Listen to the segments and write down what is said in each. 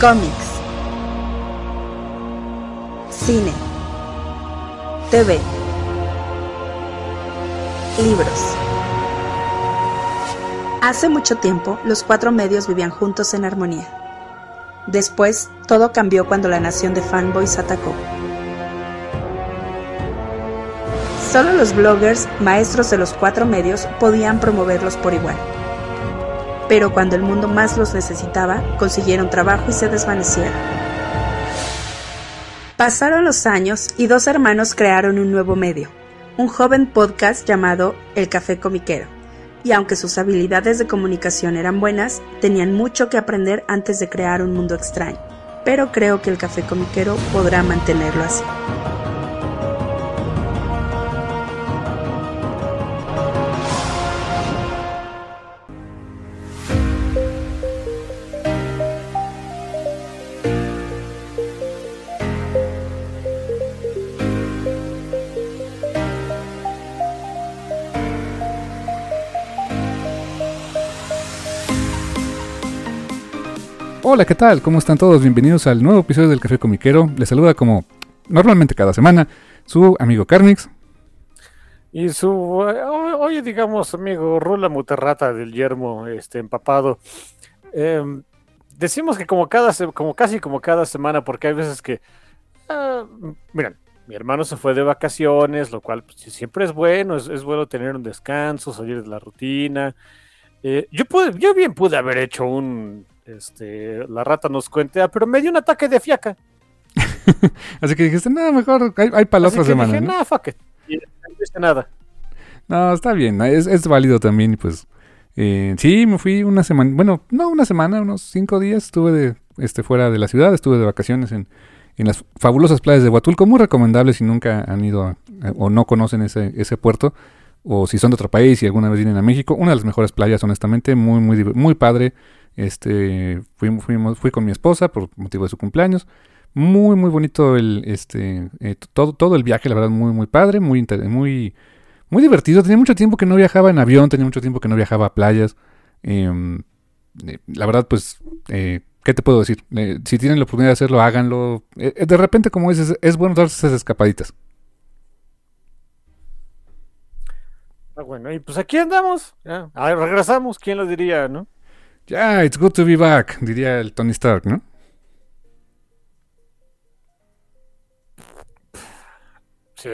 Cómics. Cine. TV. Libros. Hace mucho tiempo, los cuatro medios vivían juntos en armonía. Después, todo cambió cuando la nación de fanboys atacó. Solo los bloggers, maestros de los cuatro medios, podían promoverlos por igual. Pero cuando el mundo más los necesitaba, consiguieron trabajo y se desvanecieron. Pasaron los años y dos hermanos crearon un nuevo medio, un joven podcast llamado El Café Comiquero. Y aunque sus habilidades de comunicación eran buenas, tenían mucho que aprender antes de crear un mundo extraño. Pero creo que el Café Comiquero podrá mantenerlo así. Hola, ¿qué tal? ¿Cómo están todos? Bienvenidos al nuevo episodio del Café Comiquero. Les saluda como normalmente cada semana su amigo Carnix. Y su, oye, digamos, amigo Rula Muterrata del yermo este, empapado. Em, decimos que como, cada, como casi como cada semana, porque hay veces que, ah, miren, mi hermano se fue de vacaciones, lo cual pues, siempre es bueno, es, bueno tener un descanso, salir de la rutina. Eh, yo, pude, yo bien pude haber hecho un este, la rata nos cuentea, pero me dio un ataque de fiaca. Así que dijiste, nada, mejor hay, para la otra semana. Dije, ¿no? fuck it. Y no hice nada. No, está bien, es, es válido también, pues. Eh, sí, me fui una semana, bueno, no una semana, unos cinco días estuve de, este, fuera de la ciudad, estuve de vacaciones en, en las fabulosas playas de Huatulco, muy recomendables si nunca han ido o no conocen ese, ese puerto, o si son de otro país y alguna vez vienen a México, una de las mejores playas, honestamente, muy, muy, muy padre. Este, fui con mi esposa por motivo de su cumpleaños. Muy, muy bonito el, este, eh, todo, todo el viaje, la verdad, muy, muy padre, muy, muy, muy divertido. Tenía mucho tiempo que no viajaba en avión, tenía mucho tiempo que no viajaba a playas. Em, eh, la verdad, pues, eh, ¿qué te puedo decir? si tienen la oportunidad de hacerlo, háganlo. de repente, como dices, es bueno darse esas escapaditas. Ah, bueno, y pues aquí andamos. Ya. regresamos, ¿quién lo diría, no? Ya, it's good to be back, diría el Tony Stark, ¿no? Sí,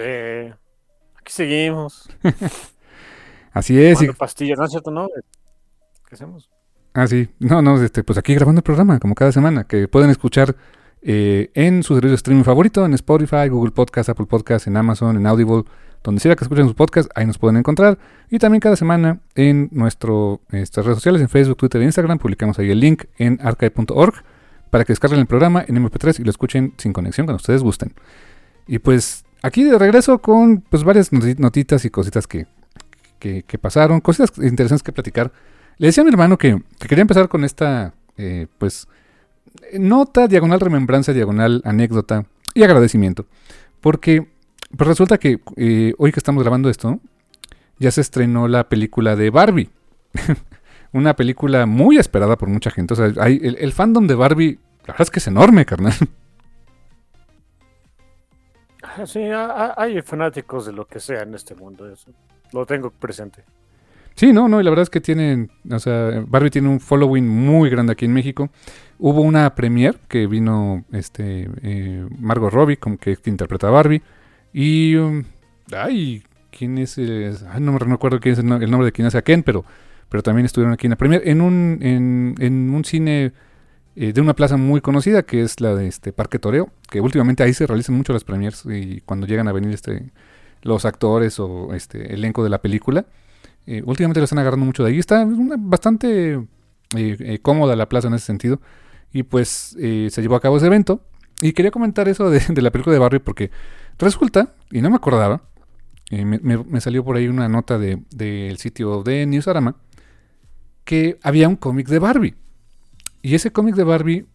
aquí seguimos. Así es. Y... pastillas, ¿no es cierto? ¿No? ¿Qué hacemos? Ah, sí. No, no, este, pues aquí grabando el programa, como cada semana, que pueden escuchar eh, en su servicio de streaming favorito, en Spotify, Google Podcast, Apple Podcast, en Amazon, en Audible, donde sea que escuchen sus podcasts, ahí nos pueden encontrar. Y también cada semana en nuestro, nuestras redes sociales, en Facebook, Twitter e Instagram, publicamos ahí el link en archive.org para que descarguen el programa en MP3 y lo escuchen sin conexión cuando ustedes gusten. Y pues aquí de regreso con pues varias notitas y cositas que, que, pasaron, cositas interesantes que platicar. Le decía a mi hermano que, quería empezar con esta, eh, pues, nota, diagonal remembranza, diagonal anécdota y agradecimiento. Porque pues resulta que eh, hoy que estamos grabando esto, ya se estrenó la película de Barbie. Una película muy esperada por mucha gente. O sea, hay, el, fandom de Barbie, la verdad es que es enorme, carnal. Ah, sí, hay fanáticos de lo que sea en este mundo. Eso. Lo tengo presente. Sí, no, no, y la verdad es que tienen, o sea, Barbie tiene un following muy grande aquí en México. Hubo una premiere que vino este eh, Margot Robbie, como que interpreta a Barbie. Y. Um, ay, ¿quién es? ay, no me recuerdo quién es el, nombre de quien hace a Ken, pero, pero también estuvieron aquí en la premier. En un, en, un cine eh, de una plaza muy conocida, que es la de este Parque Toreo, que últimamente ahí se realizan mucho las premiers y cuando llegan a venir este los actores o este elenco de la película. Eh, últimamente lo están agarrando mucho de ahí. Está bastante eh, cómoda la plaza en ese sentido. Y pues se llevó a cabo ese evento. Y quería comentar eso de, de la película de Barry porque Resulta, y no me acordaba, eh, me, salió por ahí una nota del de, sitio de Newsarama, que había un cómic de Barbie. Y ese cómic de Barbie,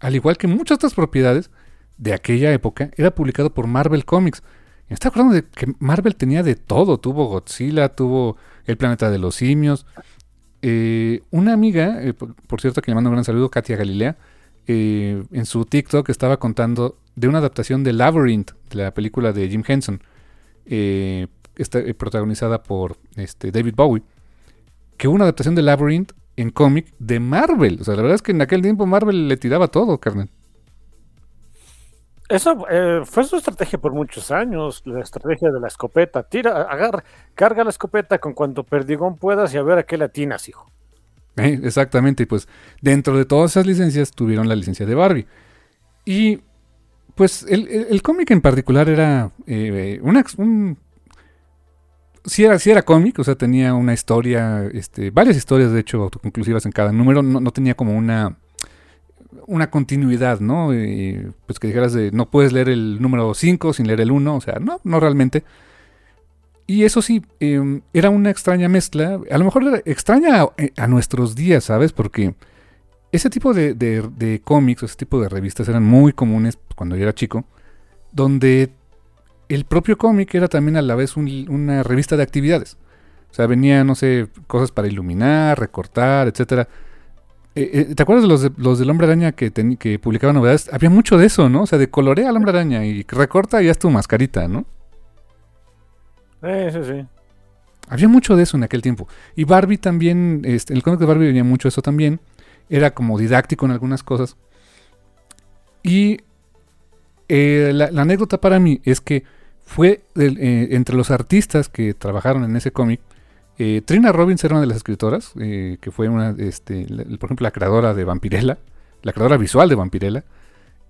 al igual que muchas otras propiedades de aquella época, era publicado por Marvel Comics. Me está acordando de que Marvel tenía de todo. Tuvo Godzilla, tuvo El Planeta de los Simios. Eh, una amiga, eh, por, cierto, que le mando un gran saludo, Katia Galilea, en su TikTok estaba contando de una adaptación de Labyrinth, de la película de Jim Henson, eh, eh, protagonizada por este, David Bowie, que una adaptación de Labyrinth en cómic de Marvel. O sea, la verdad es que en aquel tiempo Marvel le tiraba todo, carnal. Eso eh, fue su estrategia por muchos años, la estrategia de la escopeta. Tira, agarra, carga la escopeta con cuanto perdigón puedas y a ver a qué latinas, hijo. Eh, exactamente, pues dentro de todas esas licencias tuvieron la licencia de Barbie. Y pues el, cómic en particular era eh, una, un... Sí era, era cómic, o sea, tenía una historia, este, varias historias de hecho autoconclusivas en cada número, no tenía como una una continuidad, ¿no? pues que dijeras no puedes leer el número 5 sin leer el 1, o sea, no, no realmente. Y eso sí, em, era una extraña mezcla, a lo mejor era extraña a, nuestros días, ¿sabes? Porque ese tipo de, de, cómics, ese tipo de revistas eran muy comunes cuando yo era chico, donde el propio cómic era también a la vez una revista de actividades. O sea, venía, no sé, cosas para iluminar, recortar, etcétera eh, eh, ¿Te acuerdas de los, los del Hombre Araña que, que publicaban novedades? Había mucho de eso, ¿no? O sea, de colorea al Hombre Araña y recorta y haz tu mascarita, ¿no? Eh, sí, sí. Había mucho de eso en aquel tiempo. Y Barbie también, este, el cómic de Barbie venía mucho eso también. Era como didáctico en algunas cosas. Y la, anécdota para mí es que fue entre los artistas que trabajaron en ese cómic, eh, Trina Robbins era una de las escritoras, eh, que fue una, este, por ejemplo, la creadora de Vampirella, la creadora visual de Vampirella.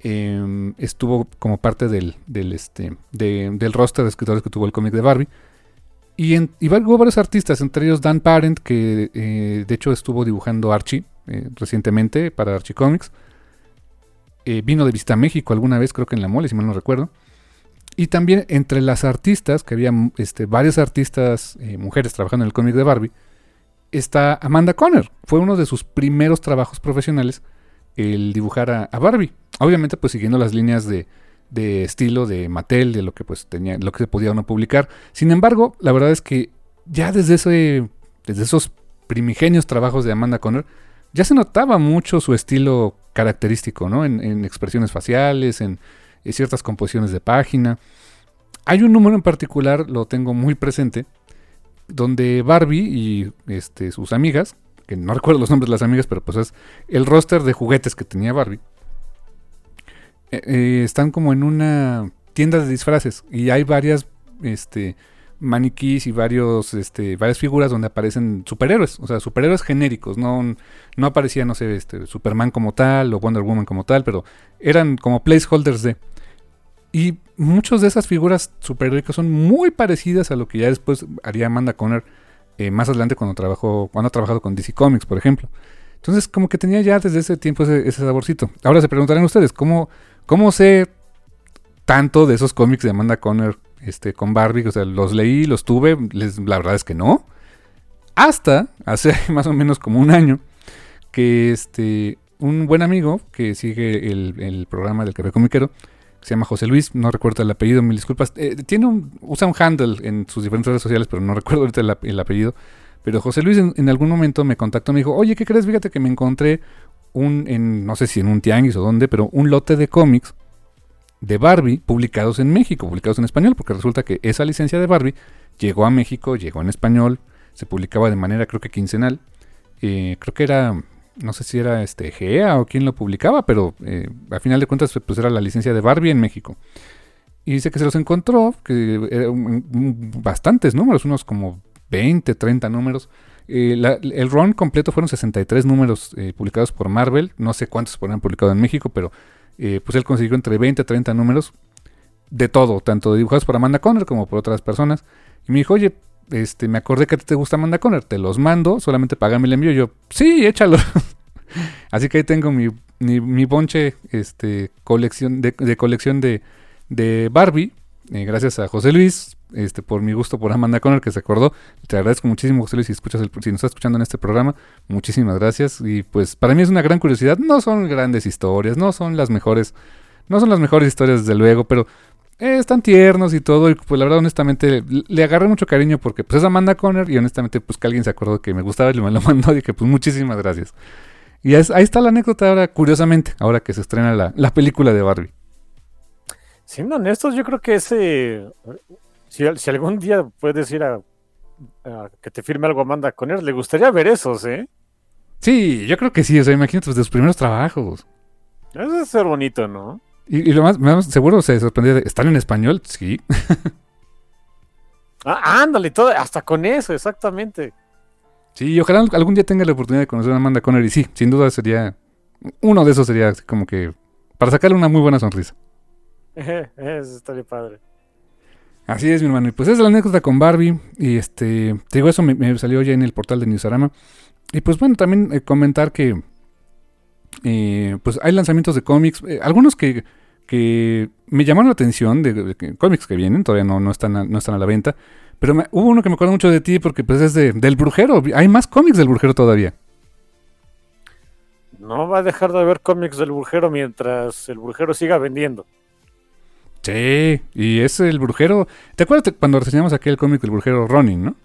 Em, estuvo como parte del, este, del roster de escritores que tuvo el cómic de Barbie. Y, en, hubo varios artistas, entre ellos Dan Parent, que eh, de hecho estuvo dibujando Archie recientemente para Archie Comics. vino de visita a México alguna vez, creo que en la mole, si mal no recuerdo. Y también entre las artistas, que había este, varias artistas eh, mujeres trabajando en el cómic de Barbie, está Amanda Conner. Fue uno de sus primeros trabajos profesionales el dibujar a, Barbie. Obviamente, pues siguiendo las líneas de, estilo de Mattel, de lo que pues tenía, lo que se podía no publicar. Sin embargo, la verdad es que ya desde ese, desde esos primigenios trabajos de Amanda Conner, ya se notaba mucho su estilo característico, ¿no? en expresiones faciales, en ciertas composiciones de página. Hay un número en particular, lo tengo muy presente, donde Barbie y este, sus amigas, que no recuerdo los nombres de las amigas, pero pues es el roster de juguetes que tenía Barbie, eh, eh, están como en una tienda de disfraces y hay varias este, maniquís y varios, este, varias figuras donde aparecen superhéroes, o sea, superhéroes genéricos, no, no aparecía, no sé, este, Superman como tal o Wonder Woman como tal, pero eran como placeholders de... Y muchas de esas figuras superhéroicas son muy parecidas a lo que ya después haría Amanda Conner eh, más adelante cuando trabajó, cuando ha trabajado con DC Comics, por ejemplo. Entonces, como que tenía ya desde ese tiempo ese, saborcito. Ahora se preguntarán ustedes, ¿cómo, ¿cómo sé tanto de esos cómics de Amanda Conner este, con Barbie? O sea, los leí, los tuve, la verdad es que no. Hasta hace más o menos como un año que este, un buen amigo que sigue el, el programa del Café Comiquero se llama José Luis, no recuerdo el apellido, mil disculpas. Eh, tiene un, usa un handle en sus diferentes redes sociales, pero no recuerdo ahorita el, apellido. Pero José Luis en, algún momento me contactó, me dijo, oye, ¿qué crees? Fíjate que me encontré un, en, no sé si en un tianguis o dónde, pero un lote de cómics de Barbie publicados en México, publicados en español, porque resulta que esa licencia de Barbie llegó a México, llegó en español, se publicaba de manera creo que quincenal. Eh, creo que era no sé si era este GEA o quién lo publicaba, pero eh, a final de cuentas pues era la licencia de Barbie en México. Y dice que se los encontró, que eran bastantes números, unos como 20, 30 números. Eh, el run completo fueron 63 números eh, publicados por Marvel, no sé cuántos fueron publicados en México, pero pues él consiguió entre 20 a 30 números de todo, tanto dibujados por Amanda Conner como por otras personas. Y me dijo, oye, este, me acordé que te gusta Amanda Conner, te los mando, solamente pagame el envío. Yo, sí, échalo. Así que ahí tengo mi, mi, bonche este, colección de, colección de, de Barbie. Eh, gracias a José Luis este, por mi gusto por Amanda Conner que se acordó. Te agradezco muchísimo, José Luis, si, escuchas el, si nos estás escuchando en este programa. Muchísimas gracias. Y pues para mí es una gran curiosidad. No son grandes historias, no son las mejores, no son las mejores historias desde luego, pero eh, están tiernos y todo. Y pues la verdad, honestamente, le agarré mucho cariño porque pues es Amanda Conner y honestamente, pues que alguien se acordó que me gustaba y me lo mandó y que pues muchísimas gracias. Y es- ahí está la anécdota ahora, curiosamente, ahora que se estrena la, la película de Barbie. Siendo honestos, yo creo que ese. Si, si algún día puedes ir a, a que te firme algo Amanda con él, le gustaría ver esos, ¿eh? Sí, yo creo que sí, o sea, imagínate pues, de sus primeros trabajos. Eso debe ser bonito, ¿no? Y, y lo más, más seguro se sorprendía de, ¿están en español? Sí. Ah, ándale, todo, hasta con eso, exactamente. Sí, y ojalá algún día tenga la oportunidad de conocer a Amanda Conner. Y sí, sin duda sería. Uno de esos sería como que. Para sacarle una muy buena sonrisa. Eso estaría padre. Así es, mi hermano. Y pues esa es la anécdota con Barbie. Y este. Te digo, eso me, me salió ya en el portal de Newsarama. Y pues bueno, también eh, comentar que. eh, pues hay lanzamientos de cómics. eh, algunos que. Que me llamaron la atención de, cómics que vienen. Todavía no, no, están, a, no están a la venta. Pero me- hubo uno que me acuerdo mucho de ti porque pues es de, del brujero. Hay más cómics del brujero todavía. No va a dejar de haber cómics del brujero mientras el brujero siga vendiendo. Sí, y es el brujero. ¿Te acuerdas cuando reseñamos aquel cómic del brujero Ronin, no?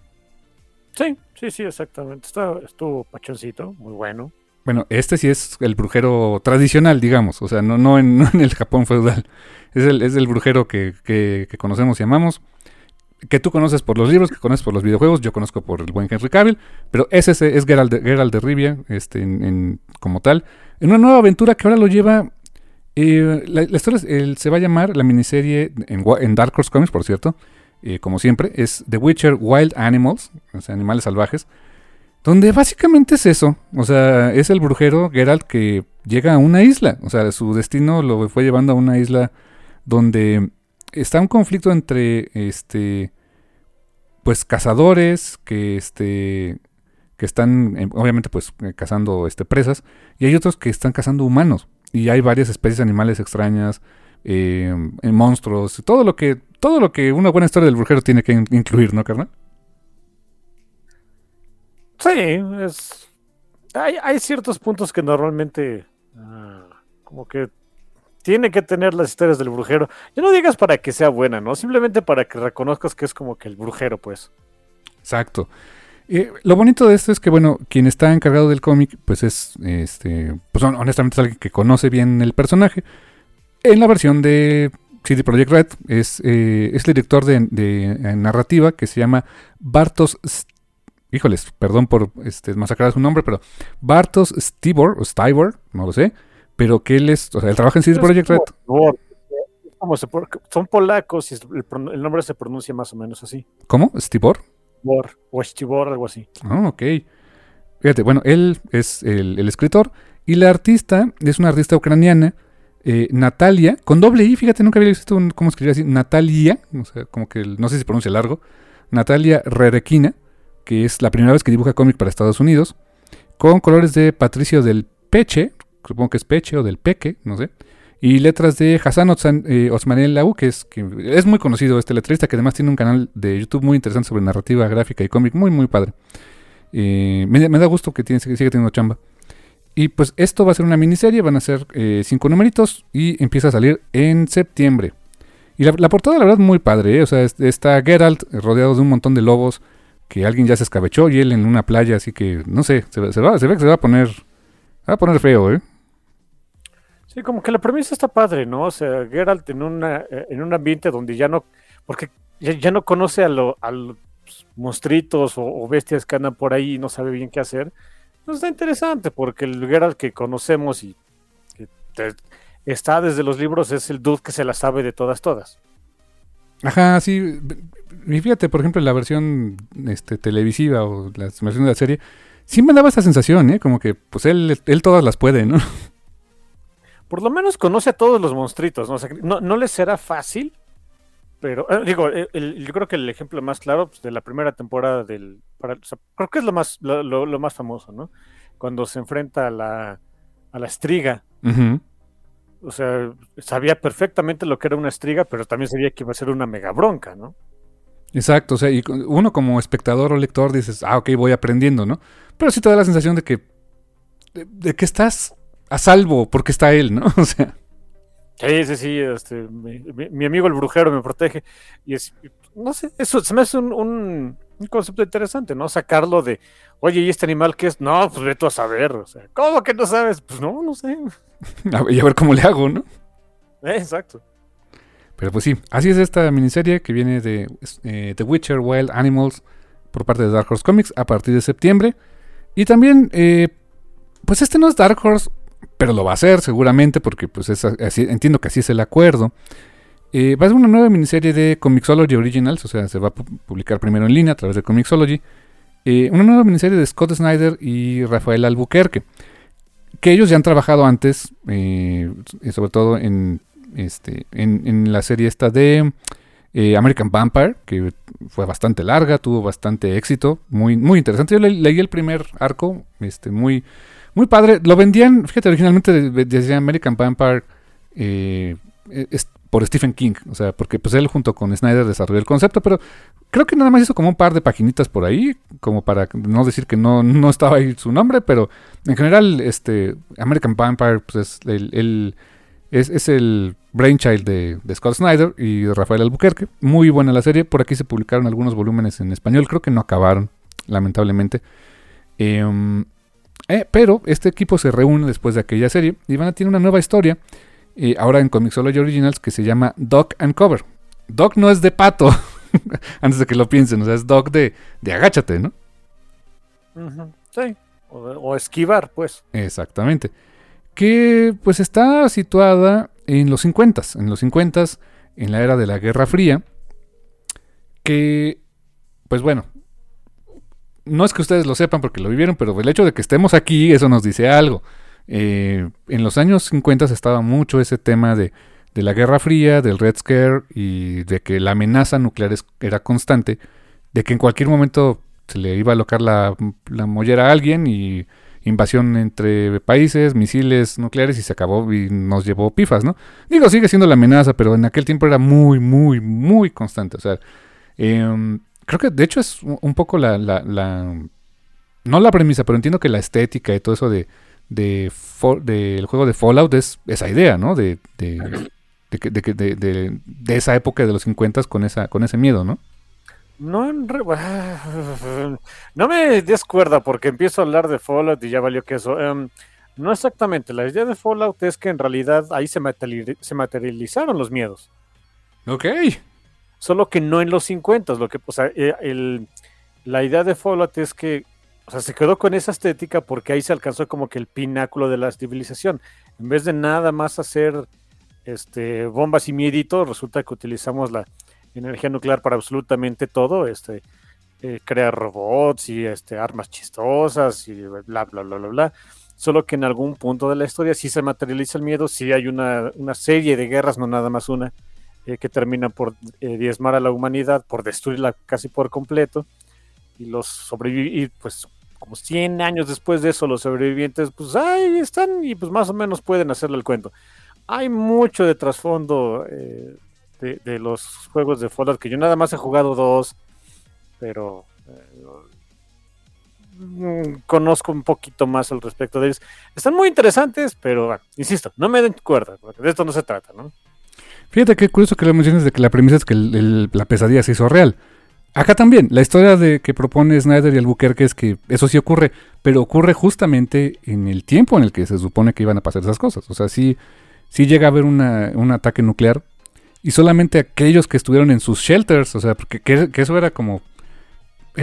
Sí, sí, sí, exactamente. Está, estuvo pachoncito, muy bueno. Bueno, este sí es el brujero tradicional, digamos. O sea, no, no, en, el Japón feudal. Es el, es el brujero que, conocemos y amamos. Que tú conoces por los libros, que conoces por los videojuegos. Yo conozco por el buen Henry Cavill. Pero ese es, es Geralt, de, Geralt Rivia, este, en- en- como tal. En una nueva aventura que ahora lo lleva. eh, la, historia se va a llamar la miniserie en Dark Horse Comics, por cierto. eh, como siempre, es The Witcher Wild Animals, o sea, animales salvajes. Donde básicamente es eso. O sea, es el brujero Geralt que llega a una isla. O sea, su destino lo fue llevando a una isla donde está un conflicto entre este pues cazadores que este que están eh, obviamente pues eh, cazando este presas y hay otros que están cazando humanos y hay varias especies animales extrañas eh, monstruos todo lo que todo lo que una buena historia del brujero tiene que in- incluir no carnal Sí, es. Hay, hay ciertos puntos que normalmente. ah, como que. Tiene que tener las historias del brujero. Ya no digas para que sea buena, ¿no? Simplemente para que reconozcas que es como que el brujero, pues. Exacto. Eh, lo bonito de esto es que, bueno, quien está encargado del cómic, pues es, este, pues hon- honestamente es alguien que conoce bien el personaje. En la versión de CD Projekt Red es, eh, es el director de, de, eh, narrativa que se llama Bartos, híjoles, perdón por este, masacrar su nombre, pero Bartos Stibor, o Stibor, no lo sé, pero que él es, o sea, él trabaja en CD Projekt Red. Por- como se por- son polacos y el, nombre se pronuncia más o menos así. ¿Cómo? ¿Stibor? Bor, o Estibor, algo así. Ah, ok. Fíjate, bueno, él es el, el escritor y la artista es una artista ucraniana, eh, Natalia, con doble I, fíjate, nunca había visto un- cómo escribir así, Natalia, o sea, como que el- no sé si pronuncia largo, Natalia Rerekina, que es la primera vez que dibuja cómic para Estados Unidos, con colores de Patricio del Peche, supongo que es Peche o del Peque, no sé, y letras de Hassan Otzan- eh, Osmanel Lau, que es, que es muy conocido este letrista, que además tiene un canal de YouTube muy interesante sobre narrativa gráfica y cómic, muy, muy padre. Eh, me, da gusto que tiene, siga teniendo chamba. Y pues esto va a ser una miniserie, van a ser eh, cinco numeritos y empieza a salir en septiembre. Y la, la portada, la verdad, muy padre, ¿eh? O sea, es- está Geralt rodeado de un montón de lobos que alguien ya se escabechó y él en una playa, así que no sé, se, va- se va, se ve que se va a poner, se va a poner feo, ¿eh? Sí, como que la premisa está padre, ¿no? O sea, Geralt en, una, eh, en un ambiente donde ya no. Porque ya, ya no conoce a, lo- a los monstruitos o, o bestias que andan por ahí y no sabe bien qué hacer. Pues está interesante, porque el Geralt que conocemos y que te- está desde los libros es el dude que se la sabe de todas, todas. Ajá, sí. Y fíjate, por ejemplo, en la versión este, televisiva o la versión de la serie, sí me daba esa sensación, ¿eh? Como que, pues él, él todas las puede, ¿no? Por lo menos conoce a todos los monstruitos, ¿no? O sea, no, no les será fácil, pero eh, digo, el- el- yo creo que el ejemplo más claro pues, de la primera temporada del. para- o sea, creo que es lo más, lo, lo- lo más famoso, ¿no? Cuando se enfrenta a la, a la estriga. O sea, sabía perfectamente lo que era una estriga, pero también sabía que iba a ser una mega bronca, ¿no? Exacto, o sea, y uno como espectador o lector dices, ah, ok, voy aprendiendo, ¿no? Pero sí te da la sensación de que, de, de que estás a salvo porque está él, ¿no? O sea, Sí, sí, sí, este, mi, mi- mi amigo el brujero me protege. Y es, no sé, eso se me hace un, un- un concepto interesante, ¿no? Sacarlo de, oye, ¿y este animal qué es? No, pues ve tú a saber. O sea, ¿cómo que no sabes? Pues no, no sé. y a ver cómo le hago, ¿no? Eh, exacto. Pero pues sí, así es esta miniserie que viene de eh, The Witcher Wild Animals por parte de Dark Horse Comics a partir de septiembre. Y también, eh, pues este no es Dark Horse, pero lo va a ser seguramente porque pues entiendo que así es el acuerdo. Eh, va a ser una nueva miniserie de Comixology Originals, o sea, se va a publicar primero en línea a través de Comixology. una nueva miniserie de Scott Snyder y Rafael Albuquerque, que ellos ya han trabajado antes, sobre todo en este, en, la serie esta de eh, American Vampire, que fue bastante larga, tuvo bastante éxito, muy, muy interesante. Yo leí el primer arco, este, muy, muy padre. Lo vendían, fíjate, originalmente decía American Vampire eh, por Stephen King, o sea, porque pues él junto con Snyder desarrolló el concepto, pero creo que nada más hizo como un par de paginitas por ahí, como para no decir que no, no estaba ahí su nombre, pero en general, este, American Vampire, pues es el es, el brainchild de, Scott Snyder y de Rafael Albuquerque. Muy buena la serie. Por aquí se publicaron algunos volúmenes en español. Creo que no acabaron, lamentablemente. Em, eh, pero este equipo se reúne después de aquella serie y van a tener una nueva historia. Eh, ahora en Comixology Originals que se llama Dog and Cover. Dog no es de pato. Antes de que lo piensen. O sea, es dog de, de agáchate, ¿no? Sí. o esquivar, pues. Exactamente que pues está situada en los 50, en los 50, en la era de la Guerra Fría, que pues bueno, no es que ustedes lo sepan porque lo vivieron, pero el hecho de que estemos aquí, eso nos dice algo. Eh, en los años 50 estaba mucho ese tema de, de, la Guerra Fría, del Red Scare y de que la amenaza nuclear era constante, de que en cualquier momento se le iba a alocar la, la mollera a alguien y invasión entre países, misiles nucleares y se acabó y nos llevó pifas, ¿no? Digo, sigue siendo la amenaza, pero en aquel tiempo era muy, muy, muy constante. O sea, em, creo que de hecho es un poco la, la, no la premisa, pero entiendo que la estética y todo eso de, de, del juego de Fallout es esa idea, ¿no? De, de, de, de, de esa época de los 50 con, esa, con ese miedo, ¿no? No, no me descuerda porque empiezo a hablar de Fallout y ya valió que eso. Em, no exactamente, la idea de Fallout es que en realidad ahí se, materializaron los miedos. Ok. Solo que no en los 50, lo que, o sea, eh, el, la idea de Fallout es que, o sea, se quedó con esa estética porque ahí se alcanzó como que el pináculo de la civilización. En vez de nada más hacer este, bombas y mieditos, resulta que utilizamos la, energía nuclear para absolutamente todo, este, eh, robots y este, armas chistosas y bla, bla, bla, bla, bla. Solo que en algún punto de la historia sí se materializa el miedo, sí hay una, una serie de guerras, no nada más una, eh, que terminan por eh, diezmar a la humanidad, por destruirla casi por completo. Y los sobrevivientes, pues como 100 años después de eso, los sobrevivientes, pues ahí están y pues más o menos pueden hacerle el cuento. Hay mucho de trasfondo de, los juegos de Fallout, que yo nada más he jugado dos, pero eh, mm, conozco un poquito más al respecto de ellos. Están muy interesantes, pero insisto, no me den cuerda, porque de esto no se trata, ¿no? Fíjate qué curioso que lo menciones de que la premisa es que la pesadilla se hizo real. Acá también, la historia de que propone Snyder y Albuquerque es que eso sí ocurre, pero ocurre justamente en el tiempo en el que se supone que iban a pasar esas cosas. O sea, sí, sí llega a haber un ataque nuclear, y solamente aquellos que estuvieron en sus shelters, o sea, porque que, eso era como...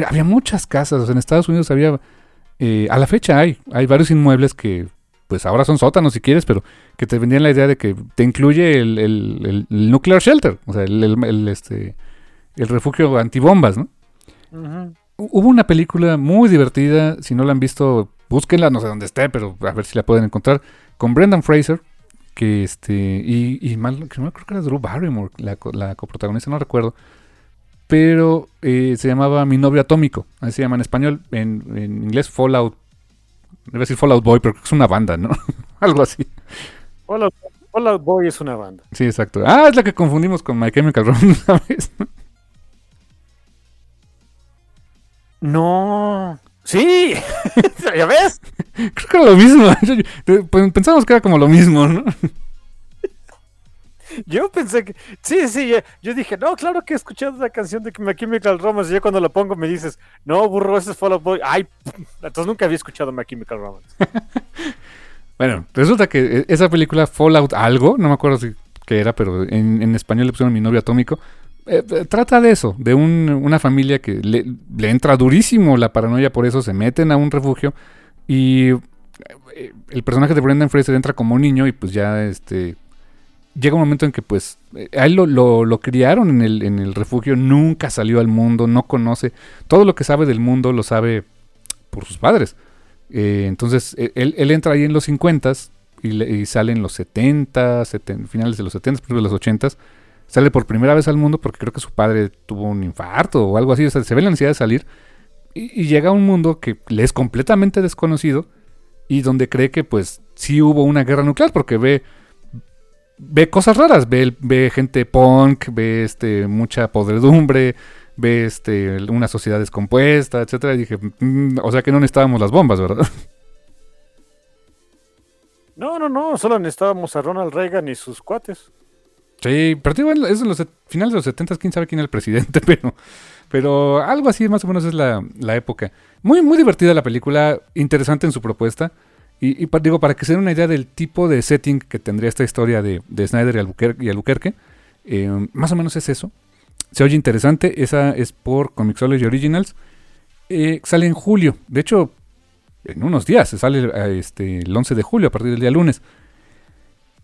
había muchas casas, o sea, en Estados Unidos había... Eh, a la fecha hay, hay varios inmuebles que pues ahora son sótanos si quieres, pero que te vendían la idea de que te incluye el, el, nuclear shelter, o sea, el, este, el refugio antibombas, ¿no? Hubo una película muy divertida, si no la han visto, búsquenla, no sé dónde esté, pero a ver si la pueden encontrar, con Brendan Fraser, que este y, y mal, creo que era Drew Barrymore la, la coprotagonista no recuerdo pero eh, se llamaba Mi novio atómico así se llama en español en, en inglés Fallout debe decir Fallout Boy pero es una banda no algo así. Fallout, Fallout, Boy es una banda. Sí exacto. Ah es la que confundimos con My Chemical Romance ¿sabes? no Sí, ¿ya ves? Creo que era lo mismo. Pues, pensamos que era como lo mismo, ¿no? Yo pensé que. Sí, sí, yo, yo dije, no, claro que he escuchado la canción de My Chemical Romance. Y ya cuando la pongo me dices, no, burro, ese es Fall Out Boy. Ay, entonces nunca había escuchado My Chemical Romance. bueno, resulta que e, esa película Fallout algo, no me acuerdo si qué era, pero en, en español le pusieron mi novio atómico. Eh, eh, trata de eso, de un, una familia que le, entra durísimo la paranoia, por eso se meten a un refugio y eh, el personaje de Brendan Fraser entra como niño y pues ya este llega un momento en que pues a él lo, criaron en el, refugio, nunca salió al mundo, no conoce, todo lo que sabe del mundo lo sabe por sus padres. Entonces e, él, entra ahí en los 50 y, y, sale en los 70, finales de los 70, de los 80 sale por primera vez al mundo porque creo que su padre tuvo un infarto o algo así, o sea, se ve la necesidad de salir y, y llega a un mundo que le es completamente desconocido y donde cree que pues sí hubo una guerra nuclear porque ve ve cosas raras, ve, ve gente punk, ve este mucha podredumbre, ve este una sociedad descompuesta, etcétera, y dije, mm, o sea que no necesitábamos las bombas, ¿verdad? No, no, no, solo necesitábamos a Ronald Reagan y sus cuates. Sí, pero digo, es en los finales de los 70, quién sabe quién era el presidente, pero, pero algo así más o menos es la, la época. Muy, muy divertida la película, interesante en su propuesta. Y, digo, para que se den una idea del tipo de setting que tendría esta historia de, de Snyder y Albuquerque, y Albuquerque eh, más o menos es eso. Se oye interesante, esa es por Comixology Originals. Eh, sale en julio, de hecho, en unos días, sale este, el 11 de julio, a partir del día lunes.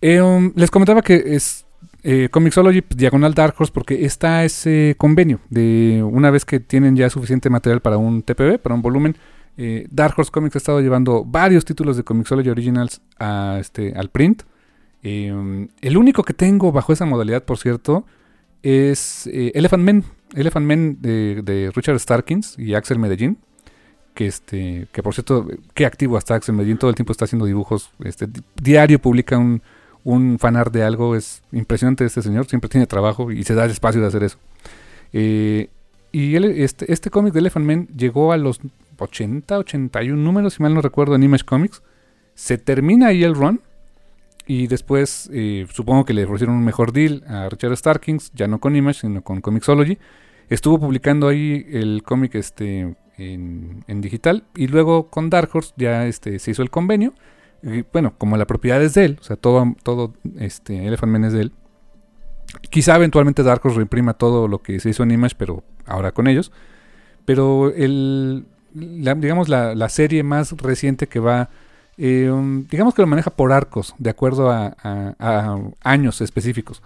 Eh, um, les comentaba que es eh, Comixology pues, Diagonal Dark Horse porque está ese convenio de una vez que tienen ya suficiente material para un TPB, para un volumen. Eh, Dark Horse Comics ha estado llevando varios títulos de Comixology Originals a, este, al print. Eh, el único que tengo bajo esa modalidad, por cierto, es Elephant Man. Elephant Man de, Richard Starkins y Axel Medellín. Que, este, que por cierto, qué activo hasta Axel Medellín, todo el tiempo está haciendo dibujos. Este, diario publica un, un fanart de algo. Es impresionante este señor, siempre tiene trabajo y se da el espacio de hacer eso. Eh, y este, este cómic de Elephant Man llegó a los 80, 81 números, si mal no recuerdo, en Image Comics. Se termina ahí el run. Y después eh, supongo que le ofrecieron un mejor deal a Richard Starkings, ya no con Image, sino con Comixology. Estuvo publicando ahí el cómic este, en, en, digital. Y luego con Dark Horse ya este, se hizo el convenio bueno, como la propiedad es de él, o sea, todo, todo este Elephant Man es de él. Quizá eventualmente Dark Horse reimprima todo lo que se hizo en Image, pero ahora con ellos. Pero el, digamos, la, serie más reciente que va, eh, digamos que lo maneja por arcos, de acuerdo a, años específicos.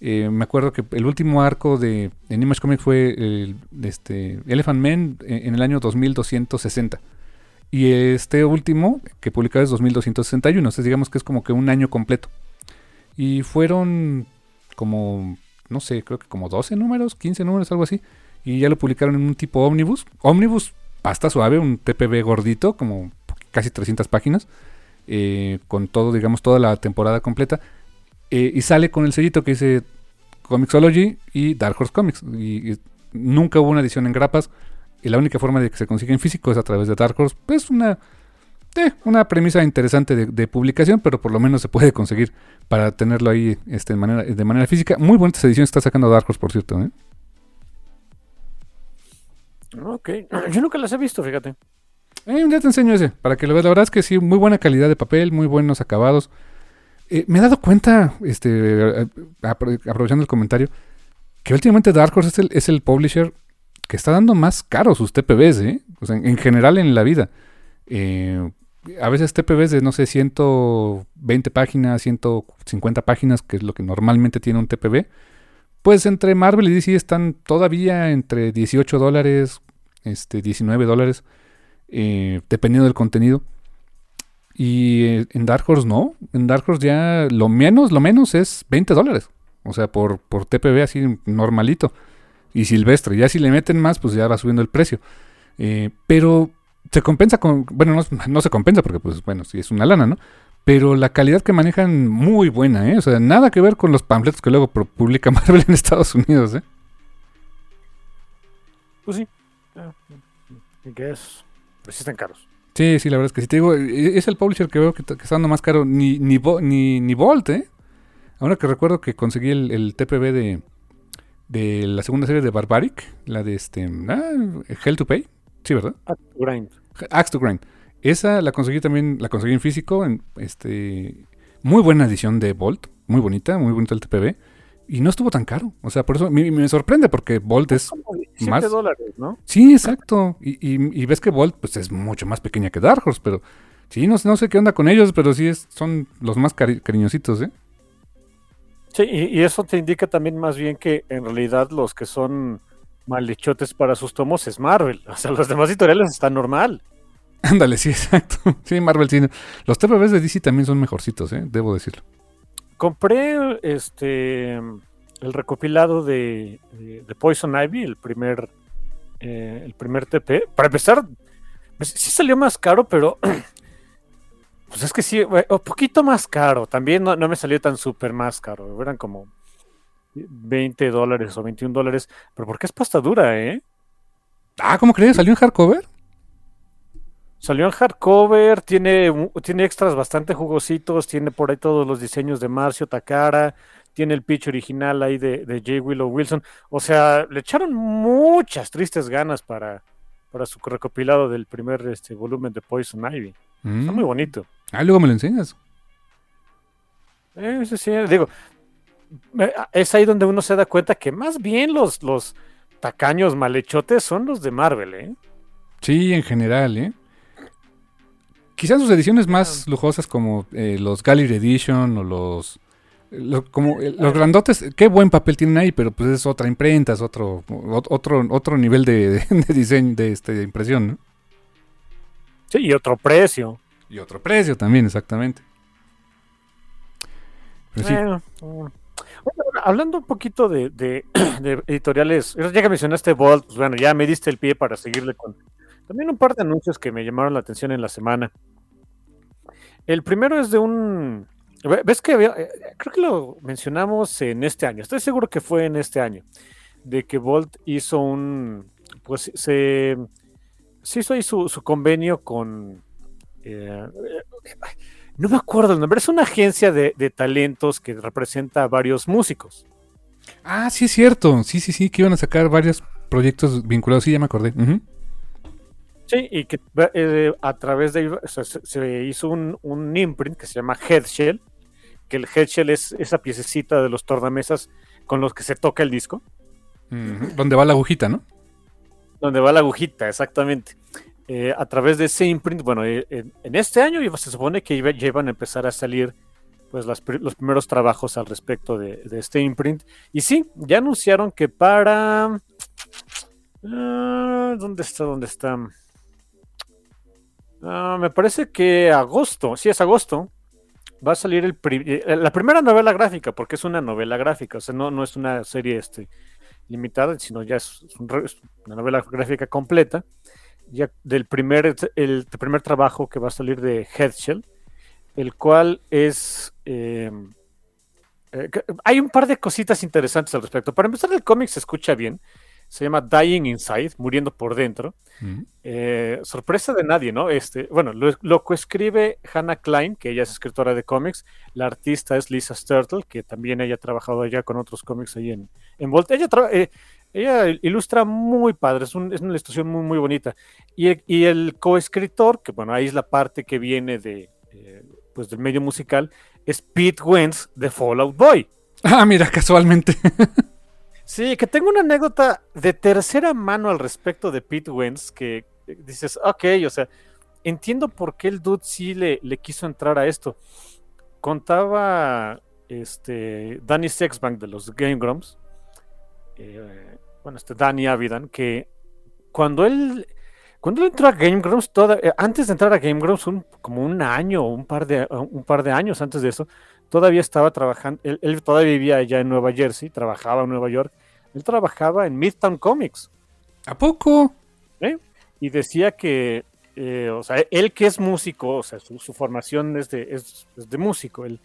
Eh, me acuerdo que el último arco de en Image Comics fue este, Elephant Man en el año 2260. Y este último, que publicado es 2261, entonces digamos que es como que un año completo. Y fueron como, no sé, creo que como 12 números, 15 números, algo así. Y ya lo publicaron en un tipo ómnibus. Ómnibus, pasta suave, un TPB gordito, como casi 300 páginas. Eh, con todo, digamos, toda la temporada completa. Eh, y sale con el sellito que dice Comixology y Dark Horse Comics. y nunca hubo una edición en grapas y la única forma de que se consiga en físico es a través de Dark Horse. Pues una, eh, una premisa interesante de, publicación, pero por lo menos se puede conseguir para tenerlo ahí este, de, manera, de manera física. Muy buenas ediciones está sacando Dark Horse, por cierto. ¿eh? Ok, yo nunca las he visto, fíjate. Eh, ya te enseño ese, para que lo veas. La verdad es que sí, muy buena calidad de papel, muy buenos acabados. Eh, me he dado cuenta, este, aprovechando el comentario, que últimamente Dark Horse es el, es el publisher que está dando más caro sus TPBs, ¿eh? En, general en la vida. Eh, a veces TPBs de, no sé, 120 páginas, 150 páginas, que es lo que normalmente tiene un TPB. Pues entre Marvel y DC están todavía entre 18 dólares, este, 19 dólares, eh, dependiendo del contenido. Y eh, en Dark Horse no. En Dark Horse ya lo menos, lo menos es 20 dólares. O sea, por, por TPB así normalito y silvestre. Ya si le meten más, pues ya va subiendo el precio. Eh, pero se compensa con, bueno, no, se compensa porque pues bueno, sí es una lana, ¿no? Pero la calidad que manejan muy buena, ¿eh? O sea, nada que ver con los panfletos que luego publica Marvel en Estados Unidos, ¿eh? Pues sí. ¿Qué es? Pues sí están caros. Sí, sí, la verdad es que sí. Te digo, e, es el publisher que veo que, está dando más caro. Ni, ni, ni, ni Volt, ¿eh? Ahora que recuerdo que conseguí el, el TPB de, de la segunda serie de Barbaric, la de este. Ah, Hell to Pay. Sí, ¿verdad? Grind. Axe to Grind. Esa la conseguí también, la conseguí en físico, en este. Muy buena edición de Bolt, muy bonita, muy bonito el TPB. Y no estuvo tan caro. O sea, por eso me, me sorprende porque Bolt es Como 17 más. dólares, ¿no? Sí, exacto. Y, y- y ves que Bolt pues, es mucho más pequeña que Dark Horse, pero sí, no, no sé qué onda con ellos, pero sí es, son los más cari- cariñositos, ¿eh? Sí, y, y eso te indica también más bien que en realidad los que son maldichotes para sus tomos es Marvel. O sea, los demás editoriales están normal. Ándale, sí, exacto. Sí, Marvel sí. Los TPBs de DC también son mejorcitos, ¿eh? Debo decirlo. Compré este el recopilado de, de- de Poison Ivy, el primer eh, el primer TP. Para empezar, pues, sí salió más caro, pero pues es que sí, un poquito más caro. También no, no me salió tan súper más caro. Eran como 20 dólares o 21 dólares. Pero porque es pasta dura, ¿eh? Ah, ¿cómo crees? ¿Salió en hardcover? Salió en hardcover, tiene, tiene extras bastante jugositos, tiene por ahí todos los diseños de Marcio Takara, tiene el pitch original ahí de, de J. Willow Wilson. O sea, le echaron muchas tristes ganas para, para su recopilado del primer este, volumen de Poison Ivy. Mm. Está muy bonito. Ah, luego me lo enseñas. Eh, sí, sí, digo, eh, es ahí donde uno se da cuenta que más bien los, los tacaños malhechotes son los de Marvel, ¿eh? Sí, en general, ¿eh? Quizás sus ediciones más lujosas como eh, los Gallery Edition o los... lo- como eh, los grandotes, qué buen papel tienen ahí, pero pues es otra imprenta, es otro ot- otro otro nivel de, de diseño, de, este, de impresión, ¿no? Sí, y otro precio. Y otro precio también, exactamente. Pero sí, Bueno. Bueno, hablando un poquito de, editoriales, ya que mencionaste Bolt, pues bueno, ya me diste el pie para seguirle con también un par de anuncios que me llamaron la atención en la semana. El primero es de un, ve- ves que había- eh, creo que lo mencionamos en este año, estoy seguro que fue en este año, de que Bolt hizo un, pues se, se hizo ahí su, su convenio con, eh, no me acuerdo el nombre, es una agencia de, de talentos que representa a varios músicos. Ah, sí es cierto. Sí, sí, sí, que iban a sacar varios proyectos vinculados. Sí, ya me acordé. Sí, y que eh, a través de o sea, se, se hizo un, un imprint que se llama Headshell, que el Headshell es esa piececita de los tornamesas con los que se toca el disco. Donde va la agujita, ¿no? donde va la agujita, exactamente. Eh, a través de ese imprint, bueno, eh, en, este año se supone que iba- ya iban a empezar a salir pues los primeros trabajos al respecto de, de este imprint. Y sí, ya anunciaron que para... ah, ¿Dónde está? ¿Dónde está? Ah, me parece que agosto, sí es agosto, va a salir eh, la primera novela gráfica, porque es una novela gráfica, o sea, no, no es una serie este, limitada, sino ya es una novela gráfica completa, ya del primer, el primer trabajo que va a salir de Headshell, el cual es... eh, eh, hay un par de cositas interesantes al respecto. Para empezar, el cómic se escucha bien. Se llama Dying Inside, muriendo por dentro. Eh, sorpresa de nadie, ¿no? Este, bueno, lo, lo coescribe Hannah Klein, que ella es escritora de cómics. La artista es Lisa Sturtle, que también ella ha trabajado ya con otros cómics ahí en, en Volt. Ella, eh, ella ilustra muy padre, es, un- es una ilustración muy, muy bonita. Y, el- y el coescritor, que bueno, ahí es la parte que viene de, eh, pues del medio musical, es Pete Wentz de Fallout Boy. Ah, mira, casualmente. Sí, que tengo una anécdota de tercera mano al respecto de Pete Wentz que eh, dices, ok, o sea, entiendo por qué el dude sí le, le quiso entrar a esto. Contaba este Danny Sexbank de los Game Grumps, eh, bueno, este Danny Avidan, que cuando él cuando él entró a Game Grumps, toda- eh, antes de entrar a Game Grumps, un- como un año o un par de un par de años antes de eso, todavía estaba trabajando, él, él todavía vivía allá en Nueva Jersey, trabajaba en Nueva York, él trabajaba en Midtown Comics ¿A poco? y decía que, eh, o sea, él que es músico, o sea, su, su formación es de, es, es de músico, él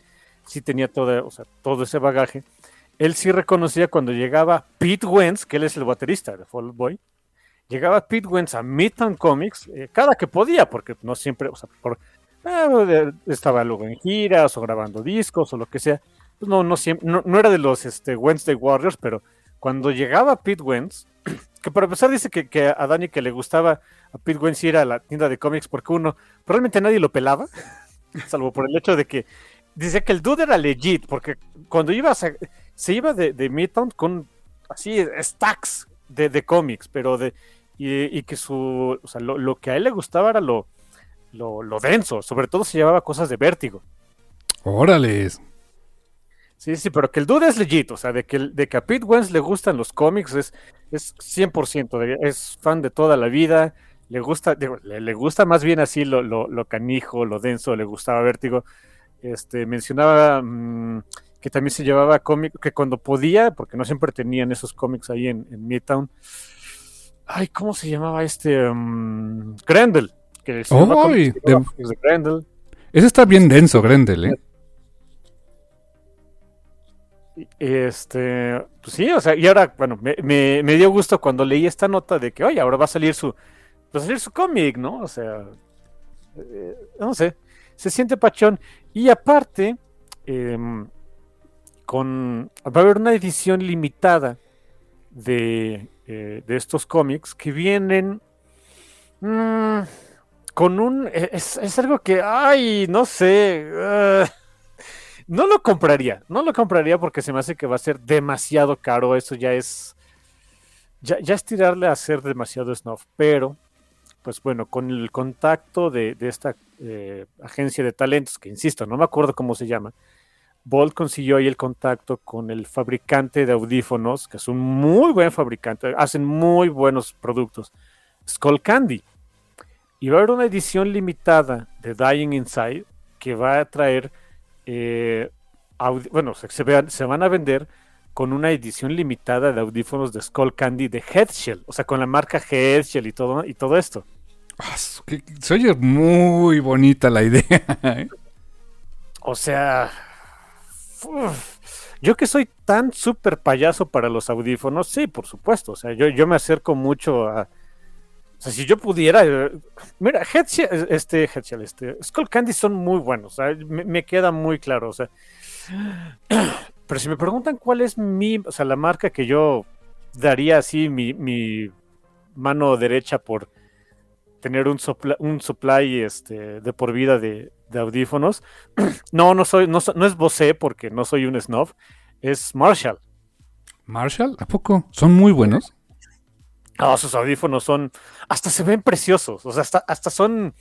sí tenía o sea, todo ese bagaje, él sí reconocía cuando llegaba Pete Wentz, que él es el baterista de Fall Boy, llegaba Pete Wentz a Midtown Comics eh, cada que podía, porque no siempre, o sea, por, de- estaba luego en giras o grabando discos o lo que sea, pues no, no, siempre, no, era de los este, Wednesday Warriors, pero cuando llegaba Pete Wentz, que para empezar dice que, a Dani que le gustaba a Pete Wentz ir a la tienda de cómics porque uno, probablemente nadie lo pelaba, salvo por el hecho de que dice que el dude era legit, porque cuando iba a, se iba de, de Midtown con así stacks de, de cómics, pero de y, y, que su, o sea, lo, lo, que a él le gustaba era lo, lo, lo denso, sobre todo se llevaba cosas de vértigo. Órales. Sí, sí, pero que el dude es legit, o sea, de que, de que a Pete Wentz le gustan los cómics es, es 100%, es fan de toda la vida, le gusta, digo, le, le, gusta más bien así lo, lo, lo, canijo, lo denso, le gustaba vértigo. Este, mencionaba mmm, que también se llevaba cómics, que cuando podía, porque no siempre tenían esos cómics ahí en, en Midtown. Ay, ¿cómo se llamaba este? Um, Grendel. Que se oh, de... de Grendel. Ese está bien denso, Grendel, ¿eh? Este, pues sí, o sea, y ahora, bueno, me, me, me, dio gusto cuando leí esta nota de que, oye, ahora va a salir su, va a salir su cómic, ¿no? O sea, eh, no sé, se siente pachón. Y aparte, eh, con, va a haber una edición limitada de, eh, de estos cómics que vienen mmm, con un, es, es, algo que, ay, no sé. Uh, no lo compraría, no lo compraría porque se me hace que va a ser demasiado caro. Eso ya es. Ya, ya es tirarle a ser demasiado snuff. Pero, pues bueno, con el contacto de, de esta eh, agencia de talentos, que insisto, no me acuerdo cómo se llama, Bolt consiguió ahí el contacto con el fabricante de audífonos, que es un muy buen fabricante, hacen muy buenos productos, Skull Candy. Y va a haber una edición limitada de Dying Inside que va a traer eh, bueno, se, se, se, van a vender con una edición limitada de audífonos de Skull Candy de Headshell, o sea, con la marca Headshell y todo, y todo esto. Ah, se oye muy bonita la idea. ¿eh? O sea, yo que soy tan súper payaso para los audífonos, sí, por supuesto. O sea, yo, yo me acerco mucho a, o sea, si yo pudiera. Eh, mira, Headshell, este, Headshell, este, Skull Candy son muy buenos. O me, me, queda muy claro. O sea. Pero si me preguntan cuál es mi. O sea, la marca que yo daría así mi, mi mano derecha por tener un, supply, un supply este, de por vida de, de audífonos. no, no soy, no, no es Bose porque no soy un snob. Es Marshall. ¿Marshall? ¿A poco? ¿Son muy buenos? Oh, sus audífonos son, hasta se ven preciosos, o sea, hasta, hasta son,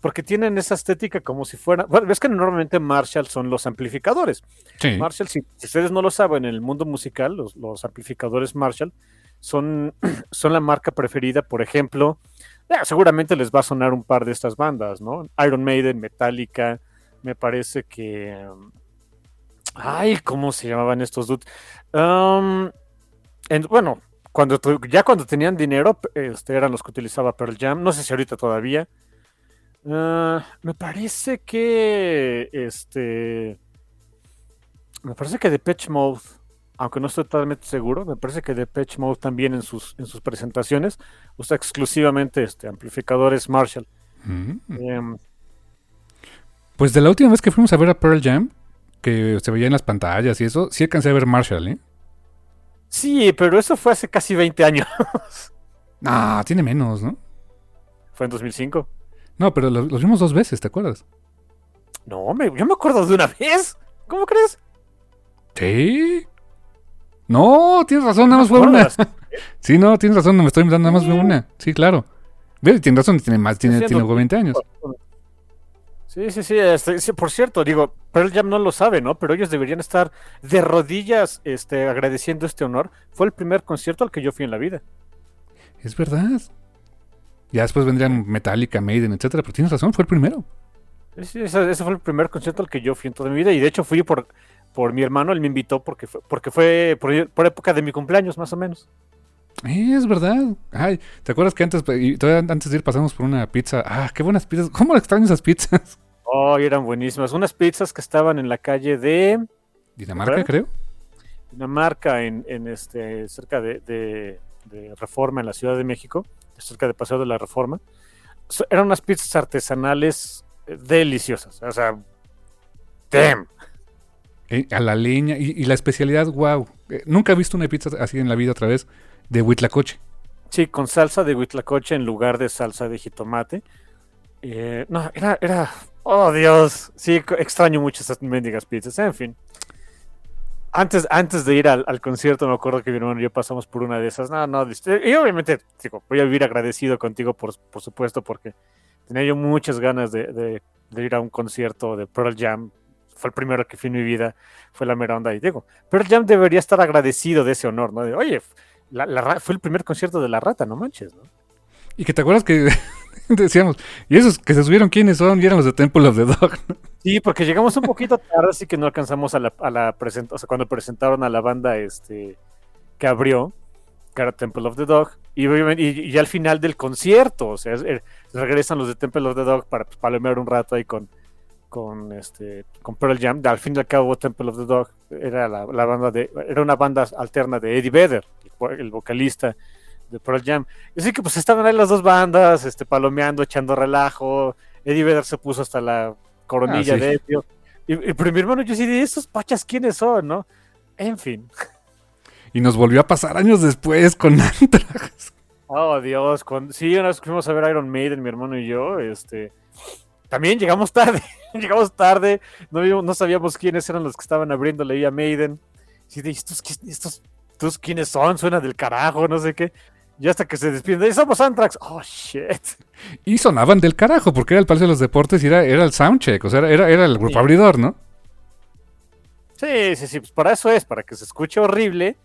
porque tienen esa estética como si fueran, bueno, ves que normalmente Marshall son los amplificadores. Sí. Marshall, si, si, ustedes no lo saben, en el mundo musical, los, los amplificadores Marshall son, son, la marca preferida, por ejemplo, eh, seguramente les va a sonar un par de estas bandas, ¿no? Iron Maiden, Metallica, me parece que... Ay, ¿cómo se llamaban estos dudes? Um, en, bueno, cuando ya cuando tenían dinero, este, eran los que utilizaba Pearl Jam. No sé si ahorita todavía. Uh, me parece que este. Me parece que Depeche Mode, aunque no estoy totalmente seguro, me parece que Depeche Mode también en sus, en sus presentaciones usa exclusivamente este, amplificadores Marshall. Mm -hmm. um, pues de la última vez que fuimos a ver a Pearl Jam, que se veía en las pantallas y eso, sí alcancé a ver Marshall, ¿eh? Sí, pero eso fue hace casi 20 años. Ah, tiene menos, ¿no? Fue en 2005. No, pero los, los vimos dos veces, ¿te acuerdas? No, me, yo me acuerdo de una vez. ¿Cómo crees? Sí. No, tienes razón, nada más fue una. sí, no, tienes razón, no me estoy inventando, nada más fue una. Sí, claro. Tienes razón, tiene más, tiene, tiene 20 años. Sí, sí, sí, este, sí, Por cierto, digo, Pearl Jam no lo sabe, ¿no? Pero ellos deberían estar de rodillas este, agradeciendo este honor. Fue el primer concierto al que yo fui en la vida. Es verdad. Ya después vendrían Metallica, Maiden, etcétera, pero tienes razón, fue el primero. Sí, ese, ese, fue el primer concierto al que yo fui en toda mi vida y de hecho fui por, por mi hermano, él me invitó porque fue, porque fue por, por época de mi cumpleaños, más o menos. Eh, es verdad. Ay, ¿te acuerdas que antes, antes de ir pasamos por una pizza? Ah, qué buenas pizzas. ¿Cómo extraño esas pizzas? Oh, eran buenísimas. Unas pizzas que estaban en la calle de Dinamarca, creo. Dinamarca, en, en este, cerca de, de, de, Reforma, en la Ciudad de México, cerca de Paseo de la Reforma. Eran unas pizzas artesanales deliciosas. O sea, damn. Eh, a la leña y, la especialidad, wow. Eh, nunca he visto una pizza así en la vida otra vez de huitlacoche. Sí, con salsa de huitlacoche en lugar de salsa de jitomate. Eh, no, era, era, oh Dios, sí, extraño mucho esas mendigas pizzas, en fin. Antes, antes de ir al, concierto, me acuerdo que mi hermano y yo pasamos por una de esas. No, no, y obviamente, digo, voy a vivir agradecido contigo, por, por supuesto, porque tenía yo muchas ganas de ir a un concierto de Pearl Jam. Fue el primero que fui en mi vida, fue la mera onda. Y digo, Pearl Jam debería estar agradecido de ese honor, ¿no? De, Oye, la- la fue el primer concierto de la rata, no manches, ¿no? Y que te acuerdas que decíamos, y esos que se subieron, ¿quiénes son? Y eran los de Temple of the Dog. ¿no? Sí, porque llegamos un poquito tarde, así que no alcanzamos a la, a la presentación, o sea, cuando presentaron a la banda este que abrió, que era Temple of the Dog, y, y, al final del concierto, o sea, es- eh, regresan los de Temple of the Dog para pues, palomear un rato ahí con, con este con Pearl Jam. Al fin y al cabo, Temple of the Dog era la, la banda de, era una banda alterna de Eddie Vedder, el, vo- el vocalista de Pearl Jam. Así que pues estaban ahí las dos bandas, este, palomeando, echando relajo. Eddie Vedder se puso hasta la coronilla Ah, sí. de Edio. Y, y pero mi hermano, yo sí de estos pachas, ¿quiénes son, no? En fin. Y nos volvió a pasar años después con Anthrax. Oh, Dios. Sí, una vez fuimos a ver Iron Maiden, mi hermano y yo, este. También llegamos tarde. llegamos tarde. No, vimos- no sabíamos quiénes eran los que estaban abriéndole ahí a Maiden. Sí, de estos, estos, estos quiénes son, suena del carajo, no sé qué. Y hasta que se despiden, de, somos Anthrax. Oh, shit. Y sonaban del carajo, porque era el Palacio de los Deportes y era, era el soundcheck, o sea, era, era, era el grupo Sí. abridor, ¿no? Sí, sí, sí, pues para eso es, para que se escuche horrible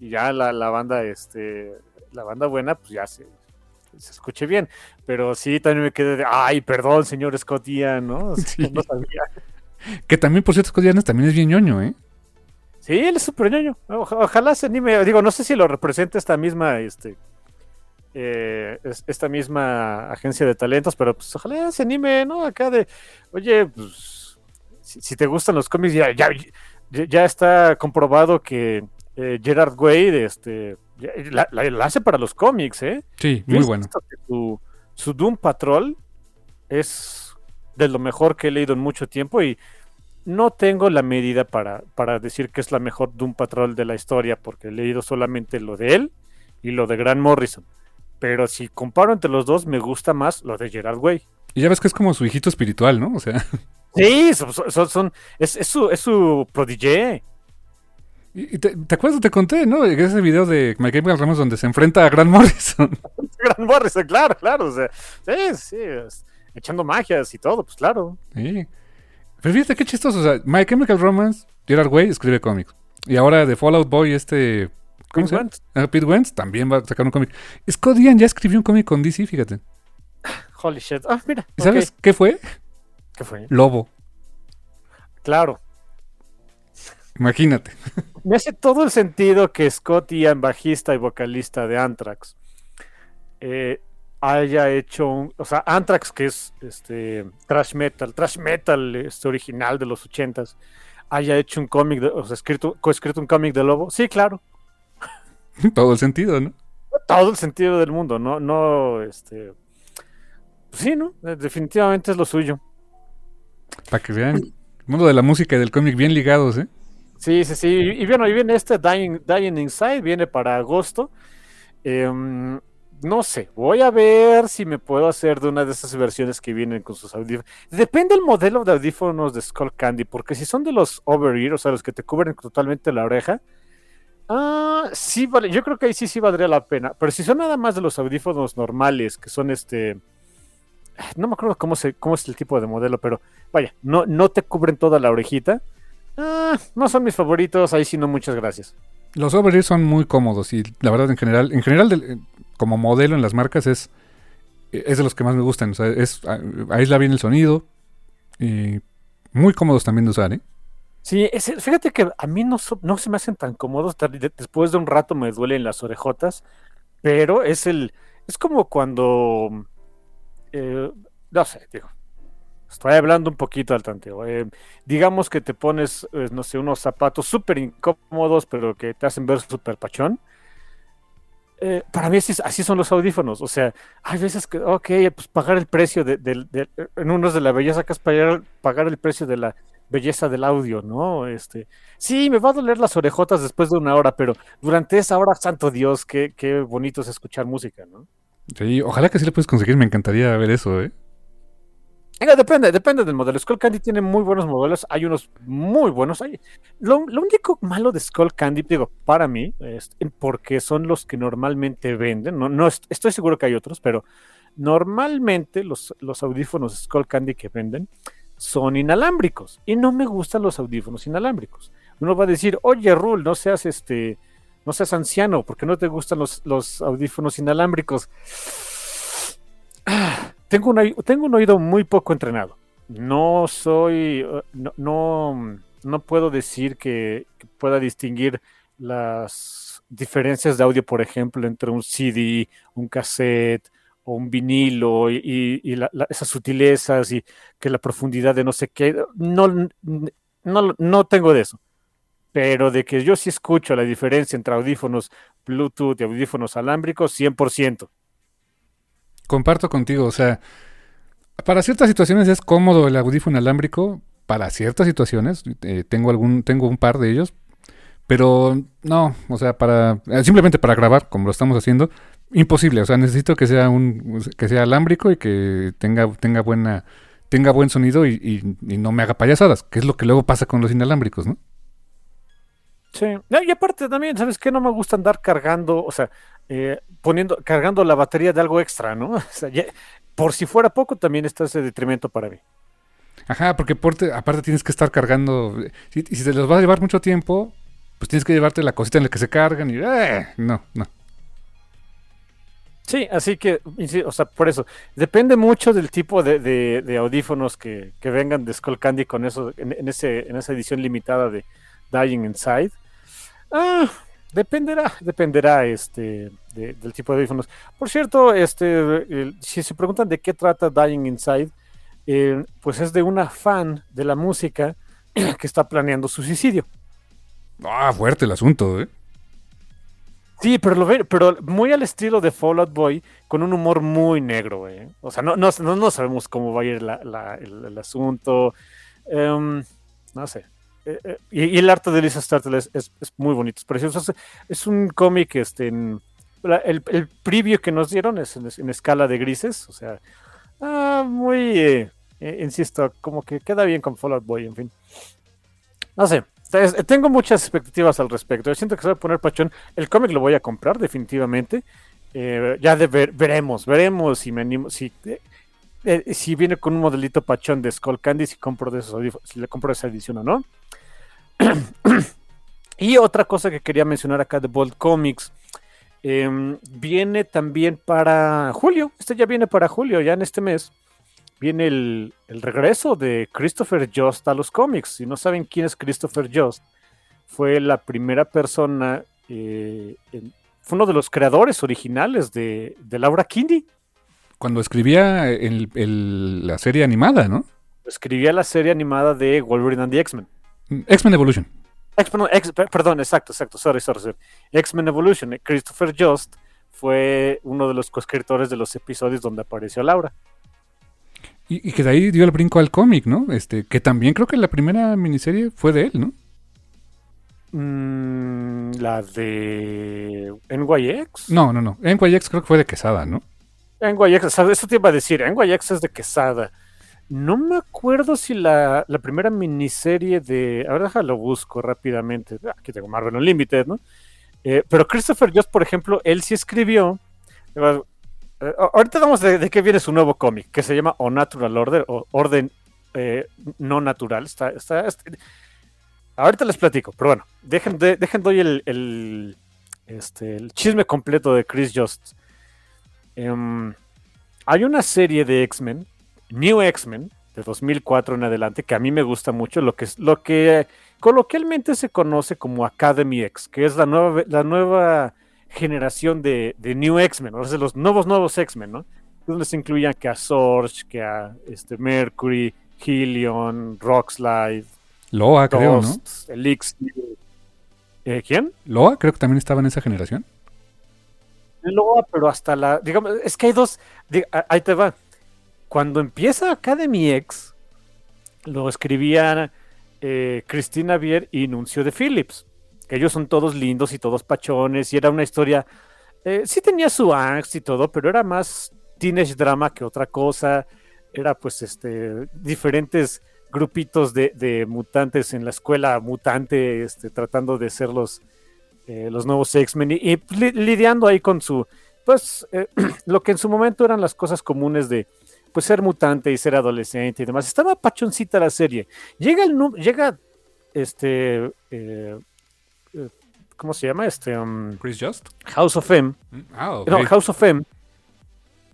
y ya la, la banda, este, la banda buena, pues ya se, se escuche bien. Pero sí, también me quedé de, ay, perdón, señor Scott Ian, ¿no? O sea, Sí. No sabía. Que también, por cierto, Scott Yanes también es bien ñoño, ¿eh? Sí, él es súper ñoño. Oja- ojalá se anime, digo, no sé si lo representa esta misma, este, eh, es- esta misma agencia de talentos, pero pues ojalá se anime, ¿no? Acá de, oye, pues, si, si te gustan los cómics, ya, ya, ya- está comprobado que eh, Gerard Way, este, ya- la, la- la hace para los cómics, ¿eh? Sí, muy bueno. Su, su Doom Patrol es de lo mejor que he leído en mucho tiempo y no tengo la medida para, para decir que es la mejor Doom Patrol de la historia porque he leído solamente lo de él y lo de Grant Morrison. Pero si comparo entre los dos, me gusta más lo de Gerard Way. Y ya ves que es como su hijito espiritual, ¿no? O sea, Sí, son, son- son- es, es su, es su prodigé. Y te, ¿te acuerdas? Te conté, ¿no? Ese video de Chemical Romance donde se enfrenta a Grant Morrison. Grant Morrison, claro, claro. O sea, sí, sí, echando magias y todo, pues claro. Sí. Pero fíjate qué chistoso. O sea, My Chemical Romance, Gerard Way escribe cómics. Y ahora de Fallout Boy, este. ¿Cómo se llama? Ah, Pete Wentz también va a sacar un cómic. Scott Ian ya escribió un cómic con DC, fíjate. Holy shit. Ah, mira. ¿Y sabes qué fue? ¿Qué fue? Lobo. Claro. Imagínate. Me hace todo el sentido que Scott Ian, bajista y vocalista de Anthrax, eh, haya hecho un, o sea, Anthrax, que es este thrash metal, thrash metal este original de los ochentas, haya hecho un cómic, de- o sea, escrito, coescrito un cómic de Lobo. Sí, claro. Todo el sentido, ¿no? Todo el sentido del mundo, no, no, este, pues sí, ¿no? Eh, Definitivamente es lo suyo. Para que vean. El mundo de la música y del cómic bien ligados, ¿eh? Sí, sí, sí. Y, bueno, y viene este Dying, Dying Inside, viene para agosto. Em, no sé, voy a ver si me puedo hacer de una de esas versiones que vienen con sus audífonos. Depende el modelo de audífonos de Skull Candy, porque si son de los over-ear, o sea, los que te cubren totalmente la oreja, ah, sí vale, yo creo que ahí sí, sí valdría la pena. Pero si son nada más de los audífonos normales, que son este, no me acuerdo cómo, se, cómo es el tipo de modelo, pero vaya, no, no te cubren toda la orejita. Ah, no son mis favoritos, ahí sí no, muchas gracias. Los over son muy cómodos y la verdad en general, en general del- eh, como modelo en las marcas es, es de los que más me gustan. O sea, es, aísla bien el sonido y muy cómodos también de usar, ¿eh? Sí, fíjate que a mí no, no se me hacen tan cómodos, después de un rato me duelen las orejotas, pero es el, es como cuando, eh, no sé, digo, estoy hablando un poquito al tanteo, eh, digamos que te pones, eh, no sé, unos zapatos súper incómodos, pero que te hacen ver súper pachón. Eh, para mí así, son los audífonos, o sea, hay veces que, ok, pues pagar el precio de, en unos de la belleza que es pagar, pagar el precio de la belleza del audio, ¿no? Este, sí, me va a doler las orejotas después de una hora, pero durante esa hora, santo Dios, qué, qué bonito es escuchar música, ¿no? Sí, ojalá que sí lo puedes conseguir, me encantaría ver eso, ¿eh? Venga, depende, depende del modelo. Skull Candy tiene muy buenos modelos, hay unos muy buenos. Hay... Lo, único malo de Skull Candy, digo, para mí, es porque son los que normalmente venden, no, no estoy seguro que hay otros, pero normalmente los, los audífonos Skull Candy que venden son inalámbricos y no me gustan los audífonos inalámbricos. Uno va a decir, oye, Rul, no seas este, no seas anciano, porque no te gustan los, los audífonos inalámbricos. Ah, tengo, tengo un oído muy poco entrenado. No soy, no, no, puedo decir que, pueda distinguir las diferencias de audio, por ejemplo, entre un CD, un cassette o un vinilo y, esas sutilezas y que la profundidad de no sé qué. No, no, no tengo de eso. Pero de que yo sí escucho la diferencia entre audífonos Bluetooth y audífonos alámbricos, 100% comparto contigo, o sea, para ciertas situaciones es cómodo el audífono alámbrico, para ciertas situaciones, eh, tengo algún, tengo un par de ellos, pero no, o sea, para eh, simplemente para grabar, como lo estamos haciendo, imposible, o sea, necesito que sea un que sea alámbrico y que tenga tenga buena tenga buen sonido y, y no me haga payasadas, que es lo que luego pasa con los inalámbricos, ¿no? Sí, y aparte también, ¿sabes qué? No me gusta andar cargando, o sea, eh, poniendo, cargando la batería de algo extra, ¿no? O sea, por si fuera poco, también está ese detrimento para mí. Ajá, porque aparte tienes que estar cargando, y, si te los va a llevar mucho tiempo, pues tienes que llevarte la cosita en la que se cargan y, eh, no, no. Sí, así que, o sea, por eso, depende mucho del tipo de, audífonos que, vengan de Skull Candy con eso, en, ese, en esa edición limitada de Dying Inside. Ah, Dependerá, dependerá este, del tipo de audífonos. Por cierto, este, si se preguntan de qué trata Dying Inside, eh, pues es de una fan de la música que está planeando su suicidio. Ah, fuerte el asunto, ¿eh? Sí, pero, lo pero muy al estilo de Fallout Boy, con un humor muy negro, ¿eh? O sea, no, no, no, sabemos cómo va a ir el, asunto. Em, no sé. Eh, eh, y, el arte de Lisa Startle es, muy bonito, es precioso. Es, un cómic, este, el, el, preview que nos dieron es en, escala de grises, o sea, ah, muy, eh, insisto, como que queda bien con Fallout Boy, en fin. No sé, tengo muchas expectativas al respecto. Siento que se va a poner pachón. El cómic lo voy a comprar, definitivamente. ya de ver, veremos, veremos si me animo, si, si viene con un modelito pachón de Skull Candy, si compro de esos si le compro esa edición o no. y otra cosa que quería mencionar acá de Bold Comics. Em, viene también para julio. Este ya viene para julio, ya en este mes. Viene el, regreso de Christopher Jost a los cómics. Si no saben quién es Christopher Jost, fue la primera persona, eh, fue uno de los creadores originales de, Laura Kindy. Cuando escribía la serie animada, ¿no? Escribía la serie animada de Wolverine and the X-Men. X-Men Evolution. Perdón, exacto, exacto, sorry, sorry, X-Men Evolution. Christopher Just fue uno de los coescritores de los episodios donde apareció Laura. Y, que de ahí dio el brinco al cómic, ¿no? Este, que también creo que la primera miniserie fue de él, ¿no? Mm, la de NYX. No, no, no. NYX creo que fue de Quesada, ¿no? NYX, eso te iba a decir, NYX es de Quesada. No me acuerdo si la, primera miniserie de. A ver, déjalo busco rápidamente. Ah, aquí tengo Marvel Unlimited, ¿no? Eh, pero Christopher Jost, por ejemplo, él sí escribió. Eh, ahorita vamos de, de, qué viene su nuevo cómic, que se llama O Natural Order, o Orden eh, No Natural. Está, está, ahorita les platico, pero bueno, dejen, dejen doy el, este, el chisme completo de Chris Jost. Em, hay una serie de X-Men New X-Men de 2004 en adelante, que a mí me gusta mucho, lo que, lo que coloquialmente se conoce como Academy X, que es la nueva, la nueva generación de, New X-Men, o sea, los nuevos, nuevos X-Men, ¿no? Donde se incluían que a Sorge, que a este, Mercury, Helion, Rockslide, Loa, creo, ¿no? Elixir. ¿Eh, ¿Quién? Loa, creo que también estaba en esa generación. Loa, pero hasta la. Digamos, es que hay dos. ahí te va cuando empieza Academy X, lo escribían eh, Cristina Bier y Nuncio de Phillips. Ellos son todos lindos y todos pachones y era una historia... eh, sí tenía su angst y todo, pero era más teenage drama que otra cosa. Era pues este diferentes grupitos de, mutantes en la escuela mutante, este, tratando de ser los, eh, los nuevos X-Men y, y li- lidiando ahí con su, pues, eh, lo que en su momento eran las cosas comunes de, pues, ser mutante y ser adolescente y demás. Estaba pachoncita la serie. Llega el, llega, este, eh, eh, ¿cómo se llama? Este, um, Chris Just. House of M. Mm, Ah. No, House of M.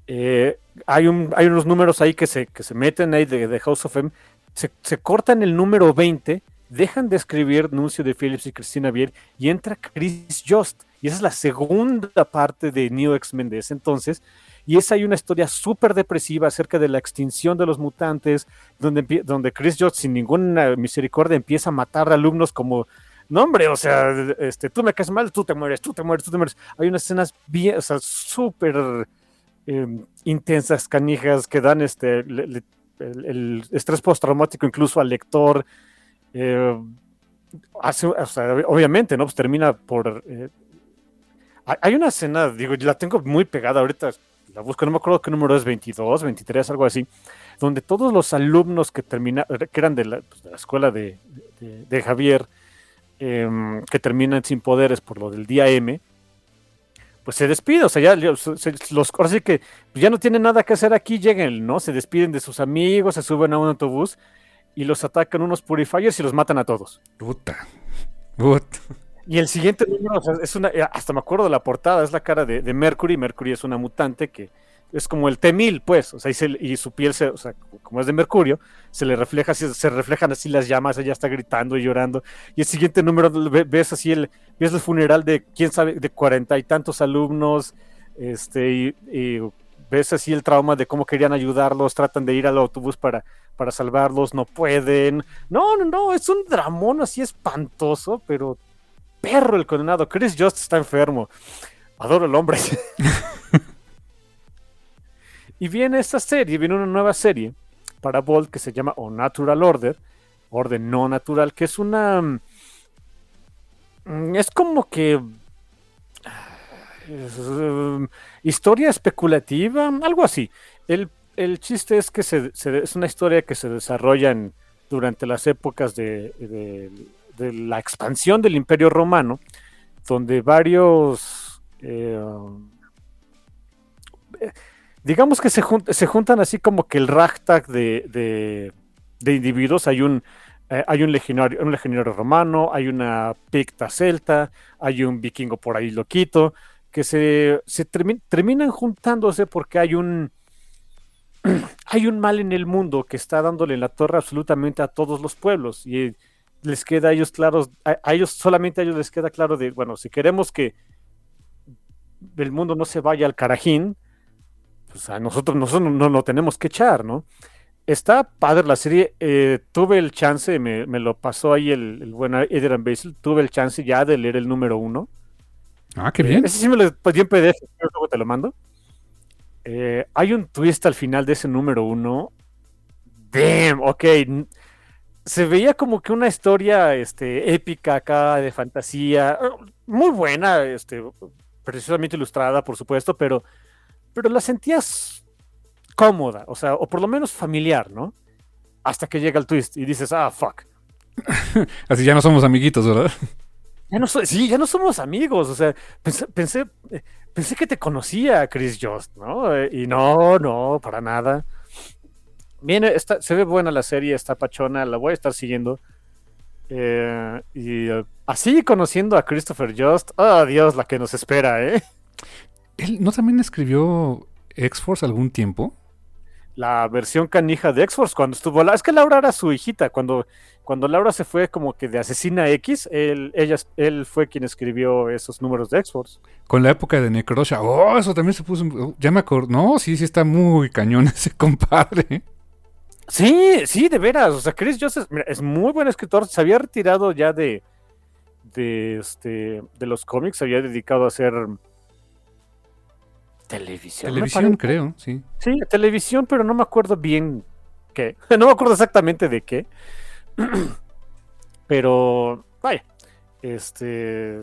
eh, hay, un, hay unos números ahí que se, que se meten ahí de, de House of M. Se, se cortan el número 20, dejan de escribir Nuncio de Phillips y Cristina Bier y entra Chris Just. Y esa es la segunda parte de New X-Men de ese entonces. Y esa hay una historia súper depresiva acerca de la extinción de los mutantes, donde, donde Chris Just sin ninguna misericordia empieza a matar alumnos como, no hombre, o sea, este, tú me caes mal, tú te mueres, tú te mueres, tú te mueres. Hay unas escenas bien, o sea, súper eh, intensas, canijas, que dan este, el, el estrés postraumático incluso al lector. eh, hace, o sea, obviamente, ¿no? Pues termina por... eh, hay una escena, digo, la tengo muy pegada ahorita, la busco, no me acuerdo qué número es, 22, 23, algo así, donde todos los alumnos que terminaron, que eran de la, pues, escuela de, Javier, em, que terminan sin poderes por lo del día M, pues se despide, o sea, ya los, ahora sí que ya no tienen nada que hacer aquí, lleguen, ¿no? Se despiden de sus amigos, se suben a un autobús y los atacan unos purifiers y los matan a todos. Puta. Put. Y el siguiente número, es una, eh, hasta me acuerdo de la portada, es la cara de, de Mercury. Mercury es una mutante que es como el T-1000, pues, o sea, y, se- y su piel, se, o sea, como es de Mercurio, se le refleja, así- se reflejan así las llamas, ella está gritando y llorando. Y el siguiente número, ve- ves así el, ves el funeral de, quién sabe, de cuarenta y tantos alumnos, este, y, y ves así el trauma de cómo querían ayudarlos, tratan de ir al autobús para, para salvarlos, no pueden. No, no, no, es un dramón así espantoso, pero perro el condenado. Chris Just está enfermo. Adoro el hombre. y viene esta serie, viene una nueva serie para Bolt que se llama O Natural Order, orden no natural, que es una... mm, Es como que... es, um, historia especulativa, algo así. El, el chiste es que se, se- es una historia que se desarrolla en- durante las épocas de, de- de la expansión del Imperio Romano, donde varios, eh, digamos que se, se juntan así como que el ragtag de, de- individuos. Hay un, eh, hay un legionario, un romano, hay una picta celta, hay un vikingo por ahí loquito, que se, se termi- terminan juntándose porque hay un, hay un mal en el mundo que está dándole la torre absolutamente a todos los pueblos y les queda a ellos claros, a, a ellos solamente a ellos les queda claro de, bueno, si queremos que el mundo no se vaya al carajín, pues a nosotros, nosotros no lo tenemos que echar, ¿no? Está padre la serie, eh, tuve el chance, me, me lo pasó ahí el, el buen Edgar Basil, tuve el chance ya de leer el número uno. Ah, qué Eh, bien. Ese sí me lo pedí en PDF, pero luego te lo mando. Eh, hay un twist al final de ese número uno. Damn, ok. Se veía como que una historia este, épica acá de fantasía. Muy buena, este, precisamente ilustrada, por supuesto, pero, pero la sentías cómoda, o sea, o por lo menos familiar, ¿no? Hasta que llega el twist y dices, ah, fuck. Así ya no somos amiguitos, ¿verdad? Ya no, so- sí, ya no somos amigos. O sea, pensé, pensé, eh, pensé que te conocía, Chris Just, ¿no? Eh, y no, no, para nada. Viene, está, se ve buena la serie, está pachona, la voy a estar siguiendo. Eh, y eh, así conociendo a Christopher Just, oh Dios, la que nos espera, ¿eh? Él no también escribió X-Force algún tiempo. La versión canija de X-Force cuando estuvo. la- Es que Laura era su hijita. Cuando, cuando Laura se fue como que de Asesina X, él, ella, él fue quien escribió esos números de X-Force. Con la época de Necrosha. Oh, eso también se puso. ya me acuerdo. No, sí, sí está muy cañón ese compadre. Sí, sí, de veras. O sea, Chris Joseph mira, es muy buen escritor. Se había retirado ya de, de, este, de los cómics. Se había dedicado a hacer televisión. Televisión, creo, sí. Sí, televisión, pero no me acuerdo bien qué. No me acuerdo exactamente de qué. Pero, vaya, este...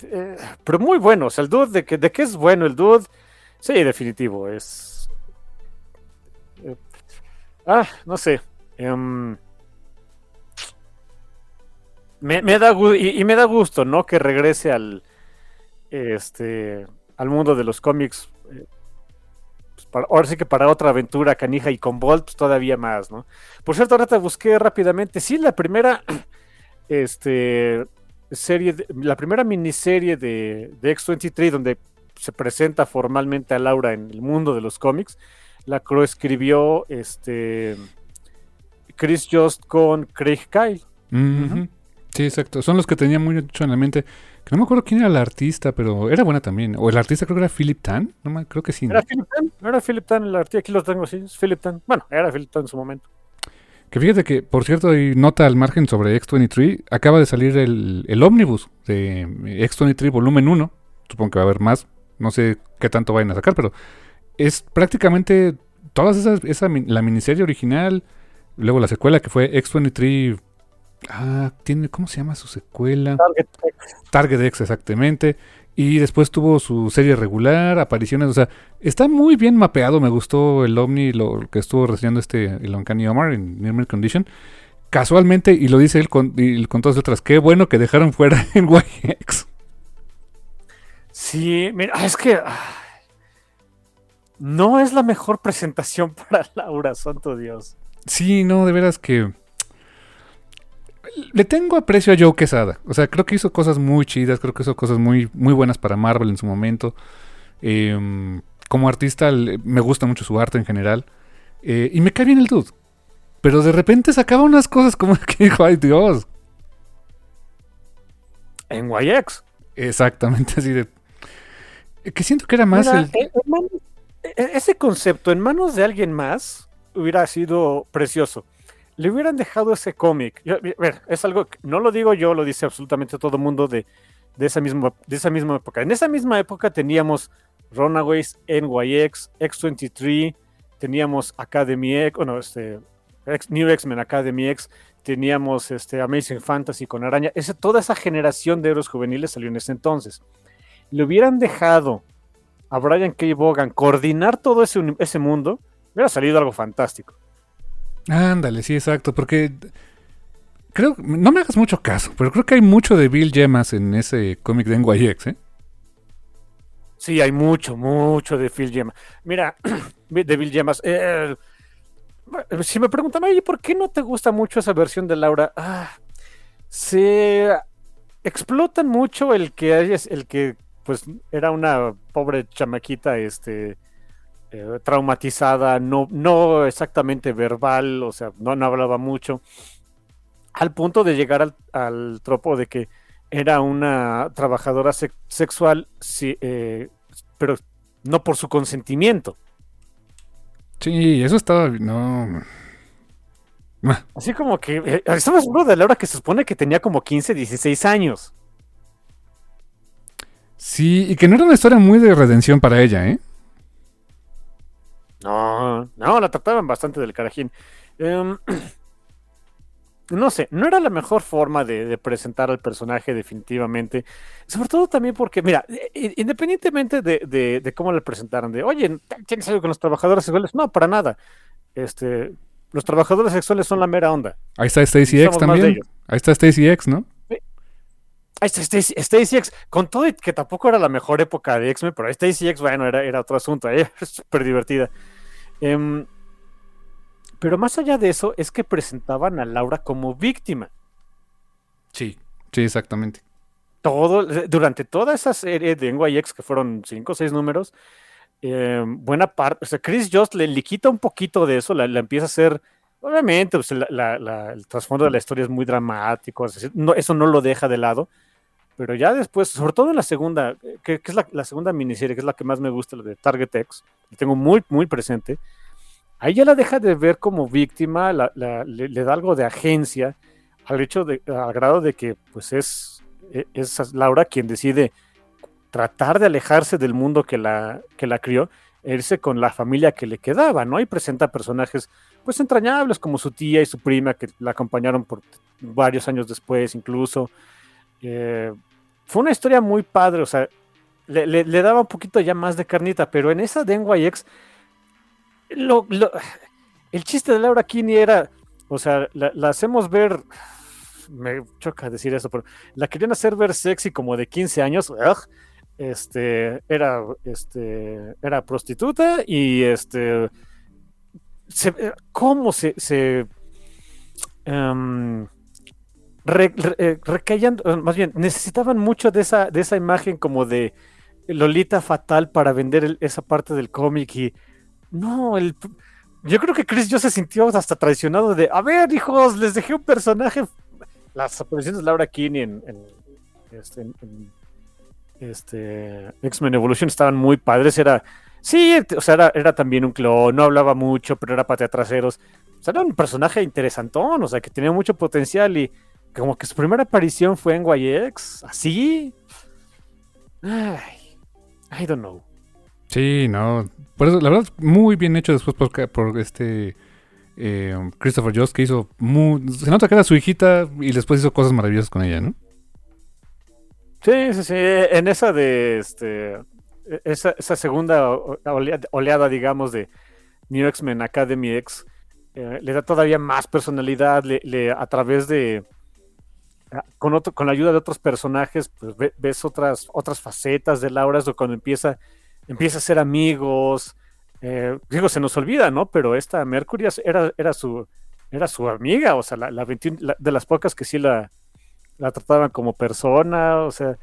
eh, pero muy bueno, o sea, el dude, de que, de que es bueno el dude, sí, definitivo, es... ah, no sé. em, me, me da y, y me da gusto, ¿no? Que regrese al este al mundo de los cómics. eh, pues, ahora sí que para otra aventura canija y con Bolt pues, todavía más, ¿no? Por cierto, ahora te busqué rápidamente. Sí, la primera este serie, de- la primera miniserie de, de X23 donde se presenta formalmente a Laura en el mundo de los cómics, la coescribió este Chris Just con Craig Kyle. Sí, exacto. Son los que tenía mucho en la mente. Que no me acuerdo quién era el artista, pero era buena también. O el artista creo que era Philip Tan. No me, creo que sí. ¿no? ¿Era Philip Tan? ¿No era Philip Tan el artista? Aquí lo tengo, sí, es Philip Tan. Bueno, era Philip Tan en su momento. Que fíjate que, por cierto, hay nota al margen sobre X23. Acaba de salir el, el ómnibus de X23 volumen 1. Supongo que va a haber más. No sé qué tanto vayan a sacar, pero es prácticamente todas esas, esa, la miniserie original. Luego la secuela que fue X23. Ah, tiene, ¿cómo se llama su secuela? Target Target X, exactamente. Y después tuvo su serie regular, apariciones, o sea, está muy bien mapeado. Me gustó el Omni, lo que estuvo reseñando este, el Uncanny Omar en Normal Condition. Casualmente, y lo dice él con, y con todas letras, qué bueno que dejaron fuera en YX. Sí, mira, ah, es que ah, no es la mejor presentación para Laura, santo Dios. Sí, no, de veras que. Le tengo aprecio a Joe Quesada. O sea, creo que hizo cosas muy chidas, creo que hizo cosas muy, muy buenas para Marvel en su momento. Eh, como artista, le- me gusta mucho su arte en general. Eh, y me cae bien el dude. Pero de repente sacaba unas cosas como que dijo, ay Dios. En YX. Exactamente así de. Que siento que era más Mira, el. en- en manos- e- ese concepto en manos de alguien más hubiera sido precioso. Le hubieran dejado ese cómic. Es algo que no lo digo yo, lo dice absolutamente todo el mundo de, de, esa misma, de esa misma época. En esa misma época teníamos Runaways, NYX, X23, teníamos Academy X, bueno, este, New X-Men Academy X, teníamos este, Amazing Fantasy con Araña. Ese, toda esa generación de héroes juveniles salió en ese entonces. Le hubieran dejado a Brian K. Vaughan coordinar todo ese, ese mundo, hubiera salido algo fantástico. Ándale, sí, exacto, porque creo, no me hagas mucho caso, pero creo que hay mucho de Bill Gemas en ese cómic de NYX, ¿eh? Sí, hay mucho, mucho de Phil Gemas. Mira, de Bill Gemas. eh, si me preguntan, oye, ¿por qué no te gusta mucho esa versión de Laura? Ah, se explotan mucho el que el que pues era una pobre chamaquita, este eh, traumatizada, no, no exactamente verbal, o sea, no, no hablaba mucho, al punto de llegar al, al tropo de que era una trabajadora se- sexual, sí, eh, pero no por su consentimiento. Sí, eso estaba. No. Así como que eh, estamos hablando de Laura que se supone que tenía como 15, 16 años. Sí, y que no era una historia muy de redención para ella, ¿eh? No, no, la trataban bastante del carajín. Em, no sé, no era la mejor forma de, de presentar al personaje definitivamente. Sobre todo también porque, mira, independientemente de, de- de cómo le presentaron, de, oye, ¿tienes algo con los trabajadores sexuales? No, para nada. Este, los trabajadores sexuales son la mera onda. Ahí está Stacy X también. Ahí está Stacy X, ¿no? Stacy, X, con todo que tampoco era la mejor época de X-Men, pero Stacy X, bueno, era, era otro asunto, era súper divertida. Em, pero más allá de eso, es que presentaban a Laura como víctima. Sí. Sí, exactamente. Todo, durante toda esa serie de NYX, que fueron cinco o seis números, em, buena parte, o sea, Chris Just le, le quita un poquito de eso, la, la empieza a hacer. Obviamente, pues, la- la- la- el trasfondo de la historia es muy dramático, es decir, no- eso no lo deja de lado. Pero ya después, sobre todo en la segunda, que, es la, segunda miniserie, que es la que más me gusta, la de Target X, tengo muy, muy presente, ahí ya la deja de ver como víctima, le, da algo de agencia al hecho al grado de que pues es, e- es Laura quien decide tratar de alejarse del mundo que la, que la crió. irse con la familia que le quedaba, ¿no? Y presenta personajes pues entrañables como su tía y su prima que la acompañaron por varios años después incluso. Eh, fue una historia muy padre, o sea, le, daba un poquito ya más de carnita, pero en esa de NYX, lo, el chiste de Laura Kinney era, o sea, la, hacemos ver, me choca decir eso, pero la querían hacer ver sexy como de 15 años, este, era, este, era prostituta y este, ¿cómo se, se em, eh, recaían, eh, más bien, necesitaban mucho de esa, de esa imagen como de Lolita fatal para vender esa parte del cómic y no, el, yo creo que Chris yo se sintió hasta traicionado de, a ver, hijos, les dejé un personaje, las apariciones de Laura Kinney en, este, este X-Men Evolution estaban muy padres, era, sí, o sea, era, era también un clon, no hablaba mucho, pero era patea traseros, o sea, era un personaje interesantón, o sea, que tenía mucho potencial y como que su primera aparición fue en YX, así. Ay, I don't know. Sí, no. Por eso, la verdad, muy bien hecho después por, este eh, Christopher Jost, que hizo muy. Se nota que era su hijita y después hizo cosas maravillosas con ella, ¿no? Sí, sí, sí. En esa de este. Esa, segunda oleada, digamos, de New X-Men Academy X, eh, le da todavía más personalidad le, a través de con, otro, con la ayuda de otros personajes, pues ves otras, otras facetas de Laura, es cuando empieza, empieza a ser amigos. Eh, digo, se nos olvida, ¿no? Pero esta Mercury era, era, su, era su amiga, o sea, la, de las pocas que sí la, la trataban como persona, o sea,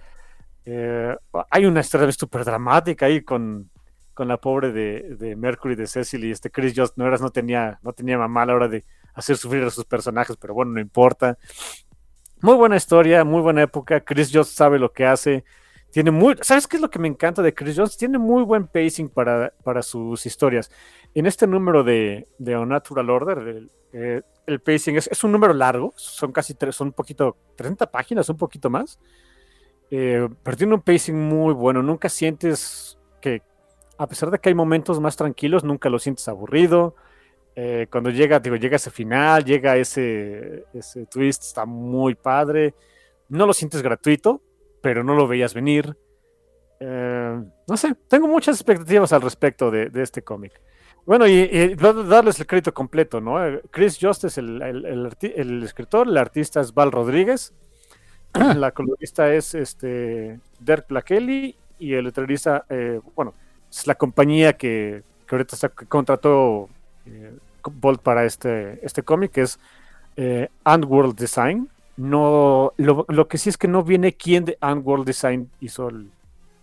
eh, hay una historia súper dramática ahí con, con la pobre de, de, Mercury, de Cecily, este Chris Just no, no, tenía, no tenía mamá a la hora de hacer sufrir a sus personajes, pero bueno, no importa. Muy buena historia, muy buena época. Chris Jones sabe lo que hace. Tiene muy, ¿Sabes qué es lo que me encanta de Chris Jones? Tiene muy buen pacing para, para sus historias. En este número de, de Unnatural Order, el, eh, el pacing es, es, un número largo, son casi tres, son un poquito, 30 páginas, un poquito más. Eh, pero tiene un pacing muy bueno. Nunca sientes que, a pesar de que hay momentos más tranquilos, nunca lo sientes aburrido. Eh, cuando llega, digo, llega ese final, llega ese, ese twist, está muy padre. No lo sientes gratuito, pero no lo veías venir. Eh, no sé, tengo muchas expectativas al respecto de, este cómic. Bueno, y, darles el crédito completo, ¿no? Eh, Chris Just es el, el, escritor, el artista es Val Rodríguez, ah. la colorista es este Dirk Blakeley y el letrerista, bueno, es la compañía que, que ahorita se contrató Bolt para este, este cómic, es eh, World Design. No, lo, que sí es que no viene quién de World Design hizo,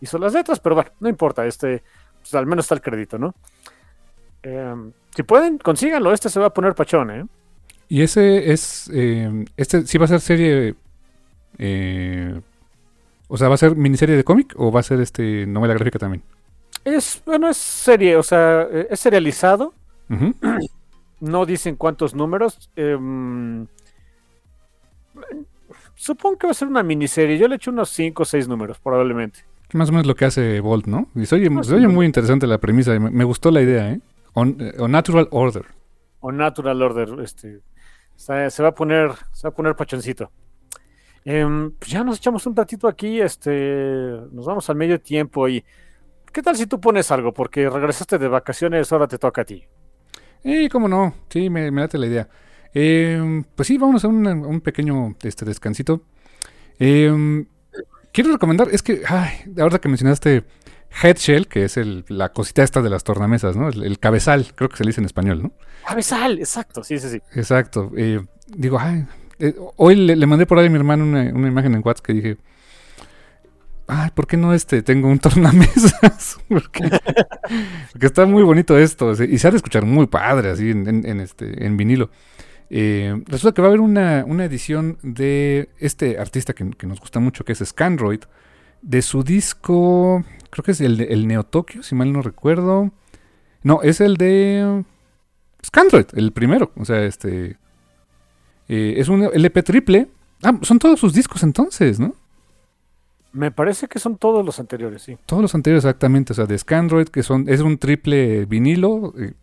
hizo las letras, pero bueno, no importa, este, pues, al menos está el crédito, ¿no? Em, si pueden, consíganlo, este se va a poner pachón, ¿eh? Y ese es, em, este sí va a ser serie, eh, o sea, ¿va a ser miniserie de cómic o va a ser este novela gráfica también? Es, bueno, es serie, o sea, es serializado. No dicen cuántos números. Em, supongo que va a ser una miniserie. Yo le echo unos 5 o 6 números, probablemente. Más o menos lo que hace Bolt, ¿no? Y se oye, muy interesante la premisa. Me, gustó la idea, ¿eh? On, eh, Natural Order. O Natural Order. Este, se, va a poner, se va a poner pachoncito. Em, pues ya nos echamos un ratito aquí. Este, nos vamos al medio tiempo y. ¿Qué tal si tú pones algo? Porque regresaste de vacaciones, ahora te toca a ti. Eh, cómo no, sí, me, me date la idea. Eh, pues sí, vamos a un, pequeño este, descansito. Eh, quiero recomendar, es que, ay, ahora que mencionaste Headshell, que es el, la cosita esta de las tornamesas, ¿no? El, cabezal, creo que se le dice en español, ¿no? Cabezal, exacto, sí, sí, sí. Exacto. Eh, digo, ay, eh, hoy le, mandé por ahí a mi hermano una, una imagen en WhatsApp que dije, ay, ¿por qué no este? Tengo un tornamesas. porque, está muy bonito esto. Y se ha de escuchar muy padre así en, este, en vinilo. Eh, resulta que va a haber una, edición de este artista que, nos gusta mucho, que es Scandroid, de su disco, creo que es el, el Neo Tokyo, si mal no recuerdo. No, es el de Scandroid, el primero. O sea, este... Eh, es un LP triple. Ah, son todos sus discos entonces, ¿no? Me parece que son todos los anteriores, sí. Todos los anteriores, exactamente. O sea, de Scandroid, que son, es un triple vinilo, eh,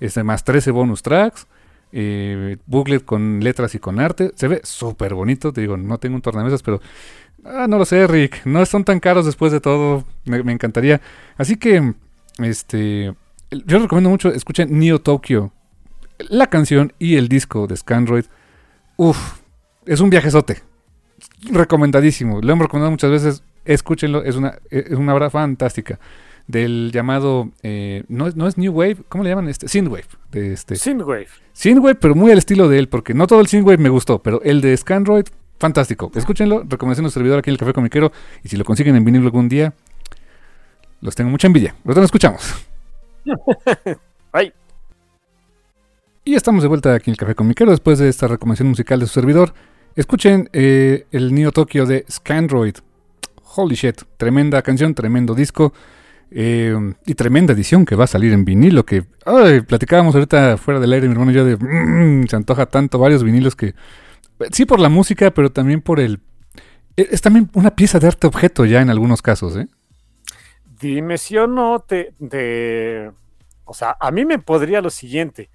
este, más 13 bonus tracks, eh, booklet con letras y con arte. Se ve súper bonito, te digo, no tengo un tornamesas, pero ah, no lo sé, Rick. No son tan caros después de todo. Me, encantaría. Así que, este, yo recomiendo mucho, escuchen Neo Tokyo. La canción y el disco de Scandroid. Uf, es un viajezote. Recomendadísimo. Lo hemos recomendado muchas veces. Escúchenlo, es una, es una obra fantástica. Del llamado, eh, no, es- no es New Wave, ¿cómo le llaman? Este, Synthwave. De este, Synthwave. Synthwave, pero muy al estilo de él, porque no todo el Synthwave me gustó, pero el de Scandroid, fantástico. Escúchenlo, recomendación de servidor aquí en el Café Comiquero, y si lo consiguen en vinilo algún día, los tengo mucha envidia. Los lo escuchamos. Ay, Y estamos de vuelta aquí en el Café Comiquero después de esta recomendación musical de su servidor. Escuchen eh, el Neo Tokyo de Scandroid. Holy shit, tremenda canción, tremendo disco. eh, y tremenda edición que va a salir en vinilo. Que ay, platicábamos ahorita fuera del aire, mi hermano y yo, de "Mm, se antoja tanto varios vinilos que. Sí, por la música, pero también por el. e- Es también una pieza de arte objeto ya en algunos casos, ¿eh? dime si o no te, O sea, a mí me podría lo siguiente.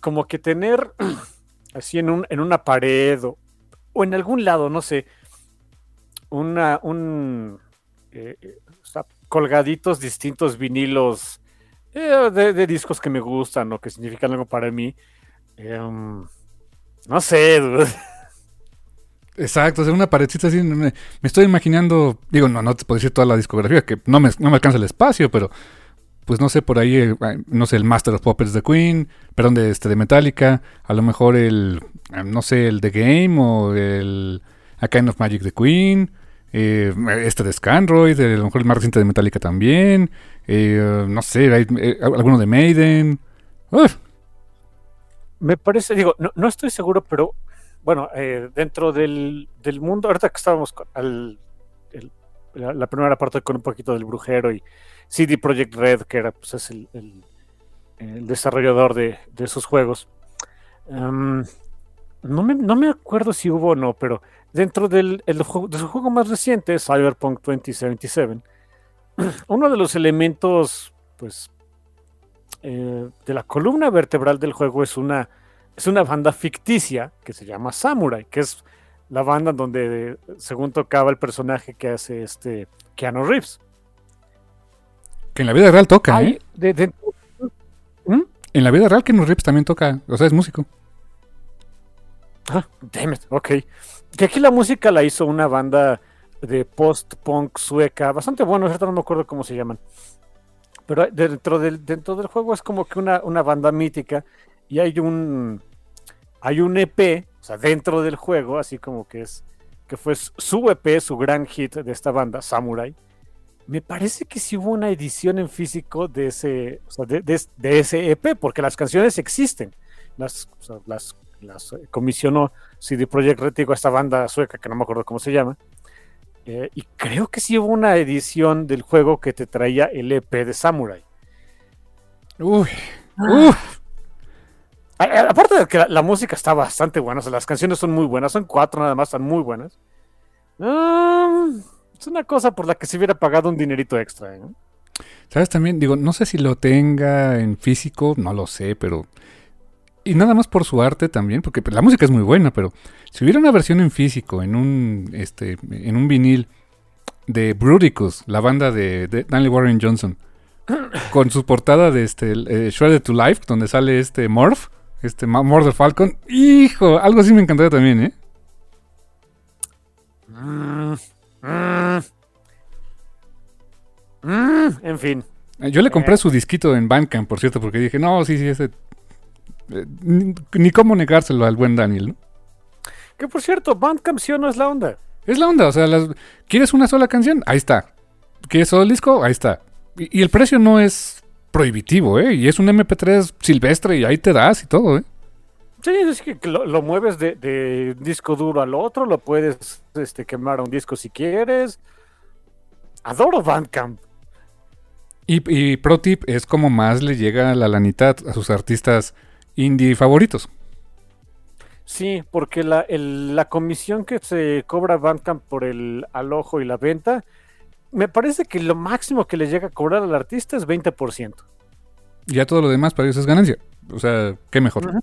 Como que tener así en, un, en una pared o, o en algún lado, no sé, una, un... eh, eh, colgaditos distintos vinilos eh, de, de discos que me gustan o que significan algo para mí. Em, no sé. Exacto, o una paredcita así. Me, me estoy imaginando, digo, no, no te puedo decir toda la discografía, que no me, no me alcanza el espacio, pero pues no sé, por ahí, eh, no sé, el Master of Puppets de Queen, perdón, de, este, de Metallica, a lo mejor el, eh, no sé, el The Game o el A Kind of Magic de Queen, eh, este de Scandroid, a lo mejor el más reciente de Metallica también, eh, no sé, hay, eh, alguno de Maiden. Uf, Me parece, digo, no, no estoy seguro, pero bueno, dentro del, del mundo, ahorita que estábamos con al- la primera parte con un poquito del brujero y CD Projekt Red, que era pues, es el, desarrollador de, esos juegos. Em, no, me, no me acuerdo si hubo o no, pero dentro del el de su juego más reciente, Cyberpunk 2077, uno de los elementos, pues, eh, de la columna vertebral del juego es una, es una banda ficticia que se llama Samurai, que es la banda donde según tocaba el personaje que hace este Keanu Reeves. Que en la vida real toca, Hay ¿eh? de- de- En la vida real que Reeves también toca, o sea, es músico. Ah, damn it, ok. Que aquí la música la hizo una banda de post-punk sueca, bastante bueno, ahorita no me acuerdo cómo se llaman. Pero dentro del, dentro del juego es como que una, una banda mítica y hay un hay un EP, o sea, dentro del juego, así como que es que fue su EP, su gran hit de esta banda, Samurai. Me parece que sí hubo una edición en físico de ese, o sea, de, de- de ese EP, porque las canciones existen. Las, o sea, las, las eh, comisionó CD Projekt Red, digo, esta banda sueca que no me acuerdo cómo se llama. Eh, y creo que sí hubo una edición del juego que te traía el EP de Samurai. Uy, uf. A- a- Aparte de que la, la música está bastante buena, o sea, las canciones son muy buenas, son cuatro nada más, están muy buenas. Ah, es una cosa por la que se hubiera pagado un dinerito extra. ¿eh? ¿Sabes también? Digo, no sé si lo tenga en físico, no lo sé, pero... Y nada más por su arte también, porque la música es muy buena, pero si hubiera una versión en físico, en un, este, en un vinil de Bruticus, la banda de, de Warren Johnson, con su portada de este eh, Shredded to Life, donde sale este Morph, este Morph Falcon, hijo, algo así me encantaría también, ¿eh? Mm, mm, mm, en fin. Eh, Yo le compré Eh. su disquito en Bandcamp, por cierto, porque dije, no, sí, sí, ese... eh, ni, ni cómo negárselo al buen Daniel, ¿no? Que por cierto, Bandcamp sí o no es la onda. Es la onda, o sea, las- ¿quieres una sola canción? Ahí está. ¿Quieres solo el disco? Ahí está. Y, y el precio no es prohibitivo, ¿eh? Y es un MP3 silvestre y ahí te das y todo, ¿eh? Sí, es que lo, lo mueves de, de disco duro al otro, lo puedes este, quemar a un disco si quieres. Adoro Bandcamp. Y, y Pro Tip es como más le llega la lanita a sus artistas indie favoritos. Sí, porque la, el- la comisión que se cobra Bandcamp por el alojo y la venta, me parece que lo máximo que le llega a cobrar al artista es 20%. Y ya todo lo demás para ellos es ganancia. O sea, qué mejor. Ujú.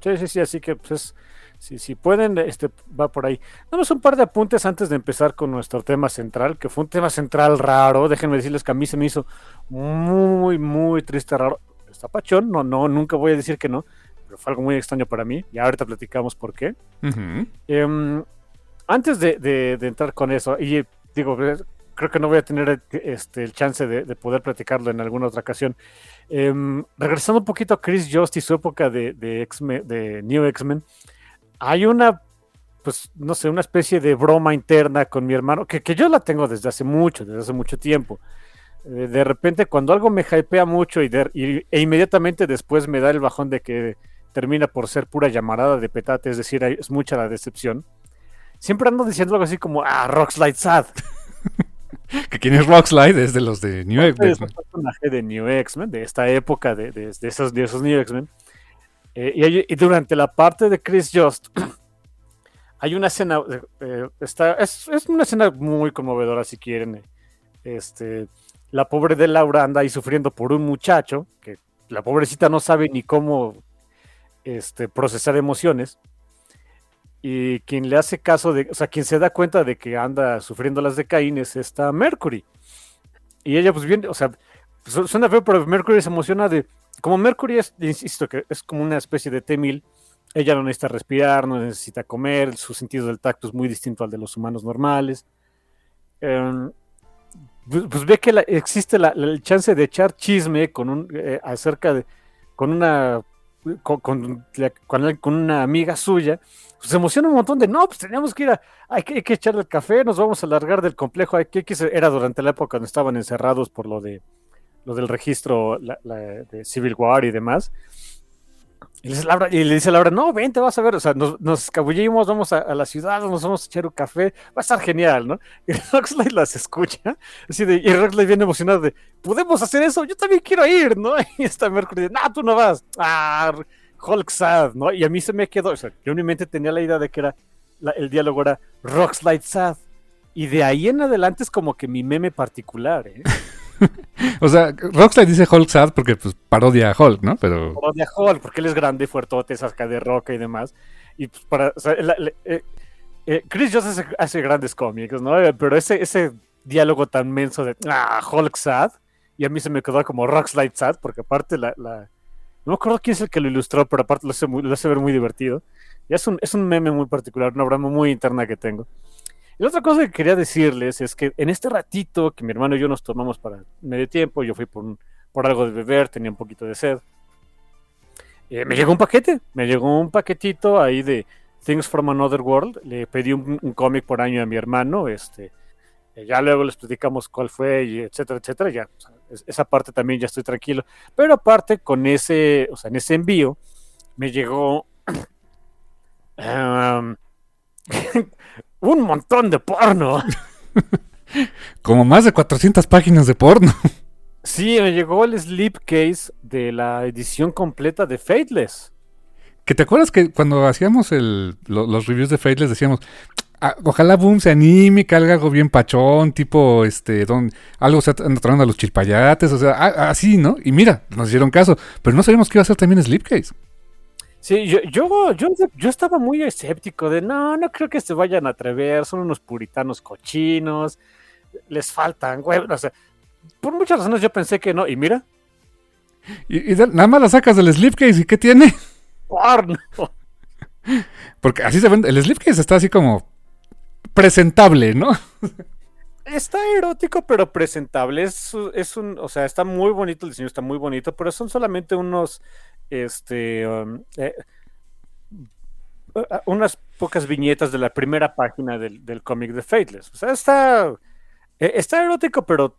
Sí, sí, sí, así que pues es, si, si pueden, este va por ahí. Nada más un par de apuntes antes de empezar con nuestro tema central, que fue un tema central raro. Déjenme decirles que a mí se me hizo muy, muy triste, raro. Está pachón, no, no, nunca voy a decir que no, pero fue algo muy extraño para mí. Y ahorita platicamos por qué. Em, antes de, de- de entrar con eso, y digo, creo que no voy a tener este, el chance de, de poder platicarlo en alguna otra ocasión. Em, regresando un poquito a Chris Just y su época de, New X-Men, hay una, pues, no sé, una especie de broma interna con mi hermano, que, que yo la tengo desde hace mucho, desde hace mucho tiempo. Eh, de repente, cuando algo me hypea mucho y, e inmediatamente después me da el bajón de que termina por ser pura llamarada de petate, es decir, es mucha la decepción siempre ando diciendo algo así como, ah, Rockslide Sad. Que quien es Rockslide es de los de New Es X-Men. un personaje de New X-Men, de esta época de, de- de esos, de esos New X-Men. Eh, y, hay- y durante la parte de Chris Just, hay una escena, eh, eh, está, es, es una escena muy conmovedora si quieren. Este, la pobre de Laura anda ahí sufriendo por un muchacho, que la pobrecita no sabe ni cómo este, procesar emociones. Y quien le hace caso de, o sea, quien se da cuenta de que anda sufriendo las de Caín es Mercury. Y ella, pues bien, o sea, su- suena feo, pero Mercury se emociona de. Como Mercury es, insisto, que es como una especie de T-1000, ella no necesita respirar, no necesita comer, su sentido del tacto es muy distinto al de los humanos normales. Em, pues, pues ve que existe la, la- el chance de echar chisme con un, eh, acerca de. con una. Con, con con- una amiga suya, pues se emociona un montón de no, pues teníamos que ir a, hay que, hay que echarle el café, nos vamos a largar del complejo, hay que, que era durante la época cuando estaban encerrados por lo de lo del registro de Civil War y demás. Y le, dice y le dice Laura, no, ven, te vas a ver, o sea, nos, nos escabullimos, vamos a, la ciudad, nos vamos a echar un café, va a estar genial, ¿no? Y Roxley las escucha, así de, y Roxley viene emocionado de, ¿podemos hacer eso? Yo también quiero ir, ¿no? Y está Mercury de, no, tú no vas, ah, Hulk sad, ¿no? Y a mí se me quedó, o sea, yo en mi mente tenía la idea de que era, el diálogo era Roxlide sad, y de ahí en adelante es como que mi meme particular, ¿eh? O sea, Rockslide dice Hulk sad porque pues parodia a Hulk, ¿no? Pero parodia a Hulk, porque él es grande, fuertote, saca de roca y demás. Y pues para. o sea, la- la- eh, eh, Chris Jones hace, hace grandes cómics, ¿no? Eh, Pero ese, ese diálogo tan menso de ah, Hulk sad, y a mí se me quedó como Rockslide sad, porque aparte la. la- no me acuerdo quién es el que lo ilustró, pero aparte lo hace, muy- lo hace ver muy divertido. Y es un, es un meme muy particular, una broma muy interna que tengo. Y la otra cosa que quería decirles es que en este ratito que mi hermano y yo nos tomamos para medio tiempo, yo fui por, un- por algo de beber, tenía un poquito de sed. Eh, me llegó un paquete, me llegó un paquetito ahí de Things from Another World. Le pedí un, un cómic por año a mi hermano, este, eh, ya luego les platicamos cuál fue, y etcétera, etcétera. Ya, o sea, es- esa parte también ya estoy tranquilo. Pero aparte, con ese, o sea, en ese envío, me llegó um, un montón de porno. como más de 400 páginas de porno. Sí, me llegó el slipcase de la edición completa de Fateless. Que te acuerdas que cuando hacíamos el, lo- los reviews de Fate les decíamos, "Ah, ojalá Boom se anime, que haga algo bien pachón, tipo, este, don, algo se anda tronando a los chilpayates, o sea, así, ¿no? Y mira, nos hicieron caso, pero no sabíamos que iba a ser también Slipcase. Sí, yo, yo, yo, yo estaba muy escéptico de no, no creo que se vayan a atrever, son unos puritanos cochinos, les faltan huevos, o sea, por muchas razones yo pensé que no, y mira, Y, nada más la sacas del Slipcase, ¿y qué tiene? porno. Porque así se vende, el Slipcase está así como presentable, ¿no? Está erótico, pero presentable. Es, es un, o sea, está muy bonito el diseño, está muy bonito, pero son solamente unos, este, um, eh, uh, unas pocas viñetas de la primera página del, del cómic de Fateless. O sea, está, eh, está erótico, pero,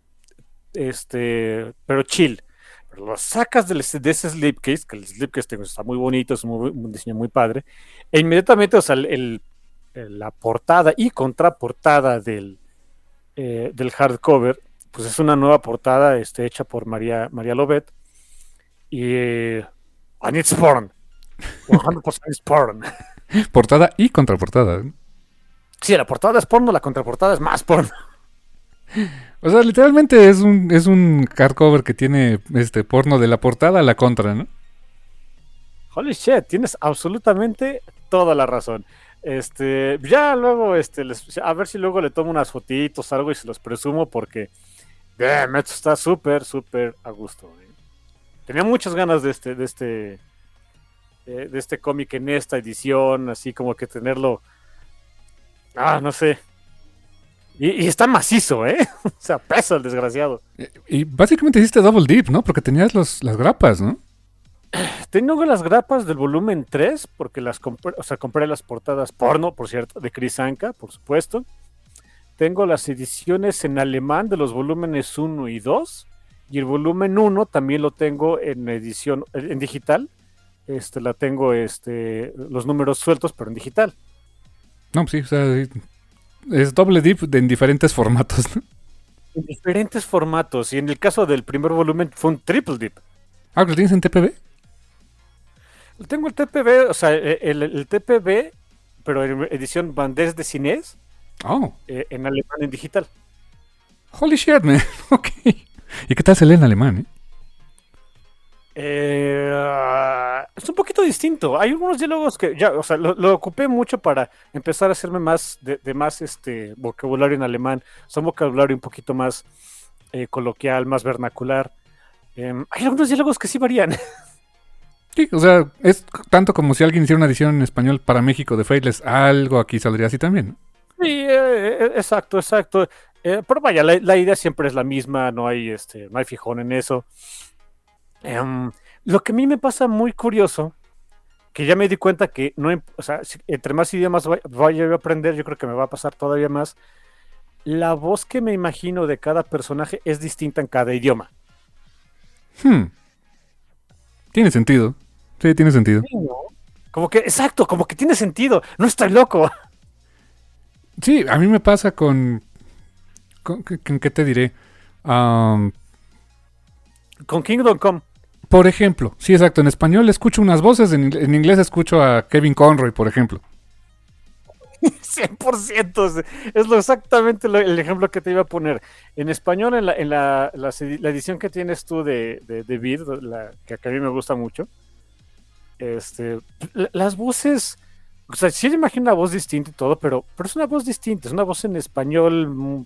este, pero chill. Pero lo sacas del, de ese slipcase, que el slipcase está muy bonito, es un diseño muy padre, e inmediatamente, o sea, el- la portada y contraportada del, eh, del hardcover, pues es una nueva portada este, hecha por María, María Lobet. Y. eh, and it's porn. 100% es porn. Portada y contraportada. Sí, la portada es porno, la contraportada es más porno. O sea, literalmente es un, es un hardcover que tiene este porno de la portada a la contra, ¿no? Holy shit, tienes absolutamente toda la razón. Este, ya luego, este, a ver si luego le tomo unas fotitos, algo y se los presumo porque, damn, esto está súper, súper a gusto. ¿eh? Tenía muchas ganas de este, de este, de este cómic en esta edición, así como que tenerlo, ah, no sé. Y, y está macizo, ¿eh? o sea, pesa el desgraciado. Y básicamente hiciste double dip, ¿no? Porque tenías los, las grapas, ¿no? Tengo las grapas del volumen 3, porque las compré, o sea, compré las portadas porno, por cierto, de Chris Anka, por supuesto. Tengo las ediciones en alemán de los volúmenes 1 y 2. Y el volumen 1 también lo tengo en edición, en digital. Este, la tengo, este, los números sueltos, pero en digital. No, pues sí, o sea, es doble dip en diferentes formatos, ¿no? En diferentes formatos. Y en el caso del primer volumen fue un triple dip. Ah, ¿lo tienes en TPB? Tengo el TPB, o sea, el, el TPB, pero en edición bandés de cines, Oh, eh, en alemán en digital. holy shit, man. ok. ¿Y qué tal se lee en alemán, eh? Eh, es un poquito distinto. Hay algunos diálogos que ya, o sea, lo, lo ocupé mucho para empezar a hacerme más de, de más este vocabulario en alemán. Sea, un vocabulario un poquito más eh, coloquial, más vernacular. Em, hay algunos diálogos que sí varían. Sí, o sea, es tanto como si alguien hiciera una edición en español para México de Faithless, algo aquí saldría así también. Sí, eh, eh, exacto, exacto. Eh, pero vaya, la, la idea siempre es la misma, no hay, este, no hay fijón en eso. Em, lo que a mí me pasa muy curioso, que ya me di cuenta que no, im- o sea, entre más idiomas vay- vaya a aprender, yo creo que me va a pasar todavía más. La voz que me imagino de cada personaje es distinta en cada idioma. Hmm. Tiene sentido. Sí, tiene sentido. Como que, exacto, como que tiene sentido. No estoy loco. Sí, a mí me pasa con... con, con- ¿Qué te diré? Con Kingdom Come. por ejemplo, sí, exacto, en español escucho unas voces, en, ing- en inglés escucho a Kevin Conroy, por ejemplo. 100%. Es lo exactamente lo- el ejemplo que te iba a poner. En español, en la, en la, la edi- la edición que tienes tú de, de, de Vid, la, que a mí me gusta mucho, este, la- las voces, o sea, sí le imagino una voz distinta y todo, pero, pero es una voz distinta, es una voz en español, mm,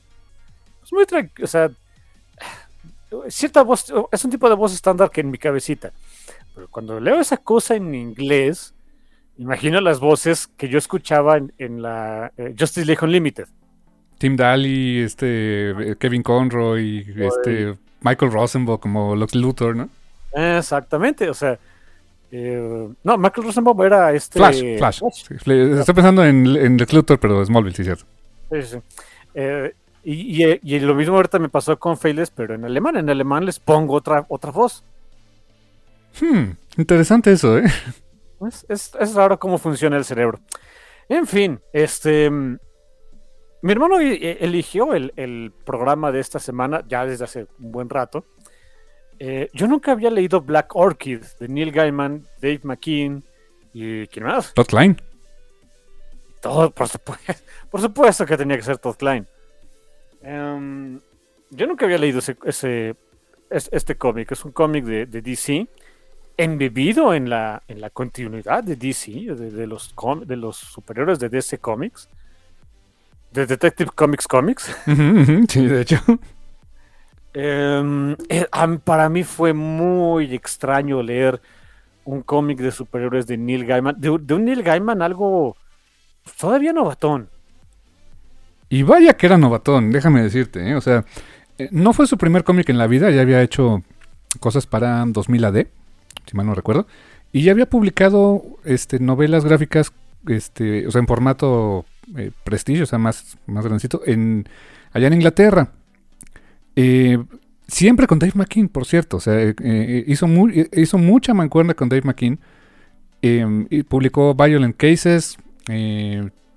es muy tranquila, o sea, cierta voz, es un tipo de voz estándar que en mi cabecita. Pero cuando leo esa cosa en inglés, imagino las voces que yo escuchaba en, en la eh, Justice League Unlimited. Tim Daly, este, eh, Kevin Conroy, este, Michael Rosenbaum como Lex Luthor, ¿no? Exactamente, o sea, eh, no, Michael Rosenbaum era este Flash, Flash. Sí, Fle- Estoy pensando en, en Lex Luthor, pero Smallville, sí, cierto. Sí, sí. Eh, y, y- y lo mismo ahorita me pasó con Failes, pero en alemán. En alemán les pongo otra, otra voz. Hmm, interesante eso, ¿eh? Es, es- es raro cómo funciona el cerebro. En fin, este. mm, Mi hermano e- e- eligió el, el programa de esta semana ya desde hace un buen rato. Eh, yo nunca había leído Black Orchid de Neil Gaiman, Dave McKean y quién más. Todd Klein. Todo, por supuesto, por supuesto que tenía que ser Todd Klein. Em, yo nunca había leído ese, ese- es- este cómic. Es un cómic de, de DC, embebido en la, en la continuidad de DC, de, de los, com- de los superiores de DC Comics, de Detective Comics Comics. Sí, de hecho. Em, eh, para mí fue muy extraño leer un cómic de superhéroes de Neil Gaiman, de, un Neil Gaiman algo todavía novatón. Y vaya que era novatón, déjame decirte, ¿eh? O sea, eh, no fue su primer cómic en la vida, ya había hecho cosas para 2000 AD, si mal no recuerdo, y ya había publicado este, novelas gráficas, este, o sea, en formato prestigio, o sea, más, más grandecito, en, allá en Inglaterra. Eh, siempre con Dave McKean, por cierto, o sea, eh, eh, hizo, mu- hizo mucha mancuerna con Dave McKean, eh, y publicó Violent Cases,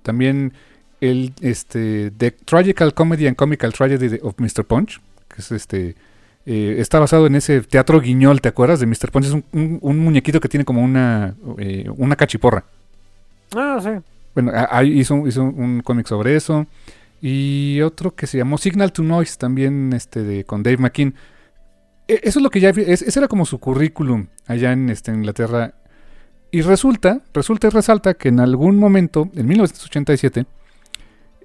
también el este The Tragical Comedy and Comical Tragedy of Mr. Punch, que es este está basado en ese teatro guiñol, ¿te acuerdas? De Mr. Punch. Es un, un- un muñequito que tiene como una, una cachiporra. Ah, sí. Bueno, ahí hizo, hizo un cómic sobre eso. Y otro que se llamó Signal to Noise, también este de, con Dave McKean. E- Eso es lo que ya es- ese era como su currículum allá en este, Inglaterra. Y resulta, resulta y resalta que en algún momento, en 1987,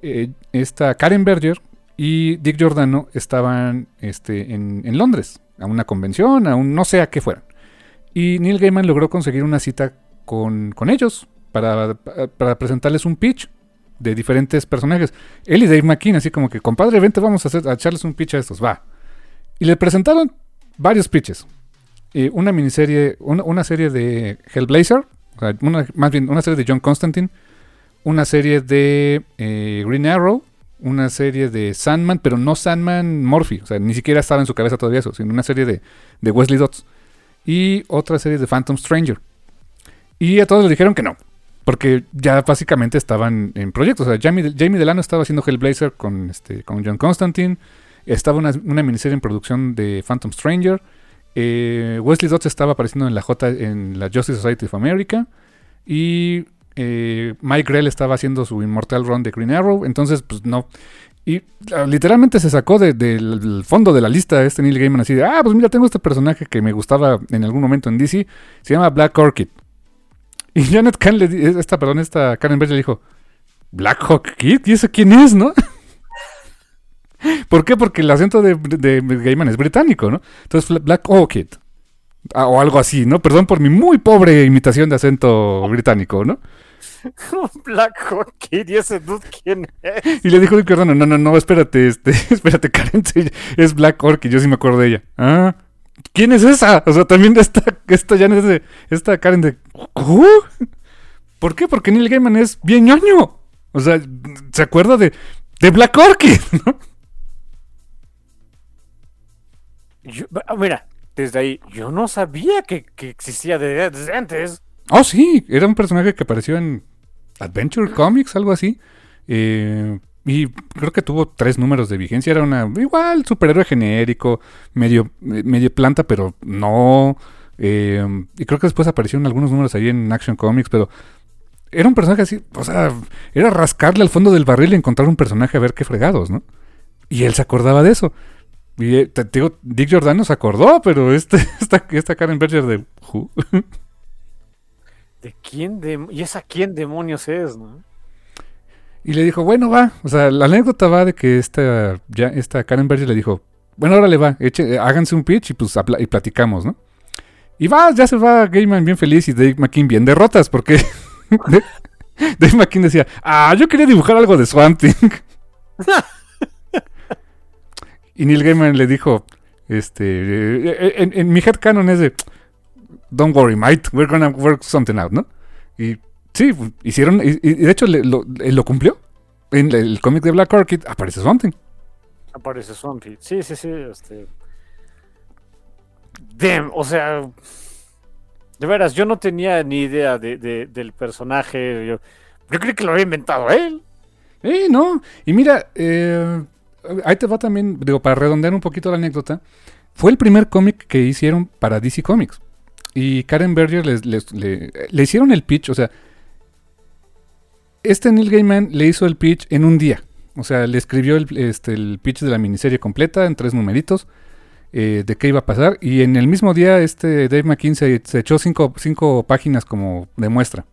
eh, esta Karen Berger y Dick Giordano estaban este, en, en Londres, a una convención, a un no sé a qué fueran. Y Neil Gaiman logró conseguir una cita con, con ellos para, para presentarles un pitch de diferentes personajes. Él y Dave McKean, así como que, compadre, vente, vamos a, hacer, a echarles un pitch a estos, va. Y le presentaron varios pitches. Eh, una miniserie, una, una serie de Hellblazer, o sea, una- más bien una serie de John Constantine, una serie de eh, Green Arrow, una serie de Sandman, pero no Sandman Morphy, o sea, ni siquiera estaba en su cabeza todavía eso, sino una serie de, de Wesley Dodds. Y otra serie de Phantom Stranger. Y a todos les dijeron que no, porque ya básicamente estaban en proyectos. O sea, Jamie, Delano estaba haciendo Hellblazer con, este, John Constantine. Estaba una, miniserie en producción de Phantom Stranger. eh, Wesley Dodds estaba apareciendo en la J en la Justice Society of America. Y eh, Mike Grell estaba haciendo su Immortal Run de Green Arrow. Entonces, pues no. Y ah, literalmente se sacó de- del del fondo de la lista este Neil Gaiman así de, ah, pues mira, tengo este personaje que me gustaba en algún momento en DC. Se llama Black Orchid. Y Janet Kahn le di- esta, perdón, esta Karen Berger le dijo, Black Hawk Kid, ¿y ese quién es, no? ¿Por qué? Porque el acento de, de Gaiman es británico, ¿no? Entonces, Black Orchid. Ah, o algo así, ¿no? Perdón por mi muy pobre imitación de acento británico, ¿no? Black Hawk Kid, ¿y ese dude quién es? Y le dijo Giordano, no, no, no, espérate, este, espérate, Karen, es Black Orchid, yo sí me acuerdo de ella. Ah, ¿quién es esa? O sea, también esta, esta ya es de, esta Karen de, ¿Uh? ¿por qué? Porque Neil Gaiman es bien ñoño. O sea, se acuerda de, de Black Orchid, ¿no? Yo- ah, mira, desde ahí, yo no sabía que, que existía de- desde antes. Oh, sí, era un personaje que apareció en Adventure Comics, algo así. Eh, y creo que tuvo tres números de vigencia. Era una igual superhéroe genérico, medio, medio planta, pero no. Eh, y creo que después aparecieron algunos números ahí en Action Comics, pero era un personaje así, o sea, era rascarle al fondo del barril y encontrar un personaje a ver qué fregados, ¿no? Y él se acordaba de eso. Y eh, te digo, Dick Giordano se acordó, pero este, esta, esta Karen Berger de Who? ¿De quién dem- ¿Y esa quién demonios es, no? Y le dijo, bueno, va. O sea, la anécdota va de que esta, ya, esta Karen Berger le dijo, bueno, ahora le va, eh, háganse un pitch y pues y platicamos, ¿no? Y va, ya se va Gaiman bien feliz y Dave McKean bien derrotas, porque Dave McKean decía, ah, yo quería dibujar algo de Swamp y Neil Gaiman le dijo, este, eh, eh, en, en mi headcanon es de, don't worry, mate, we're gonna work something out, ¿no? Y sí, hicieron, y, y de hecho le- lo, lo cumplió. En el, cómic de Black Orchid aparece Something. Aparece Swampy. Sí, sí, sí. Este... Damn, o sea. De veras, yo no tenía ni idea de, de- del personaje. Yo, yo creí que lo había inventado él. Eh, no. Y mira, eh, ahí te va también, digo, para redondear un poquito la anécdota. Fue el primer cómic que hicieron para DC Comics. Y Karen Berger les- les- le, le hicieron el pitch, o sea, este Neil Gaiman le hizo el pitch en un día. O sea, le escribió el, este, pitch de la miniserie completa en tres numeritos eh, de qué iba a pasar. Y en el mismo día, este Dave McKean se, echó cinco, páginas como de muestra.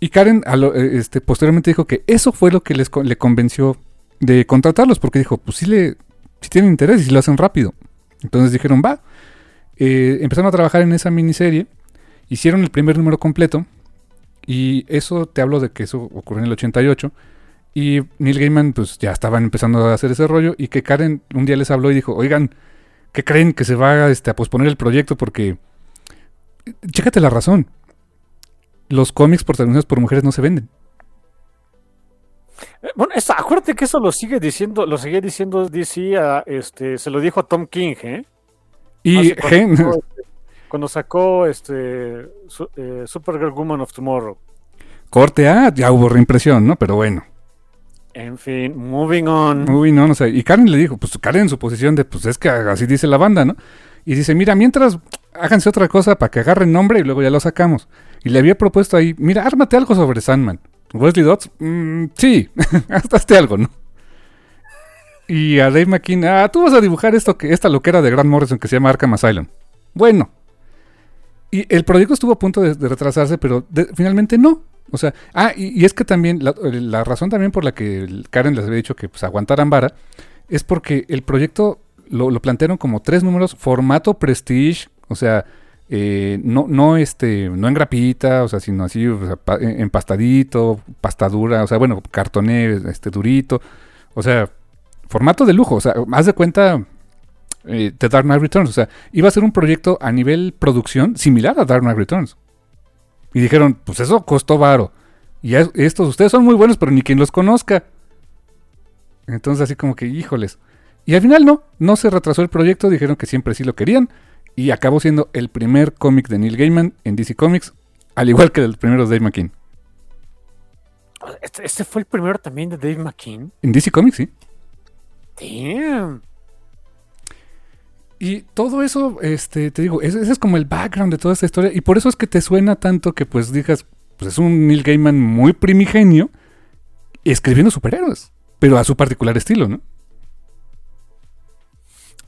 Y Karen eh, este, posteriormente dijo que eso fue lo que les, le convenció de contratarlos, porque dijo, pues sí, le, sí tienen interés y si lo hacen rápido. Entonces dijeron, va. Eh, empezaron a trabajar en esa miniserie, hicieron el primer número completo, y eso te hablo de que eso ocurrió en el 88. Y Neil Gaiman, pues ya estaban empezando a hacer ese rollo, y que Karen un día les habló y dijo, oigan, ¿qué creen que se va este, a posponer el proyecto? Porque, chécate la razón, los cómics protagonizados por mujeres no se venden. Eh, Bueno, eso- acuérdate que eso lo sigue diciendo, lo seguía diciendo DC, a, este, se lo dijo a Tom King, ¿eh? Y gen- cuando sacó este su- eh, Supergirl Woman of Tomorrow. corte A, ya hubo reimpresión, ¿no? Pero bueno. En fin, moving on. Moving on, o sea, y Karen le dijo, pues Karen en su posición de, pues es que así dice la banda, ¿no? Y dice, mira, mientras háganse otra cosa para que agarren nombre y luego ya lo sacamos. Y le había propuesto ahí, mira, ármate algo sobre Sandman. Wesley Dodds, mm, sí, hazte algo, ¿no? Y a Dave McKean, ah, tú vas a dibujar esto que, esta loquera de Grant Morrison que se llama Arkham Asylum. Bueno. Y el proyecto estuvo a punto de, retrasarse, pero finalmente no. O sea, ah, y, es que también, la, razón también por la que Karen les había dicho que pues, aguantaran vara, es porque el proyecto lo, plantearon como tres números, formato prestige, o sea, eh, no, no, este, no en grapita, o sea, sino así, empastadito, pastadura, o sea, bueno, cartoné, este, durito, o sea, formato de lujo, o sea, más de cuenta eh, de Dark Knight Returns, o sea, iba a ser un proyecto a nivel producción similar a Dark Knight Returns. Y dijeron, pues eso costó varo. Y estos, ustedes son muy buenos, pero ni quien los conozca. Entonces así como que, híjoles. Y al final no, no se retrasó el proyecto, dijeron que siempre sí lo querían. Y acabó siendo el primer cómic de Neil Gaiman en DC Comics, al igual que el primero de Dave McKean. ¿Este, ¿Este, fue el primero también de Dave McKean? En DC Comics, sí. Damn. Y todo eso, este, te digo, ese, es como el background de toda esta historia. Y por eso es que te suena tanto que pues digas, pues es un Neil Gaiman muy primigenio escribiendo superhéroes, pero a su particular estilo, ¿no?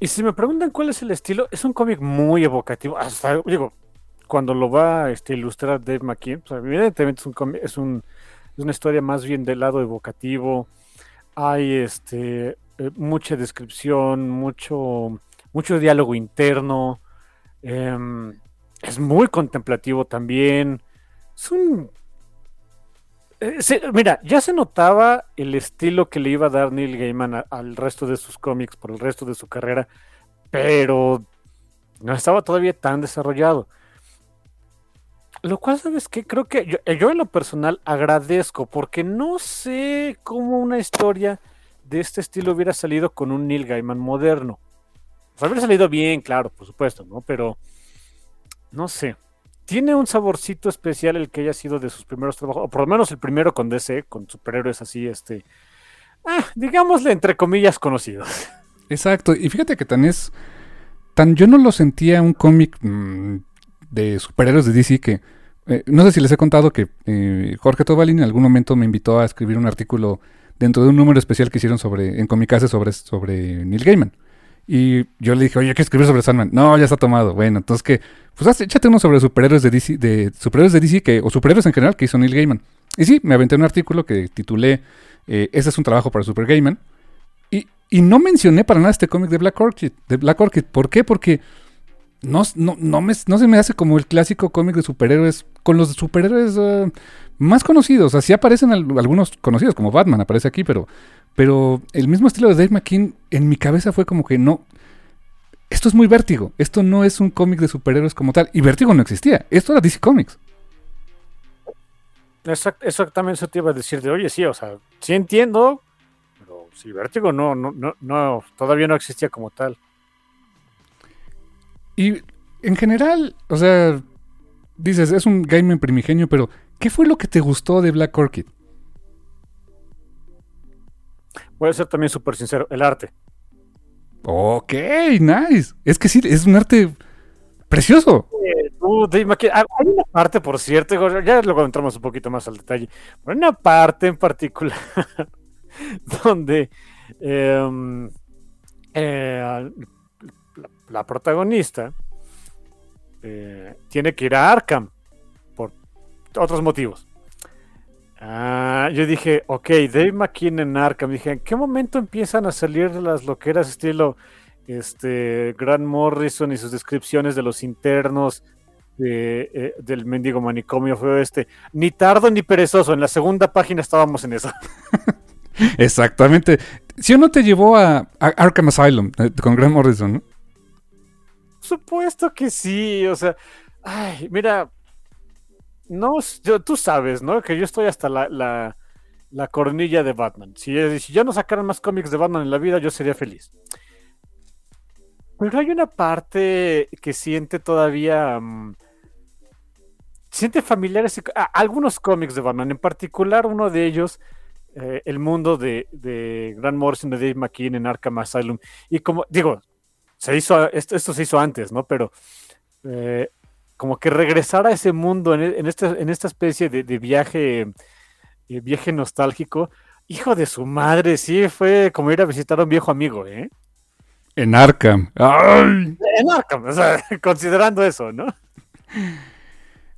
Y si me preguntan cuál es el estilo, es un cómic muy evocativo. Hasta, digo, cuando lo va a este, ilustrar Dave McKean, evidentemente es, un, es, un, es una historia más bien del lado evocativo. Hay este, eh, mucha descripción, mucho mucho diálogo interno. Em, es muy contemplativo también. Es un. Eh, mira, ya se notaba el estilo que le iba a dar Neil Gaiman al resto de sus cómics por el resto de su carrera, pero no estaba todavía tan desarrollado. Lo cual, ¿sabes qué? Creo que yo, yo, en lo personal agradezco porque no sé cómo una historia de este estilo hubiera salido con un Neil Gaiman moderno. Pues haber salido bien, claro, por supuesto, ¿no? Pero no sé. Tiene un saborcito especial el que haya sido de sus primeros trabajos, o por lo menos el primero con DC, con superhéroes así, este. Ah, digámosle entre comillas conocidos. Exacto, y fíjate que tan es. Tan yo no lo sentía un cómic mm, de superhéroes de DC que. Eh, no sé si les he contado que eh, Jorge Tobalín en algún momento me invitó a escribir un artículo dentro de un número especial que hicieron sobre, en Comicase sobre, sobre Neil Gaiman. Y yo le dije, oye, hay que escribir sobre Sandman. No, ya está tomado. Bueno, entonces que, pues échate uno sobre superhéroes de DC, de superhéroes de DC o superhéroes en general que hizo Neil Gaiman. Y sí, me aventé un artículo que titulé eh, Ese es un trabajo para Super Gaiman. Y, y no mencioné para nada este cómic de Black Orchid. De Black Orchid. ¿Por qué? Porque no, no, no, me, no se me hace como el clásico cómic de superhéroes con los superhéroes uh, más conocidos. Así aparecen algunos conocidos, como Batman aparece aquí, pero pero el mismo estilo de Dave McKean en mi cabeza fue como que no. Esto es muy vértigo. Esto no es un cómic de superhéroes como tal. Y vértigo no existía. Esto era DC Comics. exactamente eso te iba a decir de, oye, sí, o sea, sí entiendo, pero sí, vértigo no, no, no, no, todavía no existía como tal. Y en general, o sea, dices, es un game primigenio, pero ¿qué fue lo que te gustó de Black Orchid? Voy a ser también súper sincero, el arte. Ok, nice. Es que sí, es un arte precioso. Eh, ah, hay una parte, por cierto, ya lo entramos un poquito más al detalle, pero hay una parte en particular donde em, eh, la, protagonista eh, tiene que ir a Arkham por otros motivos. Ah, yo dije, ok, Dave McKean en Arkham. Dije, ¿en qué momento empiezan a salir las loqueras estilo este Grant Morrison y sus descripciones de los internos eh, del mendigo manicomio fue este? Ni tardo ni perezoso. En la segunda página estábamos en eso. Exactamente. Si uno te llevó a, Arkham Asylum eh, con Grant Morrison, ¿no? Supuesto que sí. O sea, ay, mira, no, tú sabes, ¿no? Que yo estoy hasta la, la, cornilla de Batman. Si, ya no sacaran más cómics de Batman en la vida, yo sería feliz. Pero hay una parte que siente todavía. Mm, siente familiares algunos cómics de Batman, en particular uno de ellos eh, el mundo de, de Grant Morrison de Dave McKean en Arkham Asylum. Y como, digo, se hizo, esto, esto se hizo antes, ¿no? Pero eh, como que regresar a ese mundo en, en esta, en esta especie de, de viaje, eh, viaje nostálgico, hijo de su madre, sí, fue como ir a visitar a un viejo amigo, ¿eh? En Arkham. ¡Ay! En Arkham, o sea, considerando eso, ¿no?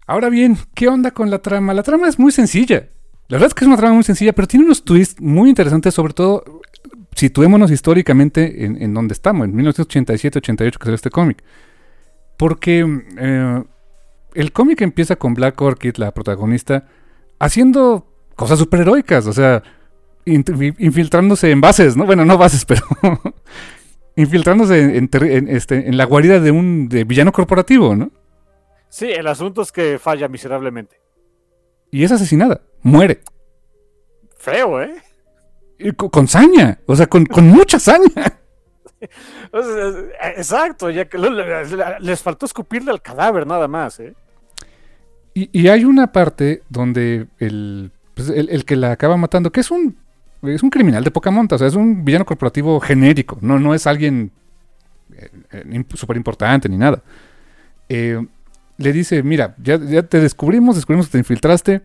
Ahora bien, ¿qué onda con la trama? La trama es muy sencilla. La verdad es que es una trama muy sencilla, pero tiene unos twists muy interesantes, sobre todo situémonos históricamente en, en donde estamos, en 1987-88 que salió este cómic. Porque eh, el cómic empieza con Black Orchid, la protagonista, haciendo cosas superheroicas, o sea, in- infiltrándose en bases, ¿no? Bueno, no bases, pero infiltrándose en, en este, en la guarida de un de villano corporativo, ¿no? Sí, el asunto es que falla miserablemente. Y es asesinada, muere. Feo, ¿eh? Y co- con saña, o sea, con, con mucha saña. Exacto, ya que les faltó escupirle al cadáver nada más, ¿eh? Y, hay una parte donde el, pues, el, el que la acaba matando, que es un, es un criminal de poca monta, o sea, es un villano corporativo genérico, no, no es alguien súper importante ni nada. Eh, le dice, mira, ya, ya te descubrimos, descubrimos que te infiltraste.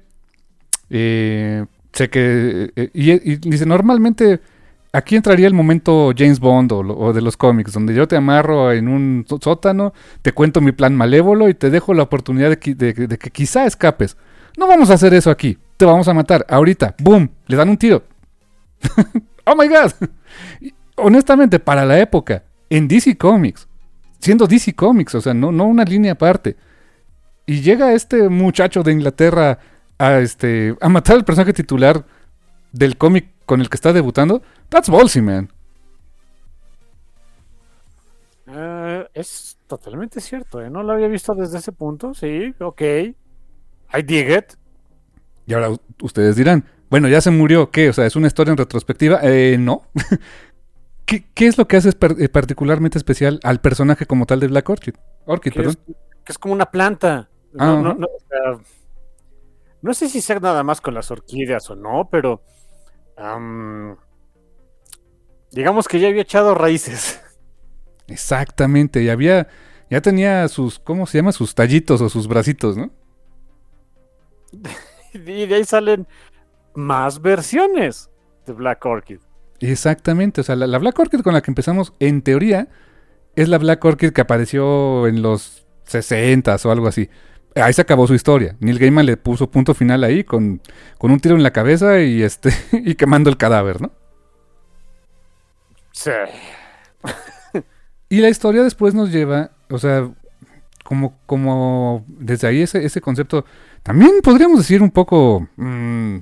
eh, sé que... eh, y dice, normalmente aquí entraría el momento James Bond o, de los cómics, donde yo te amarro en un só- sótano, te cuento mi plan malévolo y te dejo la oportunidad de, de- que quizá escapes. No vamos a hacer eso aquí. Te vamos a matar. Ahorita, boom, le dan un tiro. oh my god. Honestamente, para la época, en DC Comics, siendo DC Comics, o sea, no, no una línea aparte. Y llega este muchacho de Inglaterra a, este, a matar al personaje titular del cómic con el que está debutando. That's ballsy, man. Eh, es totalmente cierto, ¿eh? No lo había visto desde ese punto, sí, ok. I dig it. Y ahora ustedes dirán, bueno, ya se murió, ¿qué? O sea, ¿es una historia en retrospectiva? Eh, no. ¿Qué, qué es lo que hace eh, particularmente especial al personaje como tal de Black Orchid? Orchid, Que es, perdón. que es como una planta. No, Ah, no, no, o sea, no sé si sea nada más con las orquídeas o no, pero am, digamos que ya había echado raíces. Exactamente, y había, ya tenía sus, ¿cómo se llama? Sus tallitos o sus bracitos, ¿no? Y de ahí salen más versiones de Black Orchid. Exactamente, o sea, la, la Black Orchid con la que empezamos, en teoría, es la Black Orchid que apareció en los 60 o algo así. Ahí se acabó su historia. Neil Gaiman le puso punto final ahí con, con un tiro en la cabeza y este y quemando el cadáver, ¿no? Sí. Y la historia después nos lleva, o sea, como, como desde ahí ese, ese concepto, también podríamos decir un poco mm,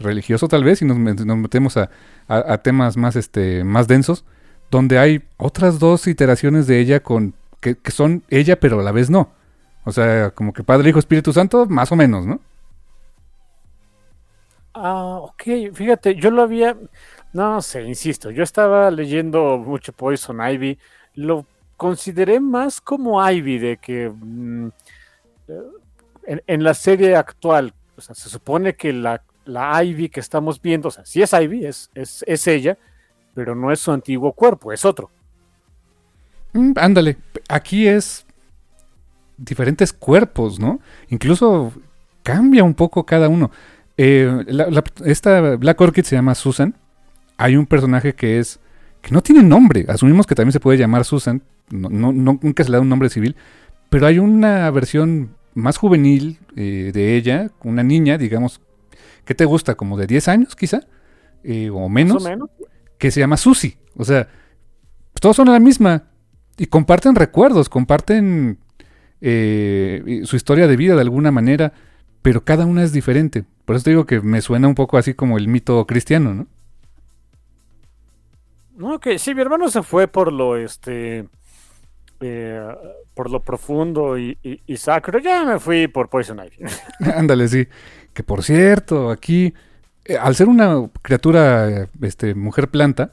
religioso tal vez, y nos, met- nos metemos a, a- a temas más, este, más densos, donde hay otras dos iteraciones de ella con que, que son ella, pero a la vez no. O sea, como que Padre, Hijo, Espíritu Santo, más o menos, ¿no? Ah, ok, fíjate, yo lo había, no sé, insisto, yo estaba leyendo mucho Poison Ivy, lo consideré más como Ivy de que mm, eh, en, en la serie actual, o sea, se supone que la, la Ivy que estamos viendo, o sea, sí es Ivy, es, es, es ella, pero no es su antiguo cuerpo, es otro. Mm, ándale, aquí es diferentes cuerpos, ¿no? Incluso cambia un poco cada uno. Eh, la- la- esta Black Orchid se llama Susan. Hay un personaje que es que no tiene nombre. Asumimos que también se puede llamar Susan. No, no- no- nunca se le da un nombre civil. Pero hay una versión más juvenil eh, de ella, una niña, digamos, que te gusta? Como de 10 años, quizá, eh, o menos o menos. que se llama Susi. O sea, todos son la misma. Y comparten recuerdos, comparten eh, su historia de vida de alguna manera, pero cada una es diferente. Por eso te digo que me suena un poco así como el mito cristiano, ¿no? No, que sí, mi hermano se fue por lo este eh, por lo profundo y, y, y sacro. Ya me fui por Poison Ivy. Ándale, sí. Que por cierto, aquí, eh, al ser una criatura, este, mujer planta,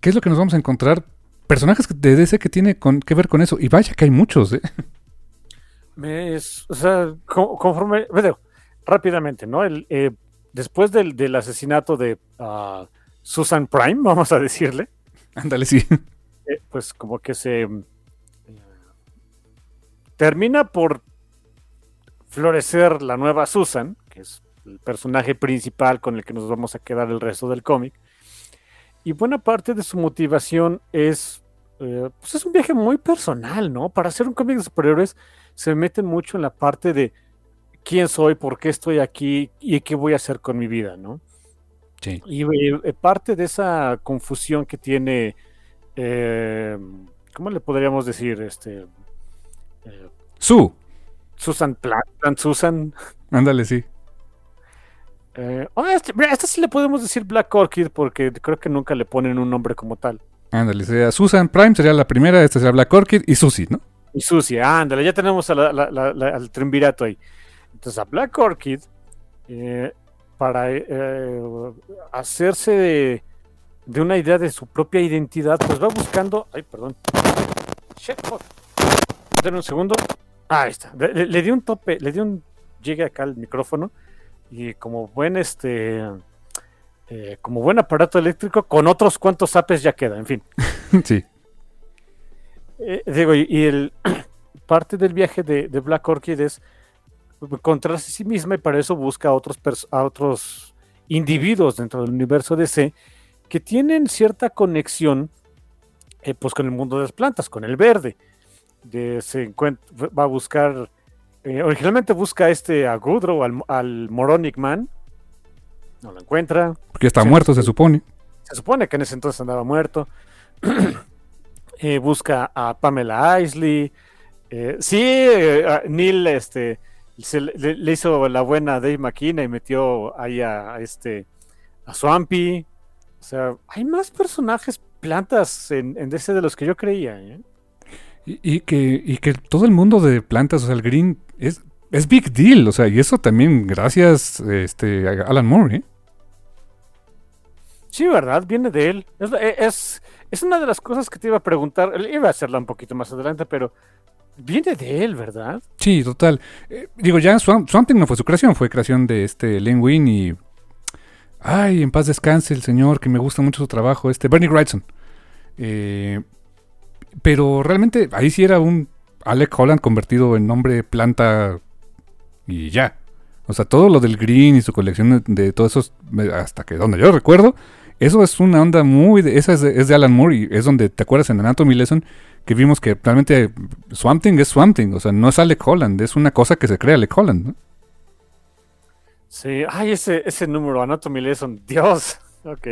¿qué es lo que nos vamos a encontrar? Personajes de DC que tiene con, que ver con eso. Y vaya que hay muchos, ¿eh? Me es- o sea, co- conforme, bueno, rápidamente, ¿no? El, eh, después del, del asesinato de uh, Susan Prime, vamos a decirle. Ándale, sí. Eh, pues como que se eh, termina por florecer la nueva Susan, que es el personaje principal con el que nos vamos a quedar el resto del cómic. Y buena parte de su motivación es, eh, pues es un viaje muy personal, ¿no? Para hacer un cómic de superhéroes se meten mucho en la parte de quién soy, por qué estoy aquí y qué voy a hacer con mi vida, ¿no? Sí. Y eh, parte de esa confusión que tiene, eh, ¿cómo le podríamos decir? Este, eh, Su. Susan Plant, Susan. Ándale, sí. Eh, oh, este, esta sí le podemos decir Black Orchid porque creo que nunca le ponen un nombre como tal. Ándale, sería Susan Prime, sería la primera, esta sería Black Orchid y Susie, ¿no? Y Susie, ándale, ya tenemos al triunvirato ahí. Entonces a Black Orchid, eh, para eh, hacerse de, una idea de su propia identidad, pues va buscando... Ay, perdón. Shit, un segundo. Ah, ahí está. Le, le di un tope, le di un llegue acá al micrófono y como buen este eh, como buen aparato eléctrico con otros cuantos apes ya queda, en fin. Sí. Eh, digo, y, el parte del viaje de, Black Orchid es encontrarse a sí misma y para eso busca a otros, a otros individuos dentro del universo DC que tienen cierta conexión eh, pues con el mundo de las plantas, con el verde. De, se va a buscar eh, originalmente busca este a Goodrow, al, Moronic Man. No lo encuentra. Porque está muerto, se supone. Se supone que en ese entonces andaba muerto. Eh, busca a Pamela Isley. Eh, sí, Neil este, le, hizo la buena Dave McKean y metió ahí a, este a Swampy. O sea, hay más personajes plantas en, en DC de los que yo creía. Y, que, y que todo el mundo de plantas, o sea, el green es, es big deal, o sea, y eso también gracias este, a Alan Moore, ¿eh? Sí, ¿verdad? Viene de él. Eh, es, es, una de las cosas que te iba a preguntar. Iba a hacerla un poquito más adelante, pero viene de él, ¿verdad? Sí, total. Eh, digo, ya Swamp, no fue su creación, fue creación de este Len Wein y... Ay, en paz descanse el señor, que me gusta mucho su trabajo, este Bernie Wrightson. Eh, pero realmente ahí sí era un Alec Holland convertido en nombre planta y ya. O sea, todo lo del green y su colección de, todos esos, hasta que donde yo recuerdo, eso es una onda muy, de, esa es de, Alan Moore y es donde, ¿te acuerdas en Anatomy Lesson? Que vimos que realmente Swamp Thing es Swamp Thing, o sea, no es Alec Holland, es una cosa que se crea Alec Holland, ¿no? Sí, ay, ese, ese número, Anatomy Lesson, Dios, ok.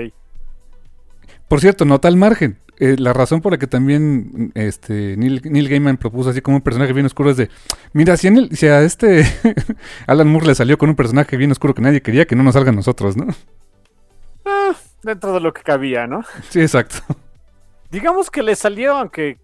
Por cierto, nota al margen, eh, la razón por la que también este Neil, Gaiman propuso así como un personaje bien oscuro es de, mira, si, a este Alan Moore le salió con un personaje bien oscuro que nadie quería, que no nos salga a nosotros, ¿no? Ah, dentro de lo que cabía, ¿no? Sí, exacto. Digamos que le salió, aunque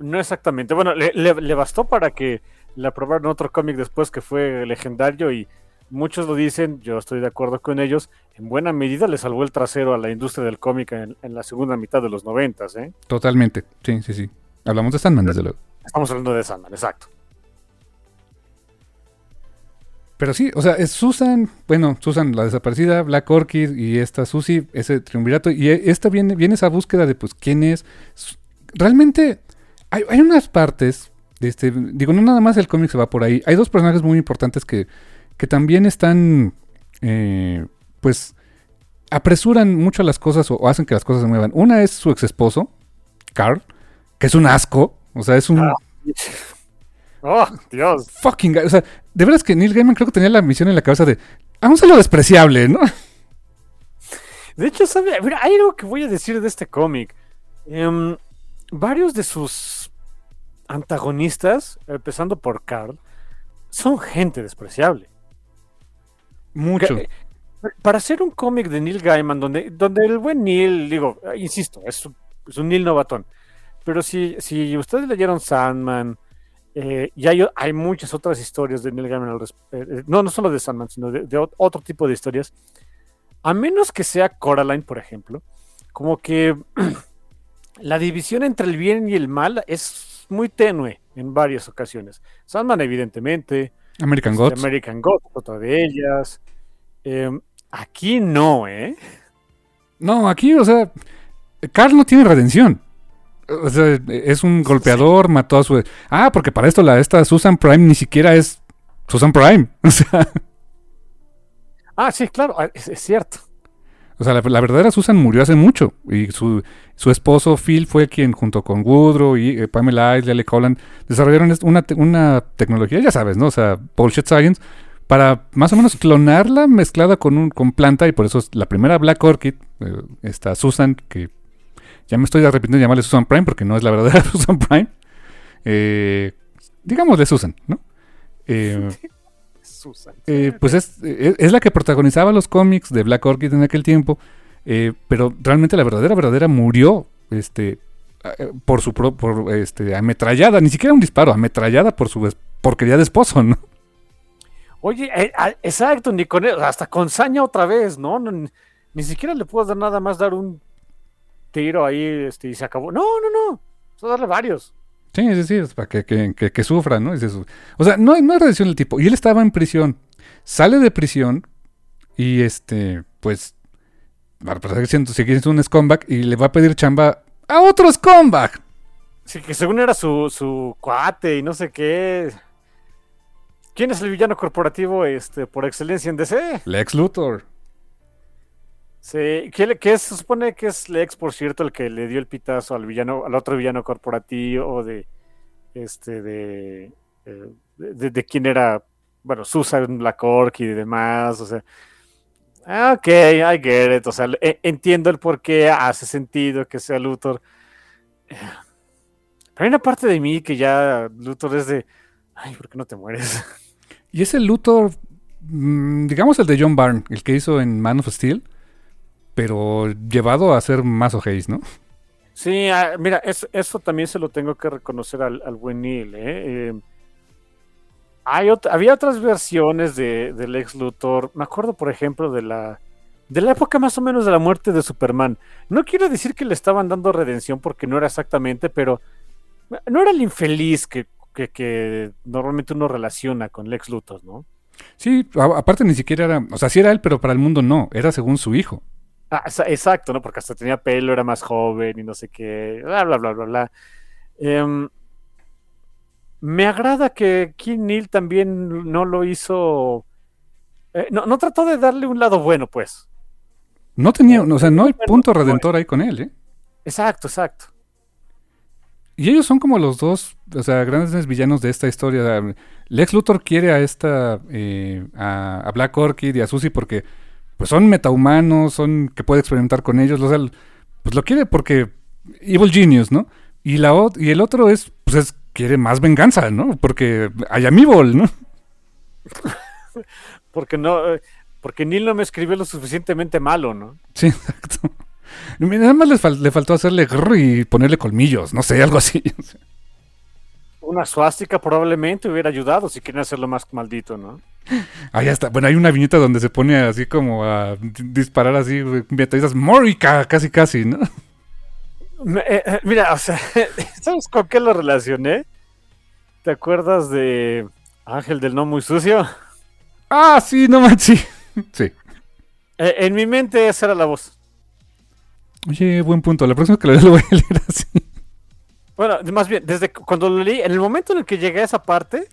no exactamente. Bueno, le, le bastó para que le aprobaran otro cómic después que fue legendario y muchos lo dicen, yo estoy de acuerdo con ellos, en buena medida le salvó el trasero a la industria del cómic en, la segunda mitad de los noventas, ¿eh? Totalmente, sí, sí, sí. Hablamos de Sandman, desde luego. Estamos hablando de Sandman, exacto. Pero sí, o sea, es Susan, bueno, Susan la desaparecida, Black Orchid y esta Susie, ese triunvirato, y esta viene, viene esa búsqueda de pues quién es. Realmente hay, hay unas partes, de este, digo, no nada más el cómic se va por ahí, hay dos personajes muy importantes que que también están, eh, pues, apresuran mucho las cosas o, hacen que las cosas se muevan. Una es su ex esposo, Carl, que es un asco, o sea, es un... Ah. Oh, Dios. Fucking. O sea, de verdad es que Neil Gaiman creo que tenía la misión en la cabeza de, vamos a lo despreciable, ¿no? De hecho, ¿sabe? hay algo que voy a decir de este cómic. Em, varios de sus antagonistas, empezando por Carl, son gente despreciable. Mucho. Para hacer un cómic de Neil Gaiman, donde, donde el buen Neil, digo, insisto, es, un Neil novatón. Pero si, si ustedes leyeron Sandman, eh, y hay, hay, muchas otras historias de Neil Gaiman, eh, eh, no, no solo de Sandman, sino de, otro tipo de historias, a menos que sea Coraline, por ejemplo, como que la división entre el bien y el mal es muy tenue en varias ocasiones. Sandman, evidentemente, American este, Gods. American Gods, otra de ellas. Em, Aquí no, ¿eh? No, aquí, o sea, Carl no tiene redención. O sea, es un golpeador, mató a su... Ah, porque para esto la esta Susan Prime ni siquiera es Susan Prime. O sea... Ah, sí, claro, ah, es, es cierto. O sea, la, la, verdadera Susan murió hace mucho. Y su, su esposo Phil fue quien, junto con Woodrow y eh, Pamela Isley, Lele Holland, desarrollaron una, una tecnología, ya sabes, ¿no? O sea, bullshit science, para más o menos clonarla mezclada con, un, con planta. Y por eso es la primera Black Orchid, eh, esta Susan, que ya me estoy arrepintiendo de llamarle Susan Prime porque no es la verdadera Susan Prime. Eh, digamos de Susan, ¿no? Eh, Susan. Eh, pues es, es, es, la que protagonizaba los cómics de Black Orchid en aquel tiempo, eh, pero realmente la verdadera, verdadera murió este, por su pro, por, este, ametrallada, ni siquiera un disparo, ametrallada por su porquería de esposo, ¿no? Oye, eh, exacto, ni con hasta con saña otra vez, ¿no? Ni, ni siquiera le puedo dar nada más dar un tiro ahí este, y se acabó. No, no, no. Puedo darle varios. Sí, sí, sí, es para que, que, que, que sufra, ¿no? Es eso. O sea, no, no hay redención del tipo. Y él estaba en prisión. Sale de prisión y este, pues, para seguir siendo un scumbag y le va a pedir chamba a otro scumbag. Sí, que según era su, su cuate y no sé qué. ¿Quién es el villano corporativo este, por excelencia en DC? Lex Luthor. Sí, que, que se supone que es Lex, por cierto, el que le dio el pitazo al villano, al otro villano corporativo de este de, de, de, quién era, bueno, Susan Black y demás, o sea, ok, I get it, o sea, entiendo el por qué hace sentido que sea Luthor. Pero hay una parte de mí que ya Luthor es de, ay, ¿por qué no te mueres? Y ese Luthor, digamos el de John Byrne, el que hizo en Man of Steel, pero llevado a ser más ojéis, ¿no? Sí, uh, mira, eso, eso, también se lo tengo que reconocer al, al buen Neil. ¿eh? Eh, hay ot había otras versiones de, del ex Luthor. Me acuerdo, por ejemplo, de la, de la época más o menos de la muerte de Superman. No quiero decir que le estaban dando redención porque no era exactamente, pero no era el infeliz que, que, que normalmente uno relaciona con Lex Luthor, ¿no? Sí, aparte ni siquiera era, o sea, sí era él, pero para el mundo no, era según su hijo. Ah, exacto, ¿no? Porque hasta tenía pelo, era más joven y no sé qué, bla, bla, bla, bla, bla. Eh, me agrada que King Neil también no lo hizo, eh, no, no, trató de darle un lado bueno, pues. No tenía, o sea, no hay punto redentor ahí con él, ¿eh? Exacto, exacto. Y ellos son como los dos, o sea, grandes villanos de esta historia. Lex Luthor quiere a esta, eh, a, a Black Orchid y a Susie porque pues son metahumanos, son que puede experimentar con ellos, o sea, pues lo quiere porque Evil Genius, ¿no? Y la y el otro es pues es quiere más venganza, ¿no? Porque hay Amibol, ¿no? porque no porque Neil no me escribió lo suficientemente malo, ¿no? Sí, exacto. Nada más le, fal le faltó hacerle y ponerle colmillos, no sé, algo así. Una suástica probablemente hubiera ayudado si quieren hacerlo más maldito, ¿no? Ahí está. Bueno, hay una viñeta donde se pone así como a disparar así, metallistas Morica, casi casi, ¿no? Eh, eh, mira, o sea, ¿sabes con qué lo relacioné? ¿Te acuerdas de Ángel del No Muy Sucio? Ah, sí, no manches. Sí. Eh, en mi mente esa era la voz. Oye, buen punto. La próxima que lo, lo voy a leer así. Bueno, más bien, desde cuando lo leí, en el momento en el que llegué a esa parte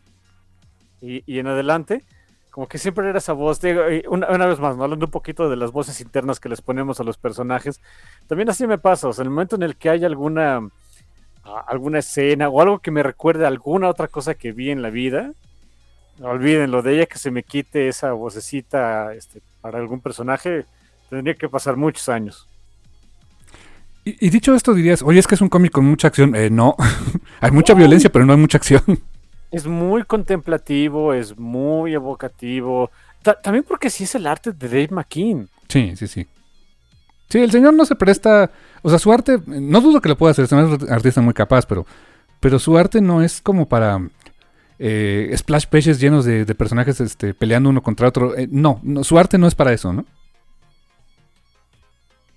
y, y en adelante, como que siempre era esa voz. De, una, vez más, ¿no? hablando un poquito de las voces internas que les ponemos a los personajes, también así me pasa. O sea, el momento en el que hay alguna, alguna escena o algo que me recuerde a alguna otra cosa que vi en la vida, olvídenlo de ella que se me quite esa vocecita este, para algún personaje, tendría que pasar muchos años. Y, y, dicho esto dirías, oye, es que es un cómic con mucha acción. Eh, no, hay mucha violencia, pero no hay mucha acción. Es muy contemplativo, es muy evocativo. Ta también porque sí es el arte de Dave McKean. Sí, sí, sí. Sí, el señor no se presta, o sea, su arte, no dudo que lo pueda hacer, es un artista muy capaz, pero, pero su arte no es como para eh, splash pages llenos de, de, personajes este, peleando uno contra otro. Eh, no, no, su arte no es para eso, ¿no?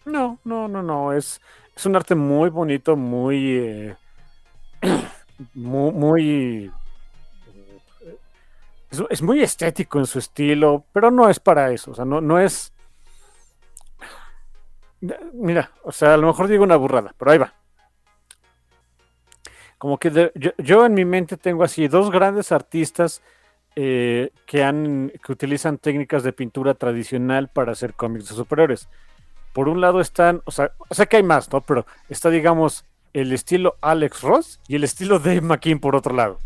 No, no, no, no. Es, es un arte muy bonito, muy. Eh, muy. muy es, muy estético en su estilo, pero no es para eso. O sea, no, no es. Mira, o sea, a lo mejor digo una burrada, pero ahí va. Como que yo, en mi mente tengo así dos grandes artistas eh, que han que utilizan técnicas de pintura tradicional para hacer cómics de superhéroes. Por un lado están, o sea, sé que hay más, ¿no? Pero está, digamos, el estilo Alex Ross y el estilo Dave McKean por otro lado.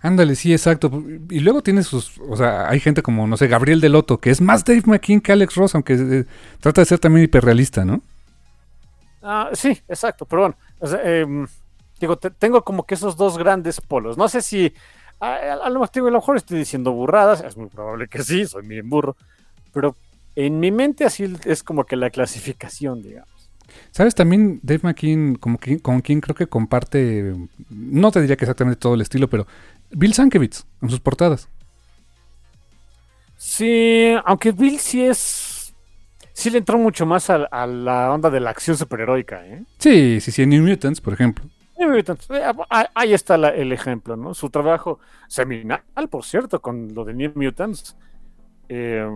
Ándale, sí, exacto. Y luego tiene sus, o sea, hay gente como, no sé, Gabriel Deloto, que es más Dave McKean que Alex Ross, aunque eh, trata de ser también hiperrealista, ¿no? Ah, sí, exacto, pero bueno, o sea, em, digo, te- tengo como que esos dos grandes polos. No sé si, a, a- a lo a lo mejor estoy diciendo burradas, es muy probable que sí, soy bien burro, pero en mi mente así es como que la clasificación, digamos. ¿Sabes? También Dave McKean, como que, con quien creo que comparte, no te diría que exactamente todo el estilo, pero Bill Sankiewicz en sus portadas. Sí, aunque Bill sí es, sí le entró mucho más a, a la onda de la acción superheroica, ¿eh? Sí, sí, sí, en New Mutants, por ejemplo. New Mutants, eh, ah, Ahí está la- el ejemplo, ¿no? Su trabajo seminal, por cierto, con lo de New Mutants. eh,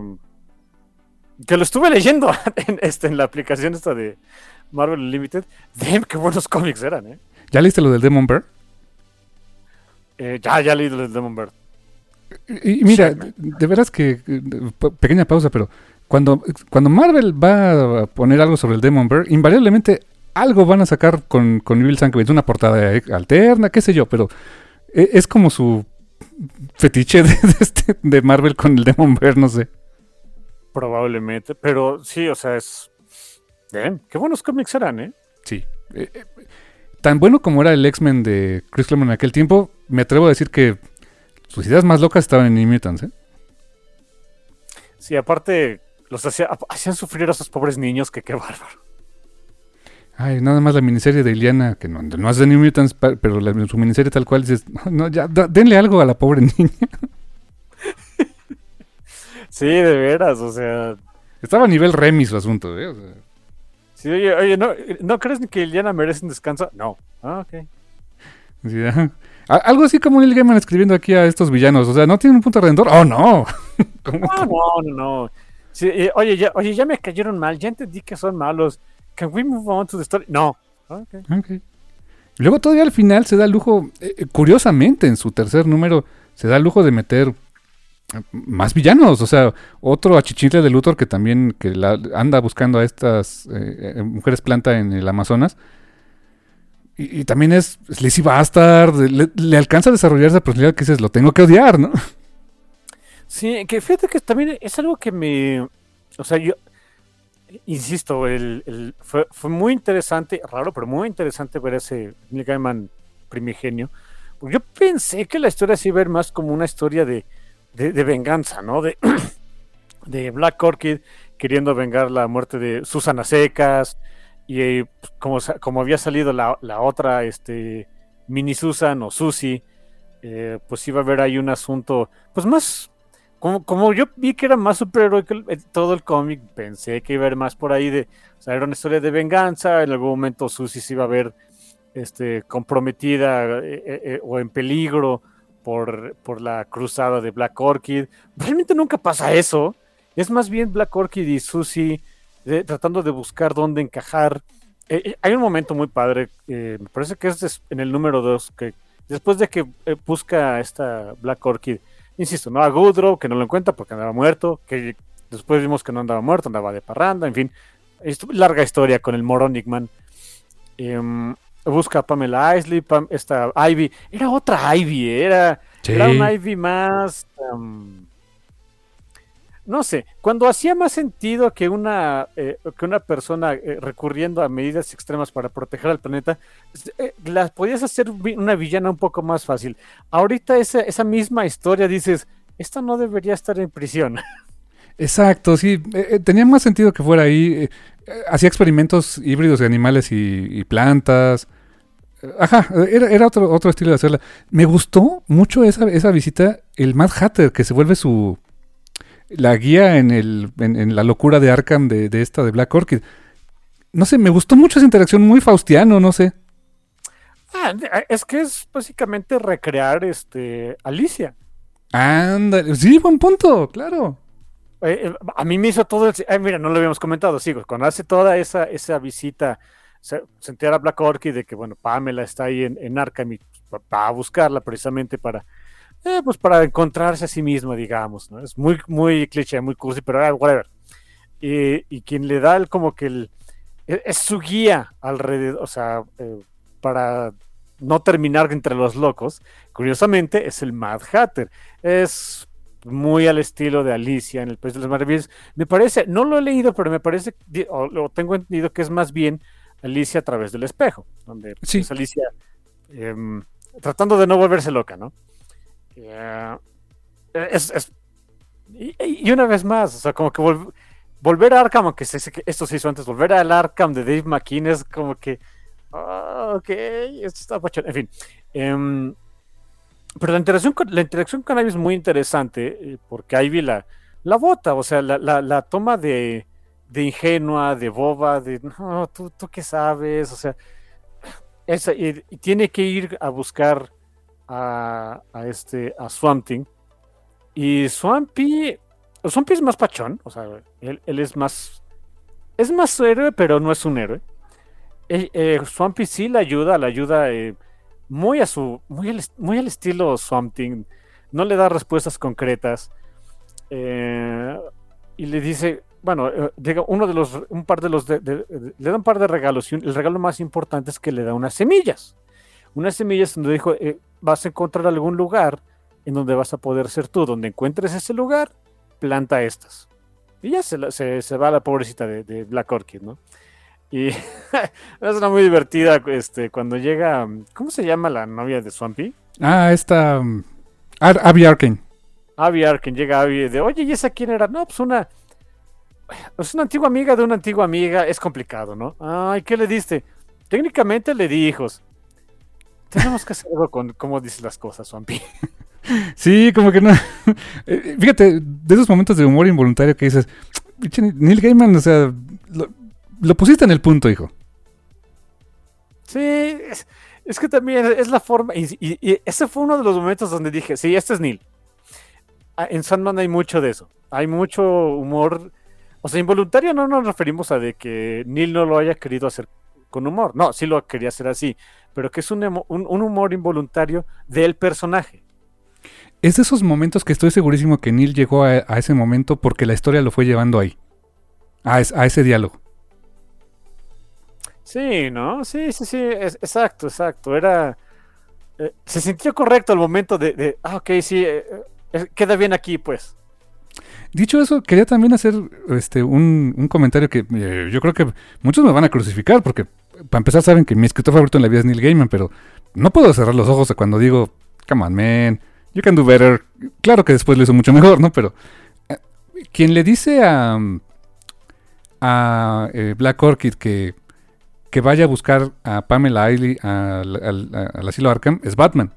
que lo estuve leyendo en, este, en la aplicación esta de Marvel Unlimited. Damn, qué buenos cómics eran, ¿eh? ¿Ya leíste lo del Demon Bear? Eh, ya, ya leí el Demon Bird. Y, y mira, de, de veras que, eh, pe- pequeña pausa, pero cuando, cuando Marvel va a poner algo sobre el Demon Bear, invariablemente algo van a sacar con, con Bill Sankiewicz, una portada eh, alterna, qué sé yo, pero eh, es como su fetiche de, de este, de Marvel con el Demon Bear, no sé. Probablemente, pero sí, o sea, es. Damn, qué buenos cómics eran, ¿eh? Sí. Eh, tan bueno como era el X-Men de Chris Claremont en aquel tiempo, me atrevo a decir que sus ideas más locas estaban en New Mutants, ¿eh? Sí, aparte, los hacía- hacían sufrir a esos pobres niños, que qué bárbaro. Ay, nada más la miniserie de Iliana, que no, no de New Mutants, pero la- su miniserie tal cual dices, no, ya, da- denle algo a la pobre niña. Sí, de veras, o sea. Estaba a nivel Remy su asunto, ¿eh? O sea, Sí, oye, oye, ¿no, ¿no crees que Liliana merece un descanso? No. Ah, ok. sí. A- algo así como Neil Gaiman escribiendo aquí a estos villanos, o sea, ¿no tienen un punto redentor? ¡Oh, no! ¿Cómo? No, no, no, no. Sí, eh, oye, ya, oye, ya me cayeron mal, ya entendí que son malos. Can we move on to the story? No. Ah. Luego todavía al final se da el lujo, eh, eh, curiosamente en su tercer número, se da el lujo de meter eh, más villanos, o sea, otro achichincle de Luthor que también que anda buscando a estas eh, eh, mujeres planta en el Amazonas. Y, también es Lizzie Bastard, le, alcanza a desarrollar esa personalidad que dices, lo tengo que odiar, ¿no? Sí, que fíjate que también es algo que me. O sea, yo. Insisto, el, fue, muy interesante, raro, pero muy interesante ver ese Neil Gaiman primigenio. Yo pensé que la historia se iba a ver más como una historia de, de, venganza, ¿no? De, de Black Orchid queriendo vengar la muerte de Susana Secas. Y eh, como, sa- como había salido la, la otra, este, Mini Susan o Susie, eh, pues iba a haber ahí un asunto, pues más como, como yo vi que era más superheroico el- el- todo el cómic, pensé que iba a haber más por ahí de, o sea, era una historia de venganza, en algún momento Susie se iba a ver este, comprometida eh, eh, eh, o en peligro por, por la cruzada de Black Orchid. Realmente nunca pasa eso, es más bien Black Orchid y Susie eh, tratando de buscar dónde encajar. Eh, eh, hay un momento muy padre, eh, me parece que es en el número 2, que después de que eh, busca esta Black Orchid, insisto, ¿no? A Goodrow, que no lo encuentra porque andaba muerto, que después vimos que no andaba muerto, andaba de parranda, en fin. Larga historia con el Moronic Man. Em, busca a Pamela Isley, Pam- esta Ivy. Era otra Ivy, era, era una Ivy más... em, no sé, cuando hacía más sentido que una, eh, que una persona eh, recurriendo a medidas extremas para proteger al planeta, eh, las podías hacer una villana un poco más fácil. Ahorita esa, esa misma historia dices, esta no debería estar en prisión. Exacto, sí. eh, eh, tenía más sentido que fuera ahí. eh, hacía experimentos híbridos de animales y, y plantas. Ajá, era, era otro, otro estilo de hacerla. Me gustó mucho esa, esa visita, el Mad Hatter, que se vuelve su... La guía en, el, en, en la locura de Arkham de, de esta de Black Orchid. No sé, me gustó mucho esa interacción, muy faustiano, no sé. Ah, es que es básicamente recrear este Alicia. Ándale, sí, buen punto, claro. Eh, eh, a mí me hizo todo el... mira, no lo habíamos comentado, sigo, cuando hace toda esa, esa visita, se, se Black Orchid de que, bueno, Pamela está ahí en, en Arkham y va a buscarla precisamente para, eh, pues para encontrarse a sí misma, digamos, ¿no? Es muy, muy cliché, muy cursi, pero ah, whatever. Y, y, quien le da el, como que el, e, es su guía alrededor, o sea, eh, para no terminar entre los locos, curiosamente es el Mad Hatter. Es muy al estilo de Alicia en el País de las Maravillas. Me parece, no lo he leído, pero me parece, o lo tengo entendido que es más bien Alicia a través del espejo, donde sí. es Alicia eh, tratando de no volverse loca, ¿no? Yeah. Es, es, y, y, una vez más, o sea, como que vol volver a Arkham, aunque que esto se hizo antes, volver al Arkham de Dave McKean es como que, oh, ok, esto está pachón. En fin. Um, pero la interacción, con, la interacción con Ivy es muy interesante eh, porque Ivy la, la vota, o sea, la, la, la toma de, de, ingenua, de boba, de no, tú, tú qué sabes, o sea, esa, y, tiene que ir a buscar a, a este a Swamp Thing. Y Swampy, Swampy es más pachón, o sea, él, él, es más es más héroe, pero no es un héroe. Eh, eh, Swampy sí le ayuda, le ayuda eh, muy a su muy al, muy al estilo Swamp Thing. No le da respuestas concretas. Eh, y le dice, bueno, llega uno de los, un par de los, de, le da un par de regalos y el regalo más importante es que le da unas semillas. Unas semillas donde dijo, eh, vas a encontrar algún lugar en donde vas a poder ser tú. Donde encuentres ese lugar, planta estas. Y ya se, se, se va la pobrecita de, Black Orchid, ¿no? Y es una muy divertida este, cuando llega. ¿Cómo se llama la novia de Swampy? Ah, esta. Um, Abby Arkin. Abby Arkin llega Abby de, oye, ¿y esa quién era? No, pues una. Es una antigua amiga de una antigua amiga. Es complicado, ¿no? Ay, ¿qué le diste? Técnicamente le di hijos. Tenemos que hacer algo con cómo dices las cosas, Swampy. Sí, como que no. Fíjate, de esos momentos de humor involuntario que dices, Neil Gaiman, o sea, lo, lo pusiste en el punto, hijo. Sí, es, es, que también es la forma. Y, y, y, ese fue uno de los momentos donde dije, sí, este es Neil. Ah, en Sandman hay mucho de eso. Hay mucho humor. O sea, involuntario no nos referimos a de que Neil no lo haya querido hacer con humor. No, sí lo quería hacer así. Pero que es un, un, un humor involuntario del personaje. Es de esos momentos que estoy segurísimo que Neil llegó a, a, ese momento porque la historia lo fue llevando ahí. A, es, a ese diálogo. Sí, ¿no? Sí, sí, sí. Es, exacto, exacto. Era. Eh, se sintió correcto al momento de. ah, ok, sí. Eh, eh, queda bien aquí, pues. Dicho eso, quería también hacer este un, un comentario que yo creo que muchos me van a crucificar porque para empezar saben que mi escritor favorito en la vida es Neil Gaiman, pero no puedo cerrar los ojos cuando digo, come on, man, you can do better. Claro que después lo hizo mucho mejor, ¿no? Pero quien le dice a, a eh, Black Orchid que, que vaya a buscar a Pamela Ailey al, asilo Arkham es Batman.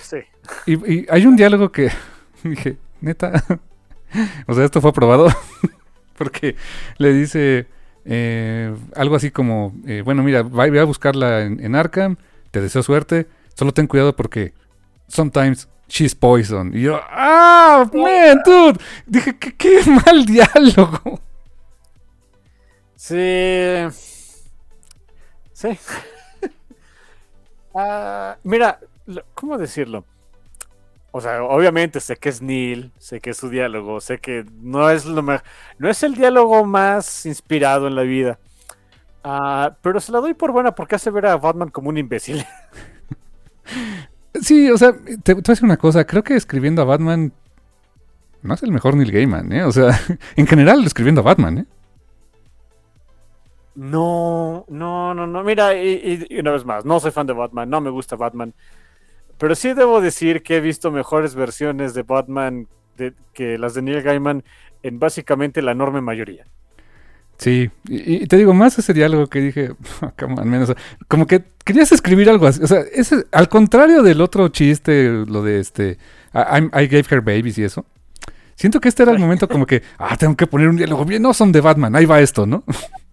Sí. Y, y hay un diálogo que dije, neta, o sea, esto fue aprobado porque le dice eh, algo así como, eh, bueno, mira, voy a buscarla en, en, Arkham, te deseo suerte, solo ten cuidado porque sometimes she's poison. Y yo, ah, man, dude, dije, qué, qué mal diálogo. Sí. Sí. uh, mira, ¿cómo decirlo? O sea, obviamente sé que es Neil, sé que es su diálogo, sé que no es lo no es el diálogo más inspirado en la vida. Uh, pero se la doy por buena porque hace ver a Batman como un imbécil. Sí, o sea, te, te voy a decir una cosa, creo que escribiendo a Batman no es el mejor Neil Gaiman, ¿eh? O sea, en general escribiendo a Batman, ¿eh? No, no, no, no. Mira, y, y, una vez más, no soy fan de Batman, no me gusta Batman. Pero sí debo decir que he visto mejores versiones de Batman de, que las de Neil Gaiman en básicamente la enorme mayoría. Sí, y, y te digo, más ese diálogo que dije, come on, menos, como que querías escribir algo así, o sea, ese, al contrario del otro chiste, lo de este, I, I gave her babies y eso, siento que este era el momento como que, ah, tengo que poner un diálogo bien, no son de Batman, ahí va esto, ¿no?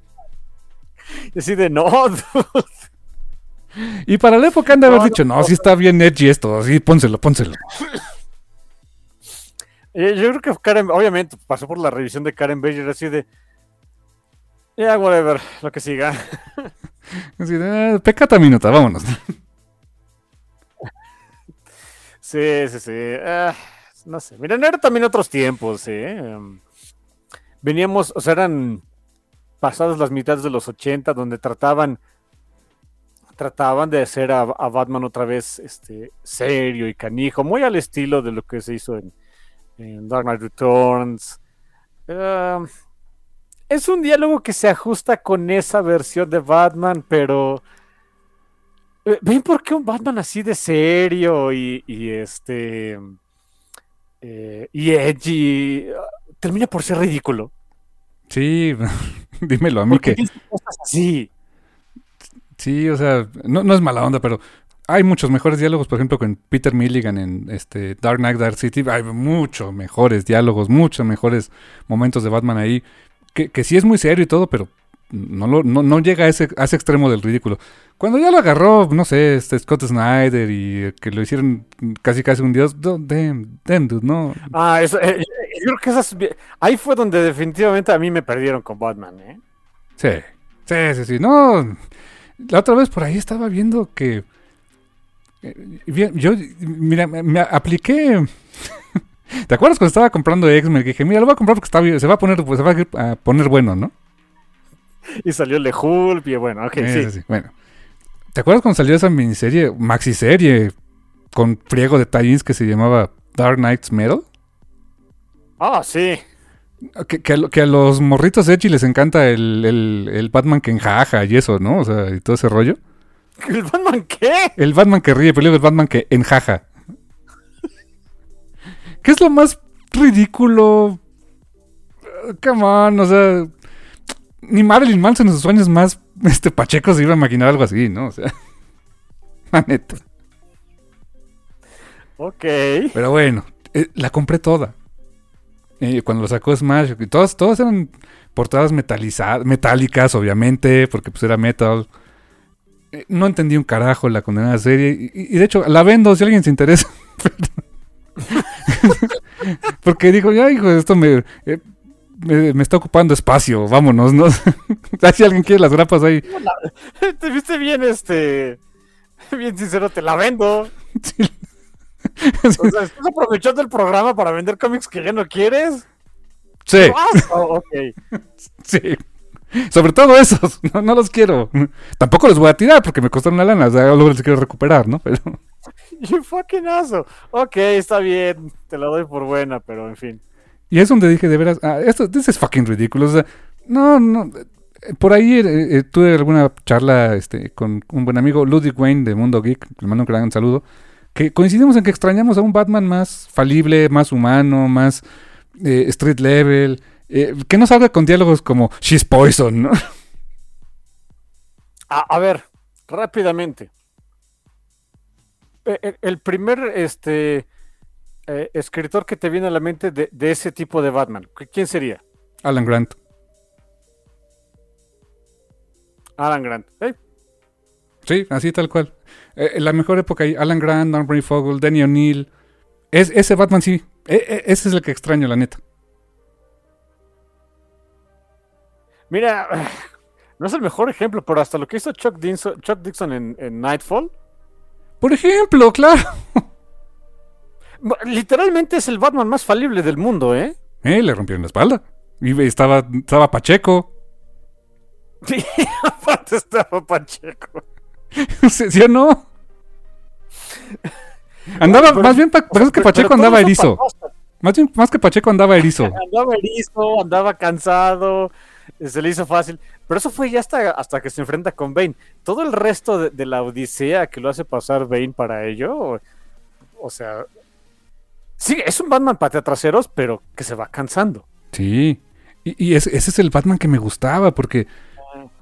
Y así de, no, dude. Y para la época han de haber no, dicho, no, no, sí está bien edgy esto, así pónselo, pónselo. Eh, Yo creo que Karen, obviamente, pasó por la revisión de Karen Bayer así de. Ya, whatever, lo que siga. Así de, "Ah, pecata minuta, vámonos. Sí, sí, sí. Ah, no sé. Miren, eran también otros tiempos, ¿eh? Em, Veníamos, o sea, eran pasadas las mitades de los 80, donde trataban trataban de hacer a, Batman otra vez este, serio y canijo, muy al estilo de lo que se hizo en, Dark Knight Returns. Es un diálogo que se ajusta con esa versión de Batman, pero eh, ¿ven por qué un Batman así de serio y, y este eh, y edgy ah, termina por ser ridículo? Sí, dímelo a mí ¿Por qué que... cosas así? Sí, o sea, no, no es mala onda, pero hay muchos mejores diálogos, por ejemplo, con Peter Milligan en este Dark Knight Dark City. Hay muchos mejores diálogos, muchos mejores momentos de Batman ahí. Que, que sí es muy serio y todo, pero no, lo, no, no llega a ese, a ese extremo del ridículo. Cuando ya lo agarró, no sé, este Scott Snyder y que lo hicieron casi casi un dios, damn, damn, dude, no. Ah, eso, eh, creo que esas, ahí fue donde definitivamente a mí me perdieron con Batman, ¿eh? Sí, sí, sí, sí. No, la otra vez por ahí estaba viendo que. eh, Yo, mira, me, apliqué. ¿Te acuerdas cuando estaba comprando X-Men? Que dije, mira, lo voy a comprar porque está bien, se va a poner, pues, se va a poner bueno, ¿no? Y salió Le Hulk, y bueno, ok, sí. sí, sí, Bueno. ¿Te acuerdas cuando salió esa miniserie, maxiserie, con friego de tie que se llamaba Dark Knight's Metal? Ah, sí. Que, que a, lo- que a los morritos Edgy les encanta el, el, el Batman que enjaja y eso, ¿no? O sea, y todo ese rollo. ¿El Batman qué? El Batman que ríe, pero el Batman que enjaja. ¿Qué es lo más ridículo? Come on, o sea. Ni Marilyn Manson en sus sueños más este, pachecos se iba a imaginar algo así, ¿no? O sea. La neta. Ok. Pero bueno, eh, la compré toda. Eh, cuando lo sacó Smash, y todas, todas eran portadas metalizadas, metálicas, obviamente, porque pues era metal. Eh, no entendí un carajo la condenada serie. Y, de hecho, la vendo si alguien se interesa. porque digo, ya, hijo, esto me, eh, me, me está ocupando espacio, vámonos, ¿no? Si alguien quiere las grapas ahí. Te viste bien, este. Bien sincero, te la vendo. Sí. O sea, ¿estás aprovechando el programa para vender cómics que ya no quieres? Sí. Oh, ok. Sí. Sobre todo esos, no, no los quiero. Tampoco los voy a tirar porque me costaron una lana, o sea, luego los quiero recuperar, ¿no? Pero You fucking aso. Ok, está bien. Te la doy por buena, pero en fin. y es donde dije de veras, ah, esto is fucking ridículo, o sea, no, no eh, por ahí eh, eh, tuve alguna charla este con un buen amigo Ludwig Wayne de Mundo Geek, le mando un gran saludo, que coincidimos en que extrañamos a un Batman más falible, más humano, más eh, street level, eh, que no salga con diálogos como she's poison, ¿no? A, a ver, rápidamente. E- e- El primer este, eh, escritor que te viene a la mente de, de ese tipo de Batman, ¿qui- ¿quién sería? Alan Grant. Alan Grant. ¿eh? Sí, así tal cual. Eh, la mejor época ahí, Alan Grant, Norman Fogel, Danny O'Neill. Es, ese Batman sí. E- e- ese es el que extraño, la neta. Mira, no es el mejor ejemplo, pero hasta lo que hizo Chuck Dixon, Chuck Dixon en, en Nightfall, Por ejemplo, claro. literalmente es el Batman más falible del mundo, ¿eh? Eh, le rompieron la espalda. Y estaba, estaba Pacheco. Sí, aparte estaba Pacheco. ¿Sí, o no? Andaba, Pero- más bien, pa- que Pacheco andaba erizo. Más bien, más que Pacheco andaba erizo. Andaba erizo, andaba cansado, eh, se le hizo fácil. Pero eso fue ya hasta, hasta que se enfrenta con Bane. Todo el resto de, de la odisea que lo hace pasar Bane para ello, o, o sea... Sí, es un Batman patea traseros, pero que se va cansando. Sí. Y, ese es el Batman que me gustaba, porque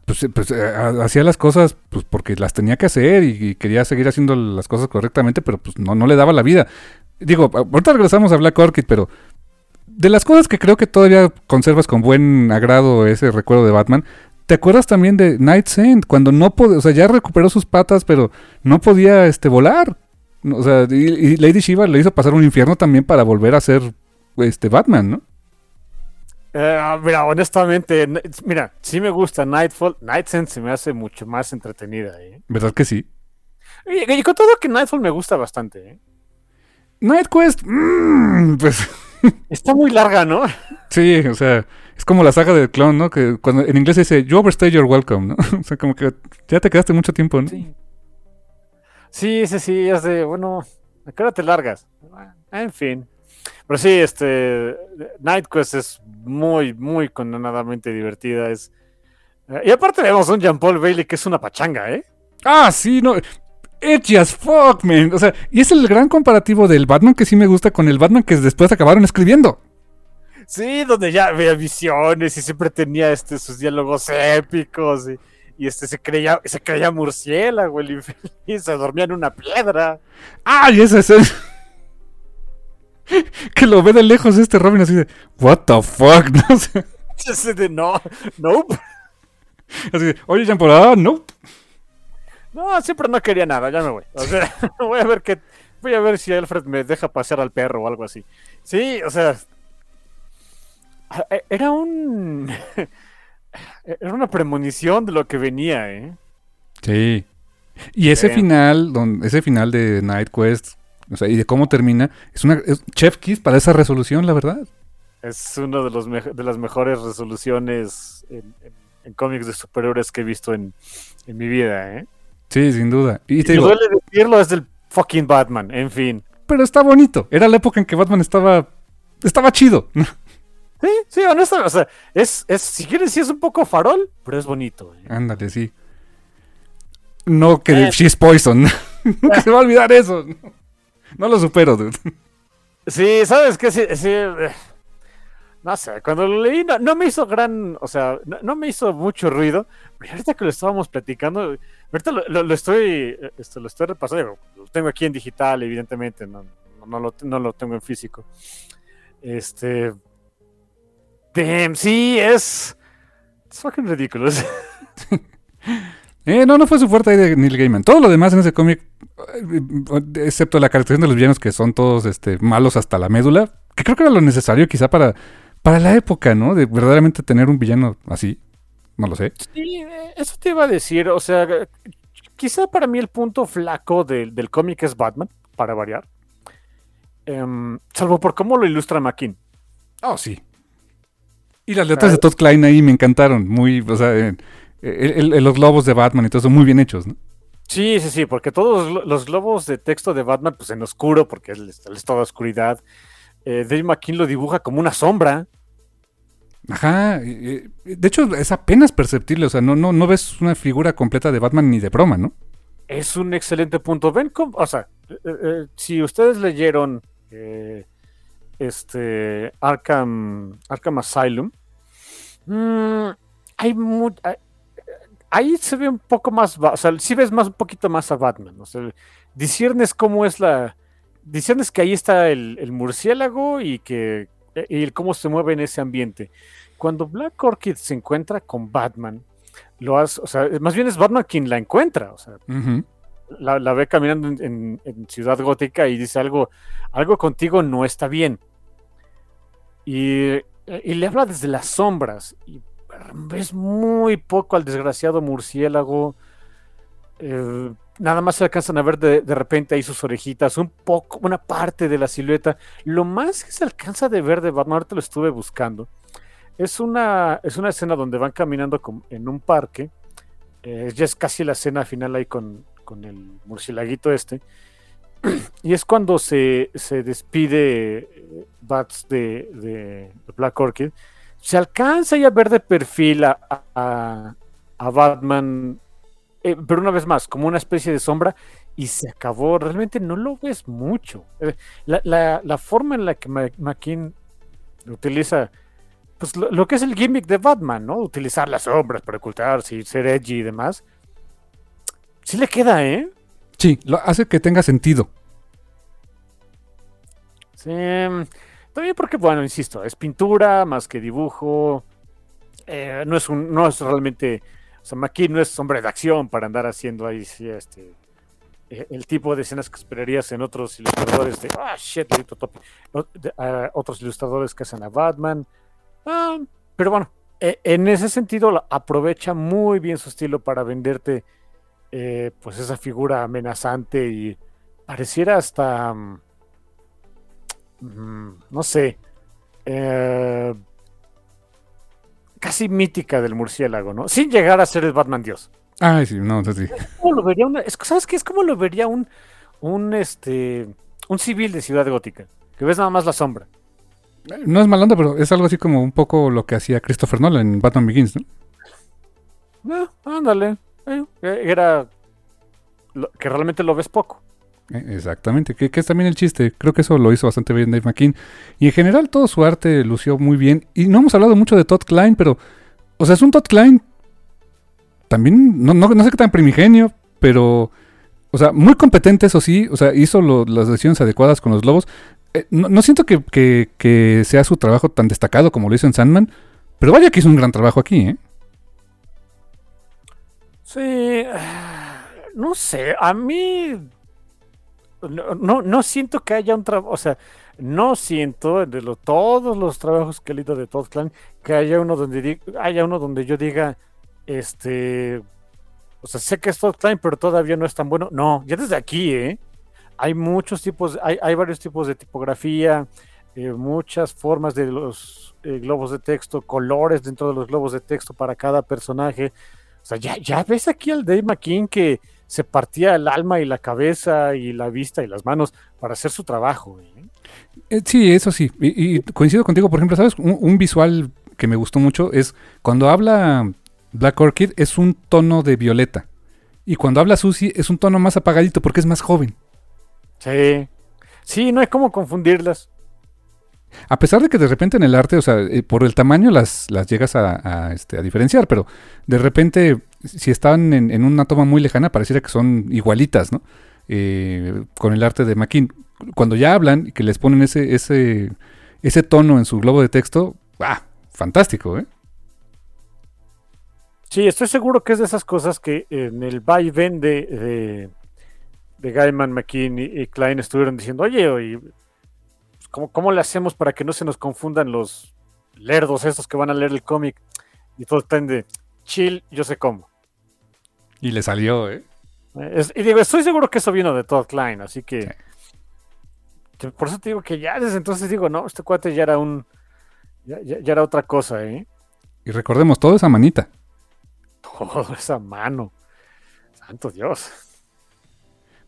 pues, eh, pues, eh, ha- hacía las cosas pues, porque las tenía que hacer y, quería seguir haciendo las cosas correctamente, pero pues no, no le daba la vida. Digo, ahorita regresamos a Black Orchid, pero de las cosas que creo que todavía conservas con buen agrado ese recuerdo de Batman, ¿te acuerdas también de Night's End? Cuando no podía, o sea, ya recuperó sus patas, pero no podía este, volar. O sea, y, y Lady Shiva le hizo pasar un infierno también para volver a ser este Batman, ¿no? Eh, mira, honestamente, mira, sí me gusta Nightfall. Nightsense se me hace mucho más entretenida, ¿eh? ¿Verdad que sí? Y, y con todo que Nightfall me gusta bastante, ¿eh? Night Quest, mm, pues Está muy larga, ¿no? sí, o sea, es como la saga del clon, ¿no? Que cuando en inglés se dice, you overstay your welcome, ¿no? o sea, como que ya te quedaste mucho tiempo, ¿no? Sí. Sí, sí, sí, es de, bueno, ¿a qué hora te largas? En fin. Pero sí, este, Night Quest es muy, muy condenadamente divertida. Es, eh, y aparte vemos un Jean Paul Bailey que es una pachanga, ¿eh? Ah, sí, no. Edgy as fuck, man. O sea, y es el gran comparativo del Batman que sí me gusta con el Batman que después acabaron escribiendo. Sí, donde ya veía visiones y siempre tenía este, sus diálogos épicos y, y, este se creía, se creía murciélago, el infeliz, se dormía en una piedra. ¡Ay, esa escena! que lo ve de lejos este Robin así de, what the fuck, ¿no? De, no, nope. así de, oye, Jean Paul, ah, no. No, siempre no quería nada, ya me voy. O sea, voy a ver qué. Voy a ver si Alfred me deja pasear al perro o algo así. Sí, o sea. e- Era un. Era una premonición de lo que venía, ¿eh? Sí. Y ese final, don, ese final de Night Quest, o sea, y de cómo termina, es una es chef kiss para esa resolución, la verdad. Es una de, los de las mejores resoluciones en, en- en cómics de superhéroes que he visto en, en mi vida, ¿eh? Sí, sin duda. Y te digo, duele decirlo, es del fucking Batman, en fin. pero está bonito. Era la época en que Batman estaba estaba chido. Sí, sí, honestamente, o sea, es, es, si quieres, sí es un poco farol, pero es bonito. ¿eh? Ándale, sí. No que Eh. she's poison. Nunca se va a olvidar eso. No lo supero, dude. Sí, ¿sabes qué? Sí, sí, eh, no sé, cuando lo leí no, no me hizo gran, o sea, no, no me hizo mucho ruido, pero ahorita que lo estábamos platicando, ahorita lo, lo- lo estoy, esto, lo estoy repasando, lo tengo aquí en digital, evidentemente, no, no, lo, no lo tengo en físico. Este... Damn, sí, es... Es fucking ridículo. Eh, no, no fue su fuerte ahí de Neil Gaiman. Todo lo demás en ese cómic, eh, excepto la caracterización de los villanos que son todos este, malos hasta la médula, que creo que era lo necesario quizá para, para la época, ¿no? De verdaderamente tener un villano así. No lo sé. Sí, eh, eso te iba a decir. O sea, quizá para mí el punto flaco del, del cómic es Batman, para variar. Em, salvo por cómo lo ilustra McKean. Oh, sí. Y las letras de Todd Klein ahí me encantaron. Muy, o sea, eh, el- el- los lobos de Batman y todo eso, muy bien hechos, ¿no? Sí, sí, sí, porque todos los, globos de texto de Batman, pues en oscuro, porque él es, toda oscuridad. Eh, Dave McKean lo dibuja como una sombra. Ajá. eh, eh, De hecho, es apenas perceptible. O sea, no, no, no ves una figura completa de Batman ni de broma, ¿no? Es un excelente punto. Ven, cómo- o sea, eh, eh, si ustedes leyeron eh, este Arkham, Arkham Asylum, mm, hay mu- hay- ahí se ve un poco más, o sea, sí ves más un poquito más a Batman. O sea, disiernes cómo es la, disiernes que ahí está el, el murciélago y que y el cómo se mueve en ese ambiente. Cuando Black Orchid se encuentra con Batman, lo hace, o sea, más bien es Batman quien la encuentra, o sea, la, la ve caminando en, en- en Ciudad Gótica y dice algo, algo contigo no está bien. Y, y le habla desde las sombras. Y ves muy poco al desgraciado murciélago. Eh, nada más se alcanzan a ver de, de repente ahí sus orejitas, un poco, una parte de la silueta. Lo más que se alcanza de ver de Batman, ahorita lo estuve buscando. Es una, es una escena donde van caminando en un parque. Eh, ya es casi la escena final ahí con, con el murcielaguito este. Y es cuando se, se despide eh, Bats de, de- de Black Orchid. Se alcanza ya a ver de perfil a, a- a Batman, eh, pero una vez más, como una especie de sombra, y se acabó. Realmente no lo ves mucho. Eh, la, la- la forma en la que McKean utiliza pues, lo, lo que es el gimmick de Batman, ¿no? Utilizar las sombras para ocultarse y ser edgy y demás. Sí le queda, ¿eh? Sí, lo hace que tenga sentido. Sí. También porque, bueno, insisto, es pintura más que dibujo. Eh, no es un, no es realmente. O sea, McKean no es hombre de acción para andar haciendo ahí sí, este, eh, el tipo de escenas que esperarías en otros ilustradores de, ah, shit, tope, ah, otros ilustradores que hacen a Batman. Ah, pero bueno, e, en ese sentido aprovecha muy bien su estilo para venderte eh, pues esa figura amenazante y pareciera hasta, mm, no sé, eh, casi mítica del murciélago, ¿no? Sin llegar a ser el Batman Dios. Ay, sí, no, sí. lo vería ¿Sabes qué? Es como lo vería un, un, este, un civil de Ciudad Gótica, que ves nada más la sombra. No es malanda, pero es algo así como un poco lo que hacía Christopher Nolan en Batman Begins, ¿no? Ah, ándale. Eh, era que realmente lo ves poco. Eh, exactamente, que, es también el chiste. Creo que eso lo hizo bastante bien Dave McKean. Y en general todo su arte lució muy bien. Y no hemos hablado mucho de Todd Klein, pero... O sea, es un Todd Klein también, no, no, sé qué tan primigenio, pero... O sea, muy competente, eso sí. O sea, hizo las decisiones adecuadas con los lobos. Eh, no, siento que, que, sea su trabajo tan destacado como lo hizo en Sandman. Pero vaya que hizo un gran trabajo aquí, ¿eh? Sí. No sé. A mí no, no, siento que haya un trabajo, o sea, no siento de todos los trabajos que he leído de Todd Klein que haya uno donde haya uno donde yo diga, este, o sea, sé que es Todd Klein, pero todavía no es tan bueno. No, ya desde aquí, ¿eh? Hay muchos tipos, hay, hay varios tipos de tipografía, eh, muchas formas de los eh, globos de texto, colores dentro de los globos de texto para cada personaje. O sea, ya, ya ves aquí al Dave McKean que se partía el alma y la cabeza y la vista y las manos para hacer su trabajo. ¿eh? Eh, sí, eso sí. Y, coincido contigo, por ejemplo, ¿sabes? Un, visual que me gustó mucho es cuando habla Black Orchid es un tono de violeta. Y cuando habla Susie es un tono más apagadito porque es más joven. Sí. Sí, no hay como confundirlas. A pesar de que de repente en el arte, o sea, eh, por el tamaño las, las llegas a, este, a diferenciar, pero de repente, si están en, una toma muy lejana, pareciera que son igualitas, ¿no? Eh, con el arte de McKean. Cuando ya hablan y que les ponen ese, ese, ese tono en su globo de texto, ¡ah! Fantástico, ¿eh? Sí, estoy seguro que es de esas cosas que en el vaivén de, de, de Gaiman, McKean y, Klein estuvieron diciendo, oye, oye ¿cómo, le hacemos para que no se nos confundan los lerdos estos que van a leer el cómic? Y todo están de chill, yo sé cómo. Y le salió, ¿eh? y digo, estoy seguro que eso vino de Todd Klein, así que, Por eso te digo que ya desde entonces digo, no, este cuate ya era un. Ya, era otra cosa, ¿eh? Y recordemos, todo esa manita. Todo esa mano. Santo Dios.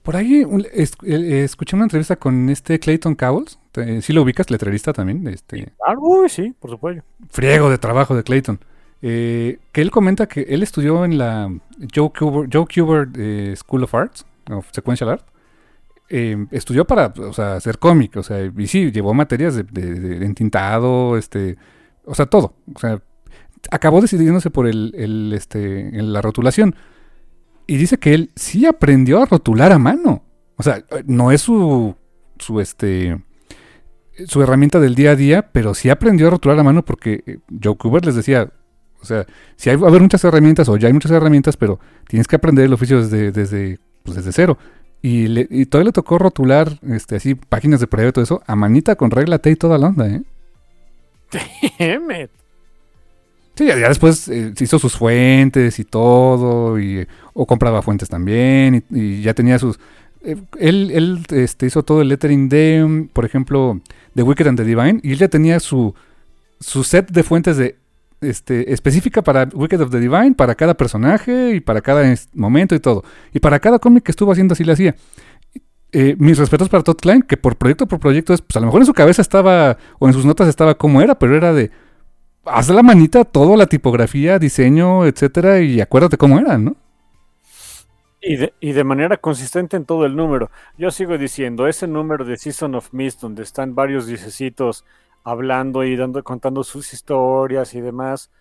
Por ahí eh, escuché una entrevista con este Clayton Cowles. ¿Sí lo ubicas, letrerista también? Este, ah, sí, por supuesto. Friego de trabajo de Clayton. Eh, que él comenta que él estudió en la Joe Kubert, Joe eh, School of Arts, of Sequential Art. estudió para hacer cómic, o sea, y sí, llevó materias de, entintado, este, o sea, todo. O sea, acabó decidiéndose por el, el este, la rotulación y dice que él sí aprendió a rotular a mano. O sea, no es su, su, este, su herramienta del día a día, pero sí aprendió a rotular a mano porque eh, Joe Kubert les decía, o sea, si hay, va a haber muchas herramientas o ya hay muchas herramientas, pero tienes que aprender el oficio desde, desde, pues desde cero. Y, le, y todavía le tocó rotular, este, así, páginas de prueba y todo eso, a manita con regla T y toda la onda, ¿eh? Sí, ya, después eh, hizo sus fuentes y todo, y, o compraba fuentes también, y, ya tenía sus... Eh, él él este, hizo todo el lettering de, por ejemplo, The Wicked and the Divine, y él ya tenía su, su set de fuentes de este, específica para Wicked of the Divine, para cada personaje y para cada momento y todo. Y para cada cómic que estuvo haciendo así le hacía. Eh, mis respetos para Todd Klein, que por proyecto por proyecto es, pues a lo mejor en su cabeza estaba, o en sus notas estaba como era, pero era de, haz la manita todo, la tipografía, diseño, etcétera, y acuérdate cómo eran, ¿no? Y de, y de, manera consistente en todo el número. Yo sigo diciendo, ese número de Season of Mist, donde están varios dicecitos hablando y dando, contando sus historias y demás,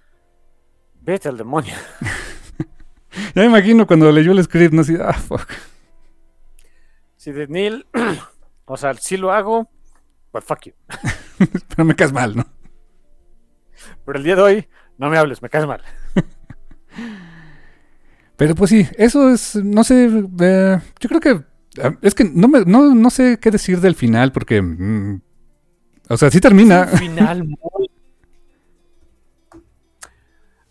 vete al demonio. ya me imagino cuando leyó el script, no así, ah, fuck. Si de Neil, o sea, si lo hago, pues fuck you. Pero me caes mal, ¿no? Pero el día de hoy, no me hables, me caes mal. Pero pues sí, eso es, no sé, eh, yo creo que Ah, Es que no, me, no, no sé qué decir del final porque... mm, o sea, sí termina. Un final muy...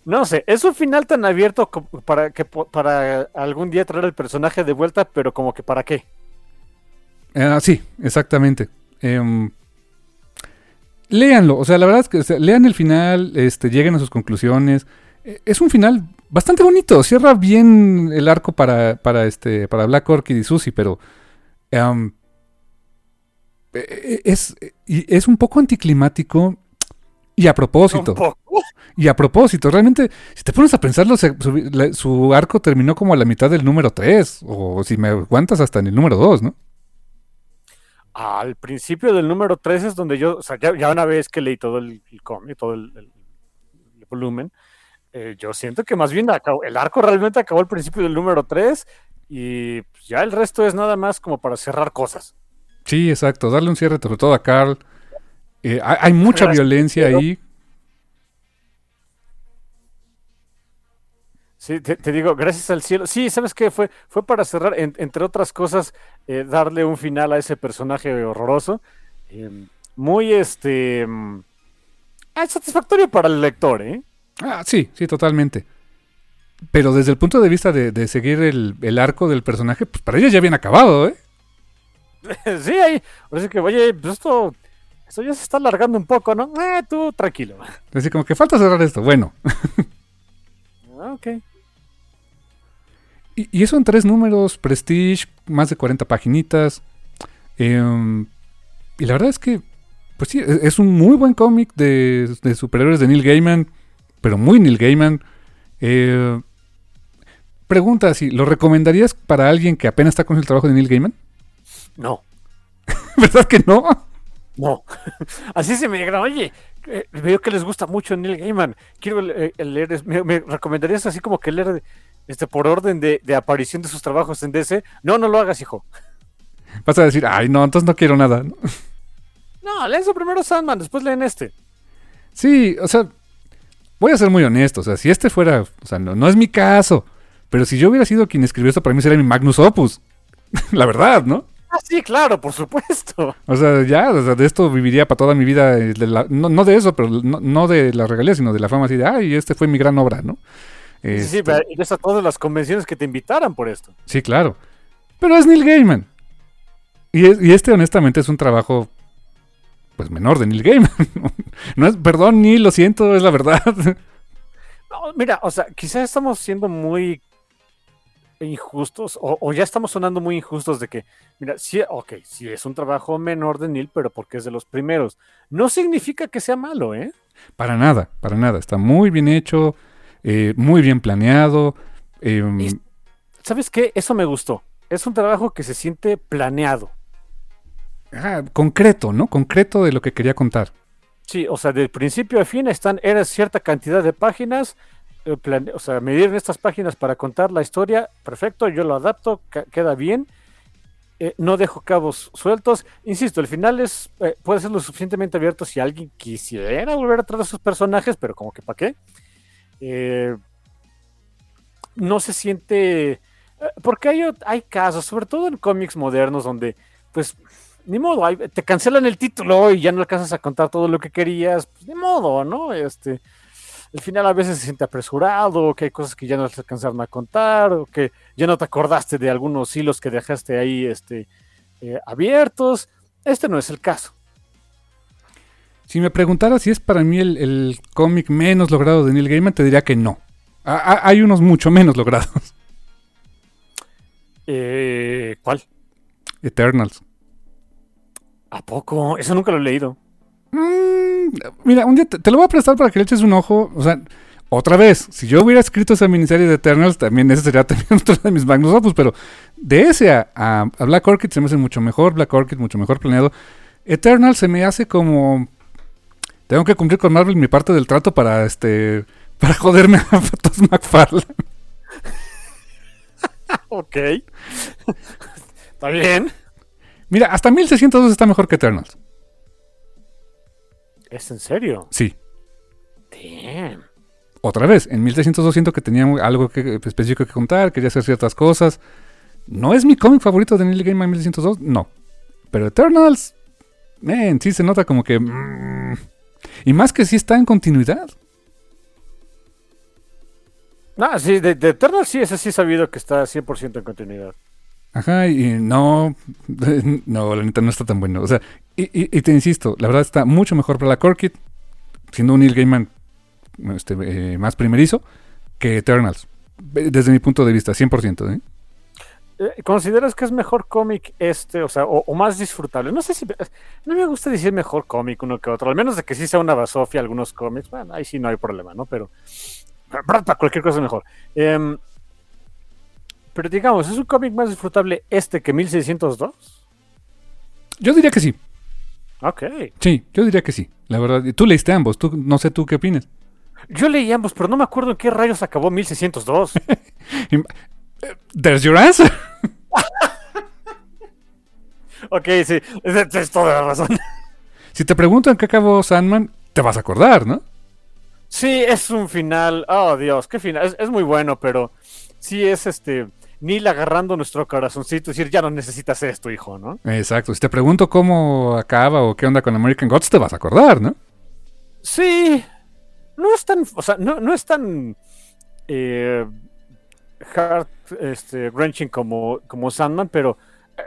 No sé, es un final tan abierto para que para algún día traer el personaje de vuelta, pero como que para qué. Ah, sí, exactamente. Em, léanlo, o sea, la verdad es que o sea, lean el final, este, lleguen a sus conclusiones. Eh, Es un final bastante bonito, cierra bien el arco para, para, este, para Black Orchid y Susie, pero eh, es, es un poco anticlimático y a propósito. Y a propósito, realmente, si te pones a pensarlo, se- su, la- su arco terminó como a la mitad del número 3, o si me aguantas hasta en el número 2, ¿no? Al principio del número 3 es donde yo, o sea, ya, ya una vez que leí todo el, el cómic, todo el, el- el volumen, eh, yo siento que más bien acabó- el arco realmente acabó al principio del número 3 y pues, ya el resto es nada más como para cerrar cosas. Sí, exacto. Darle un cierre sobre todo a Carl. Eh, hay, hay mucha Gracias, violencia pero- ahí. Sí, te, te digo, gracias al cielo. Sí, ¿sabes qué? Fue, fue para cerrar, en- entre otras cosas, eh, darle un final a ese personaje horroroso. Eh, muy, este... mm, ah, satisfactorio para el lector, ¿eh? Ah, sí, sí, totalmente. Pero desde el punto de vista de, de seguir el, el arco del personaje, pues para ella ya bien acabado, ¿eh? sí, ahí. Así que, oye, pues esto, esto ya se está alargando un poco, ¿no? Eh, tú, tranquilo. Así como que falta cerrar esto. Bueno, Ah, ok. y, y eso en tres números, Prestige, más de 40 paginitas. Em, y la verdad es que, pues sí, es, es un muy buen cómic de, de superhéroes de Neil Gaiman, pero muy Neil Gaiman. Eh, pregunta si ¿lo recomendarías para alguien que apenas está con el trabajo de Neil Gaiman? No, ¿Verdad que no? no. Así se me dijeron, oye, eh, veo que les gusta mucho Neil Gaiman. Quiero eh, leer, me, me recomendarías así como que leer este, por orden de, de aparición de sus trabajos en DC? No, no lo hagas, hijo. Vas a decir, ay, no, entonces no quiero nada. ¿no? No, leen primero Sandman, después leen este. Sí, o sea, voy a ser muy honesto. O sea, si este fuera, o sea, no, no es mi caso. Pero si yo hubiera sido quien escribió esto, para mí sería mi Magnus Opus. La verdad, ¿no? Ah, sí, claro, por supuesto. O sea, ya, o sea, de esto viviría para toda mi vida. eh, de la- no, no de eso, pero no, no de la regalía, sino de la fama así de, ay, este fue mi gran obra, ¿no? Sí, sí, Este, pero irías a todas las convenciones que te invitaran por esto. sí, claro. Pero es Neil Gaiman. Y, es- y este, honestamente, es un trabajo, pues, menor de Neil Gaiman. no es, perdón, Neil, lo siento, es la verdad. No, mira, o sea, quizás estamos siendo muy injustos o, o ya estamos sonando muy injustos de que, mira, sí, ok, sí es un trabajo menor de Neil, pero porque es de los primeros. No significa que sea malo, ¿eh? Para nada, para nada. Está muy bien hecho, eh, muy bien planeado. Y- ¿Sabes qué? Eso me gustó. Es un trabajo que se siente planeado. Ah, concreto, ¿no? Concreto de lo que quería contar. Sí, o sea, de principio a fin están, era cierta cantidad de páginas, eh, o sea, me estas páginas para contar la historia, perfecto, yo lo adapto, queda bien, eh, no dejo cabos sueltos, insisto, el final es, eh, puede ser lo suficientemente abierto si alguien quisiera volver a traer a sus personajes, pero como que para qué. No se siente, porque hay, hay casos, sobre todo en cómics modernos, donde, pues, ni modo, te cancelan el título y ya no alcanzas a contar todo lo que querías, pues ni modo, ¿no? Este, el final a veces se siente apresurado, o que hay cosas que ya no alcanzaron a contar, o que ya no te acordaste de algunos hilos que dejaste ahí este, eh, abiertos. Este no es el caso. Si me preguntara si es para mí el, el cómic menos logrado de Neil Gaiman, te diría que no. Hay unos mucho menos logrados. Eh, ¿Cuál? Eternals. ¿A poco? Eso nunca lo he leído. Mm, mira, un día te, te lo voy a prestar para que le eches un ojo. O sea, otra vez, si yo hubiera escrito esa miniserie de Eternals, también ese sería también otro de mis magnus opus. Pero de ese a, a- a Black Orchid se me hace mucho mejor. Black Orchid mucho mejor planeado. Eternals se me hace como. Tengo que cumplir con Marvel mi parte del trato para este. Para joderme a Todd McFarlane. Ok. Está bien. Mira, hasta 1602 está mejor que Eternals. ¿Es en serio? Sí. Damn. Otra vez, en 1602 siento que tenía algo que, específico que contar, quería hacer ciertas cosas. ¿No es mi cómic favorito de Neil Gaiman 1102? No. Pero Eternals, man, sí se nota como que... mm, y más que sí está en continuidad. Ah, sí, de, de Eternal sí, ese sí sabido que está 100% en continuidad. Ajá, y no, no, la neta no está tan bueno. O sea, y, y- y te insisto, la verdad está mucho mejor Black Orchid, siendo un Neil Gaiman este, eh, más primerizo, que Eternals. Desde mi punto de vista, 100%. ¿eh? Eh, ¿Consideras que es mejor cómic este, o sea, o, más disfrutable? No sé si... No me gusta decir mejor cómic uno que otro, al menos de que sí sea una basofia algunos cómics. Bueno, ahí sí no hay problema, ¿no? Pero... Para cualquier cosa mejor. Em, pero digamos, ¿es un cómic más disfrutable este que 1602? Yo diría que sí. Ok. Sí, yo diría que sí. La verdad, y tú leíste ambos, tú, no sé tú qué opinas. Yo leí ambos, pero no me acuerdo en qué rayos acabó 1602. There's your answer. ok, sí, es, es toda la razón. Si te preguntan qué acabó Sandman, te vas a acordar, ¿no? Sí, es un final. Oh, Dios, qué final. Es, es muy bueno, pero sí es este. Neil agarrando nuestro corazoncito y decir, ya no necesitas esto, hijo, ¿no? Exacto. Si te pregunto cómo acaba o qué onda con American Gods, te vas a acordar, ¿no? Sí. No es tan. O sea, no, no es tan. Eh, heart este, wrenching como, como Sandman, pero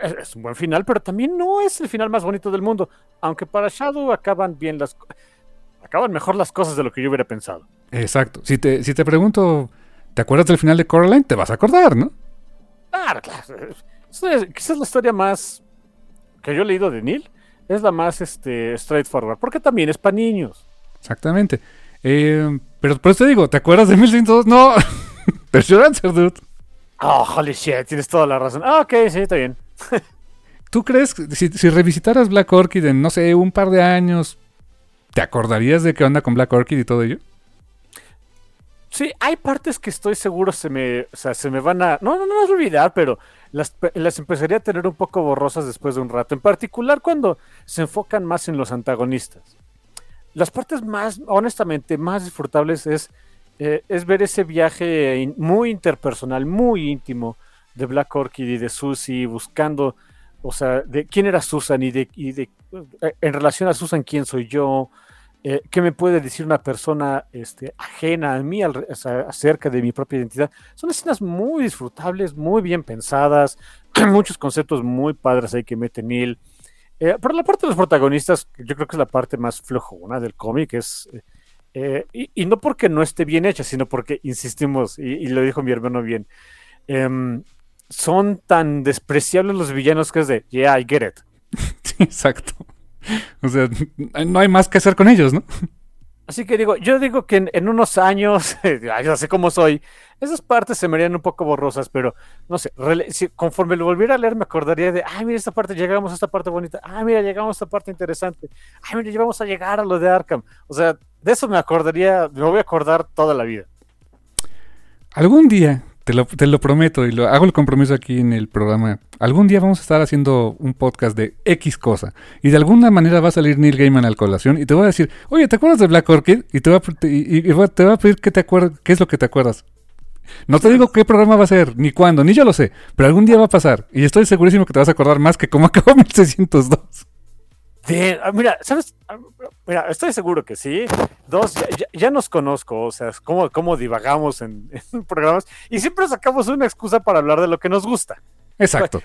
es, un buen final, pero también no es el final más bonito del mundo. Aunque para Shadow acaban bien las. Acaban mejor las cosas de lo que yo hubiera pensado. Exacto. Si te, si te pregunto, ¿te acuerdas del final de Coraline? Te vas a acordar, ¿no? Claro. Es- Quizás la historia más que yo he leído de Neil es la más este, straightforward, porque también es para niños. Exactamente. Eh, pero por eso te digo, ¿te acuerdas de 1102? No. There's your answer, dude. Oh, holy shit, tienes toda la razón. Ah, ok, sí, está bien. ¿Tú crees que si, si revisitaras Black Orchid en, no sé, un par de años, ¿te acordarías de qué onda con Black Orchid y todo ello? Sí, hay partes que estoy seguro se me, o sea, se me van a, no, no, no es olvidar, pero las, las empezaría a tener un poco borrosas después de un rato, en particular cuando se enfocan más en los antagonistas. Las partes más, honestamente, más disfrutables es, eh, es ver ese viaje muy interpersonal, muy íntimo de Black Orchid y de Susie buscando, o sea, de quién era Susan y de, y de eh, en relación a Susan, quién soy yo, eh, qué me puede decir una persona este, ajena a mí acerca de mi propia identidad. Son escenas muy disfrutables, muy bien pensadas, muchos conceptos muy padres ahí que mete Neil. Eh, pero la parte de los protagonistas, yo creo que es la parte más flojona del cómic, es... eh, y, no porque no esté bien hecha, sino porque, insistimos, y, y lo dijo mi hermano bien, em, son tan despreciables los villanos que es de, yeah, I get it. Sí, exacto. O sea, no hay más que hacer con ellos, ¿no? Así que digo, yo digo que en, en unos años, ya sé cómo soy, esas partes se me harían un poco borrosas, pero no sé, si- conforme lo volviera a leer me acordaría de, ay, mira esta parte, llegamos a esta parte bonita, ay, mira, llegamos a esta parte interesante, ay, mira, ya vamos a llegar a lo de Arkham. O sea, de eso me acordaría, me voy a acordar toda la vida. Algún día, te lo, te lo prometo y lo hago el compromiso aquí en el programa, algún día vamos a estar haciendo un podcast de X cosa y de alguna manera va a salir Neil Gaiman al colación y te voy a decir, oye, ¿te acuerdas de Black Orchid? Y te voy a, y, a pedir que te acuerdes, qué es lo que te acuerdas. No te digo qué programa va a ser, ni cuándo, ni yo lo sé, pero algún día va a pasar y estoy segurísimo que te vas a acordar más que cómo acabó 1602. De- ah, mira, ¿sabes? Ah, Mira, estoy seguro que sí. Dos, ya, ya- ya nos conozco, o sea, cómo, cómo divagamos en, en programas y siempre sacamos una excusa para hablar de lo que nos gusta. Exacto.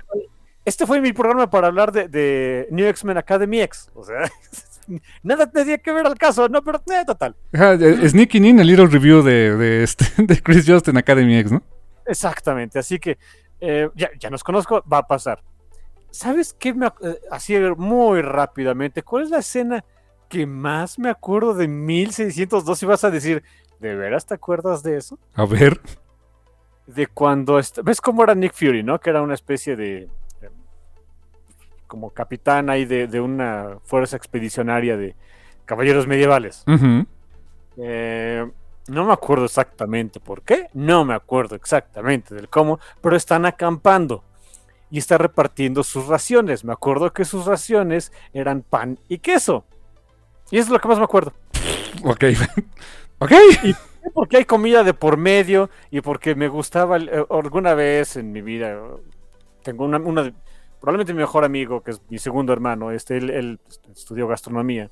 Este fue mi programa para hablar de, de New X-Men Academy X. O sea, nada tenía que ver al caso, no, pero eh, total. Ajá, Sneaking in, el little review de, de, este, de Chris Justin Academy X, ¿no? Exactamente, así que eh, ya, ya nos conozco, va a pasar. ¿Sabes qué? Me, eh, así muy rápidamente, ¿cuál es la escena que más me acuerdo de 1602? Y vas a decir, ¿de veras te acuerdas de eso? A ver. De cuando, ¿ves cómo era Nick Fury, no? Que era una especie de, eh, como capitán ahí de, de una fuerza expedicionaria de caballeros medievales. Eh, no me acuerdo exactamente por qué, no me acuerdo exactamente del cómo, pero están acampando y está repartiendo sus raciones. Me acuerdo que sus raciones eran pan y queso. Y eso es lo que más me acuerdo. Ok. ok. Porque hay comida de por medio y porque me gustaba eh, alguna vez en mi vida, tengo una, una, probablemente mi mejor amigo, que es mi segundo hermano, este, él, él estudió gastronomía.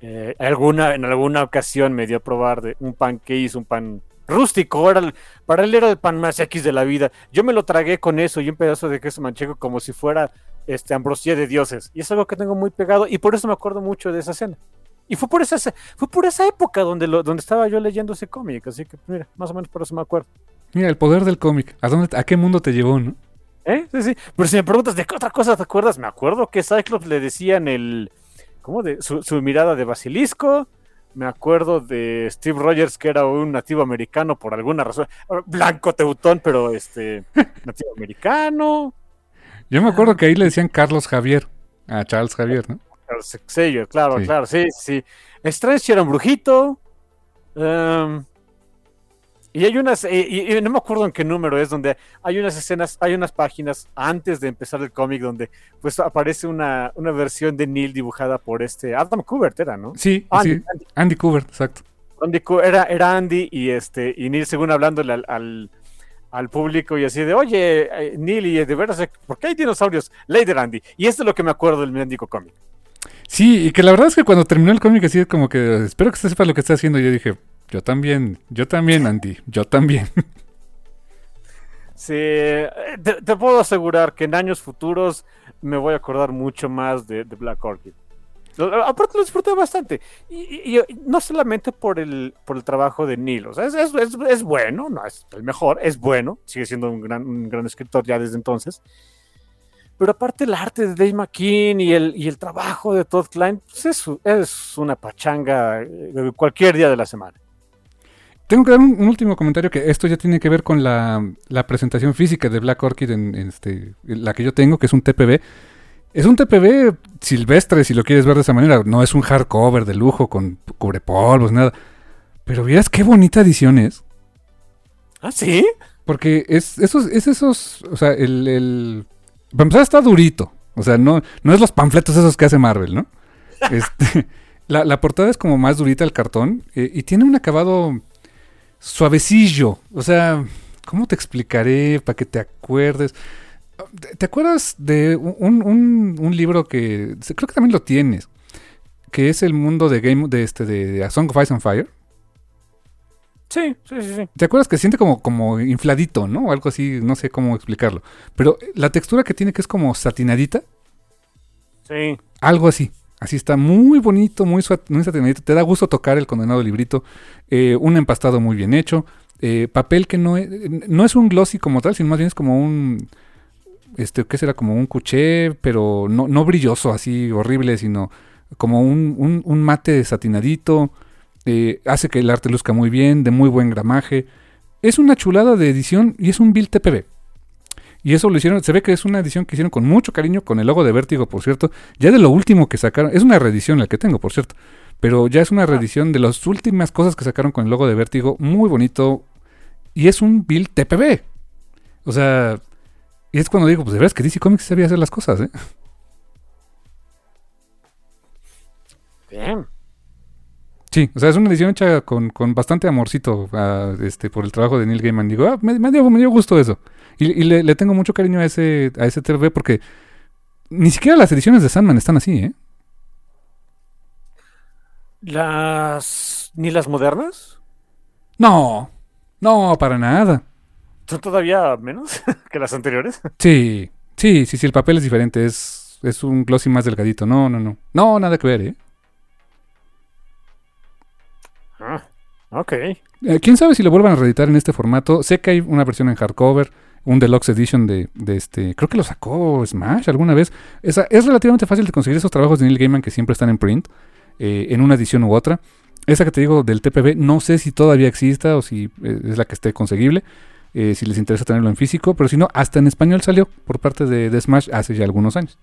Eh, alguna, en alguna ocasión me dio a probar de un pan que hizo, un pan rústico, era para él era el pan más X de la vida. Yo me lo tragué con eso y un pedazo de queso manchego como si fuera este, ambrosía de dioses. Y es algo que tengo muy pegado y por eso me acuerdo mucho de esa escena. Y fue por esa, fue por esa época donde, lo, donde estaba yo leyendo ese cómic, así que mira, más o menos por eso me acuerdo. Mira, el poder del cómic, ¿a, dónde, ¿a qué mundo te llevó, no? ¿Eh? Sí, sí. Pero si me preguntas de qué otra cosa te acuerdas, me acuerdo que Cyclops le decían el. ¿Cómo? De, su, su mirada de basilisco. Me acuerdo de Steve Rogers, que era un nativo americano por alguna razón. Blanco teutón, pero este. nativo americano. Yo me acuerdo que ahí le decían Carlos Javier. A Charles Javier, ¿no? Charles Xavier, claro, sí. claro. Sí, sí. Strange era un brujito. Um, y hay unas, y, y, no me acuerdo en qué número es, donde hay unas escenas, hay unas páginas antes de empezar el cómic donde pues aparece una, una versión de Neil dibujada por este Adam Kubert, era, ¿no? Sí, Andy, sí. Andy. Andy Kubert, exacto. Andy, era, era Andy y este, y Neil según hablándole al, al, al público y así de, oye, Neil, y de veras, ¿por qué hay dinosaurios? Later Andy. Y esto es lo que me acuerdo del mendigo cómic. Sí, y que la verdad es que cuando terminó el cómic así como que espero que usted sepa lo que está haciendo. Y yo dije, yo también, yo también, Andy, yo también. Sí, te, te, puedo asegurar que en años futuros me voy a acordar mucho más de, Black Orchid. Aparte lo disfruté bastante. Y, y, no solamente por el, por el trabajo de Neil. O sea, es, bueno, no es el mejor, es bueno. Sigue siendo un gran, un gran escritor ya desde entonces. Pero aparte el arte de Dave McKean y el, y el trabajo de Todd Klein, pues es, es una pachanga cualquier día de la semana. Tengo que dar un, un, último comentario que esto ya tiene que ver con la, la presentación física de Black Orchid en, en este, la que yo tengo, que es un TPB. Es un TPB silvestre, si lo quieres ver de esa manera. No es un hardcover de lujo con cubrepolvos, nada. Pero vieras qué bonita edición es. ¿Ah, sí? Porque es esos, es esos, o sea, el, el... Para empezar está durito. O sea, no, no es los panfletos esos que hace Marvel, ¿no? este, la, la, portada es como más durita el cartón eh, y tiene un acabado suavecillo. O sea, ¿cómo te explicaré para que te acuerdes? ¿Te acuerdas de un, un, un, libro que creo que también lo tienes? Que es el mundo de Game de este de A Song of Ice and Fire. Sí, sí, sí, sí. ¿Te acuerdas que se siente como, como infladito, ¿no? O algo así, no sé cómo explicarlo. Pero la textura que tiene que es como satinadita. Sí. Algo así. Así está muy bonito, muy, satinadito. Te da gusto tocar el condenado librito. Eh, un empastado muy bien hecho. Eh, papel que no es, no es un glossy como tal, sino más bien es como un este, ¿qué será? Como un cuché, pero no, no brilloso, así horrible, sino como un, un, un mate satinadito. Eh, hace que el arte luzca muy bien, de muy buen gramaje. Es una chulada de edición y es un Bill TPB. Y eso lo hicieron, se ve que es una edición que hicieron con mucho cariño, con el logo de Vértigo, por cierto. Ya de lo último que sacaron, es una reedición la que tengo, por cierto. Pero ya es una reedición de las últimas cosas que sacaron con el logo de Vértigo, muy bonito. Y es un Bill TPB. O sea, y es cuando digo, pues de verdad es que DC Comics sabía hacer las cosas, ¿eh? Bien. Sí, o sea, es una edición hecha con, con bastante amorcito a, este, por el trabajo de Neil Gaiman. Digo, ah, me, me, dio, me dio gusto eso. Y, y le, le, tengo mucho cariño a ese, a ese TV porque ni siquiera las ediciones de Sandman están así, ¿eh? ¿Las... ni las modernas? No, no, para nada. ¿Son todavía menos que las anteriores? Sí, sí, sí, sí, el papel es diferente, es, es un glossy más delgadito. No, no, no. No, nada que ver, ¿eh? Ah, ok. Eh, ¿Quién sabe si lo vuelvan a reeditar en este formato? Sé que hay una versión en hardcover, un deluxe edition de, de este... Creo que lo sacó Smash alguna vez. Es, es relativamente fácil de conseguir esos trabajos de Neil Gaiman que siempre están en print, eh, en una edición u otra. Esa que te digo del TPB, no sé si todavía exista o si eh, es la que esté conseguible. Eh, si les interesa tenerlo en físico, pero si no, hasta en español salió por parte de, de Smash hace ya algunos años.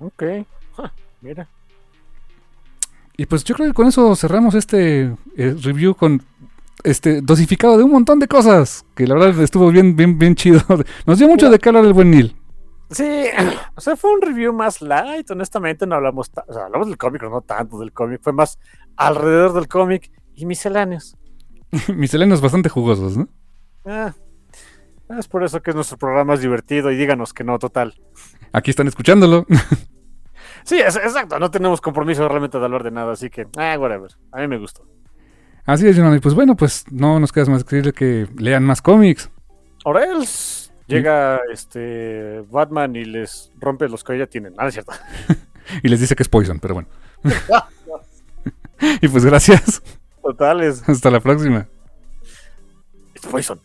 Ok, huh, mira. Y pues yo creo que con eso cerramos este eh, review con este dosificado de un montón de cosas, que la verdad estuvo bien, bien, bien chido. Nos dio mucho de qué hablar el buen Neil. Sí, o sea, fue un review más light, honestamente no hablamos, o sea, hablamos del cómic, no tanto del cómic, fue más alrededor del cómic y misceláneos. misceláneos bastante jugosos, ¿no? Ah. Es por eso que nuestro programa es divertido y díganos que no, total. Aquí están escuchándolo. Sí, es- exacto, no tenemos compromiso realmente de hablar de nada, así que, ah, whatever. A mí me gustó. Así es, Jonathan. Y pues bueno, pues no nos queda más que decirle que lean más cómics. Orels llega este Batman y les rompe los que ya tienen. Ah, es cierto. Y les dice que es Poison, pero bueno. y pues gracias. Totales. Hasta la próxima. It's poison.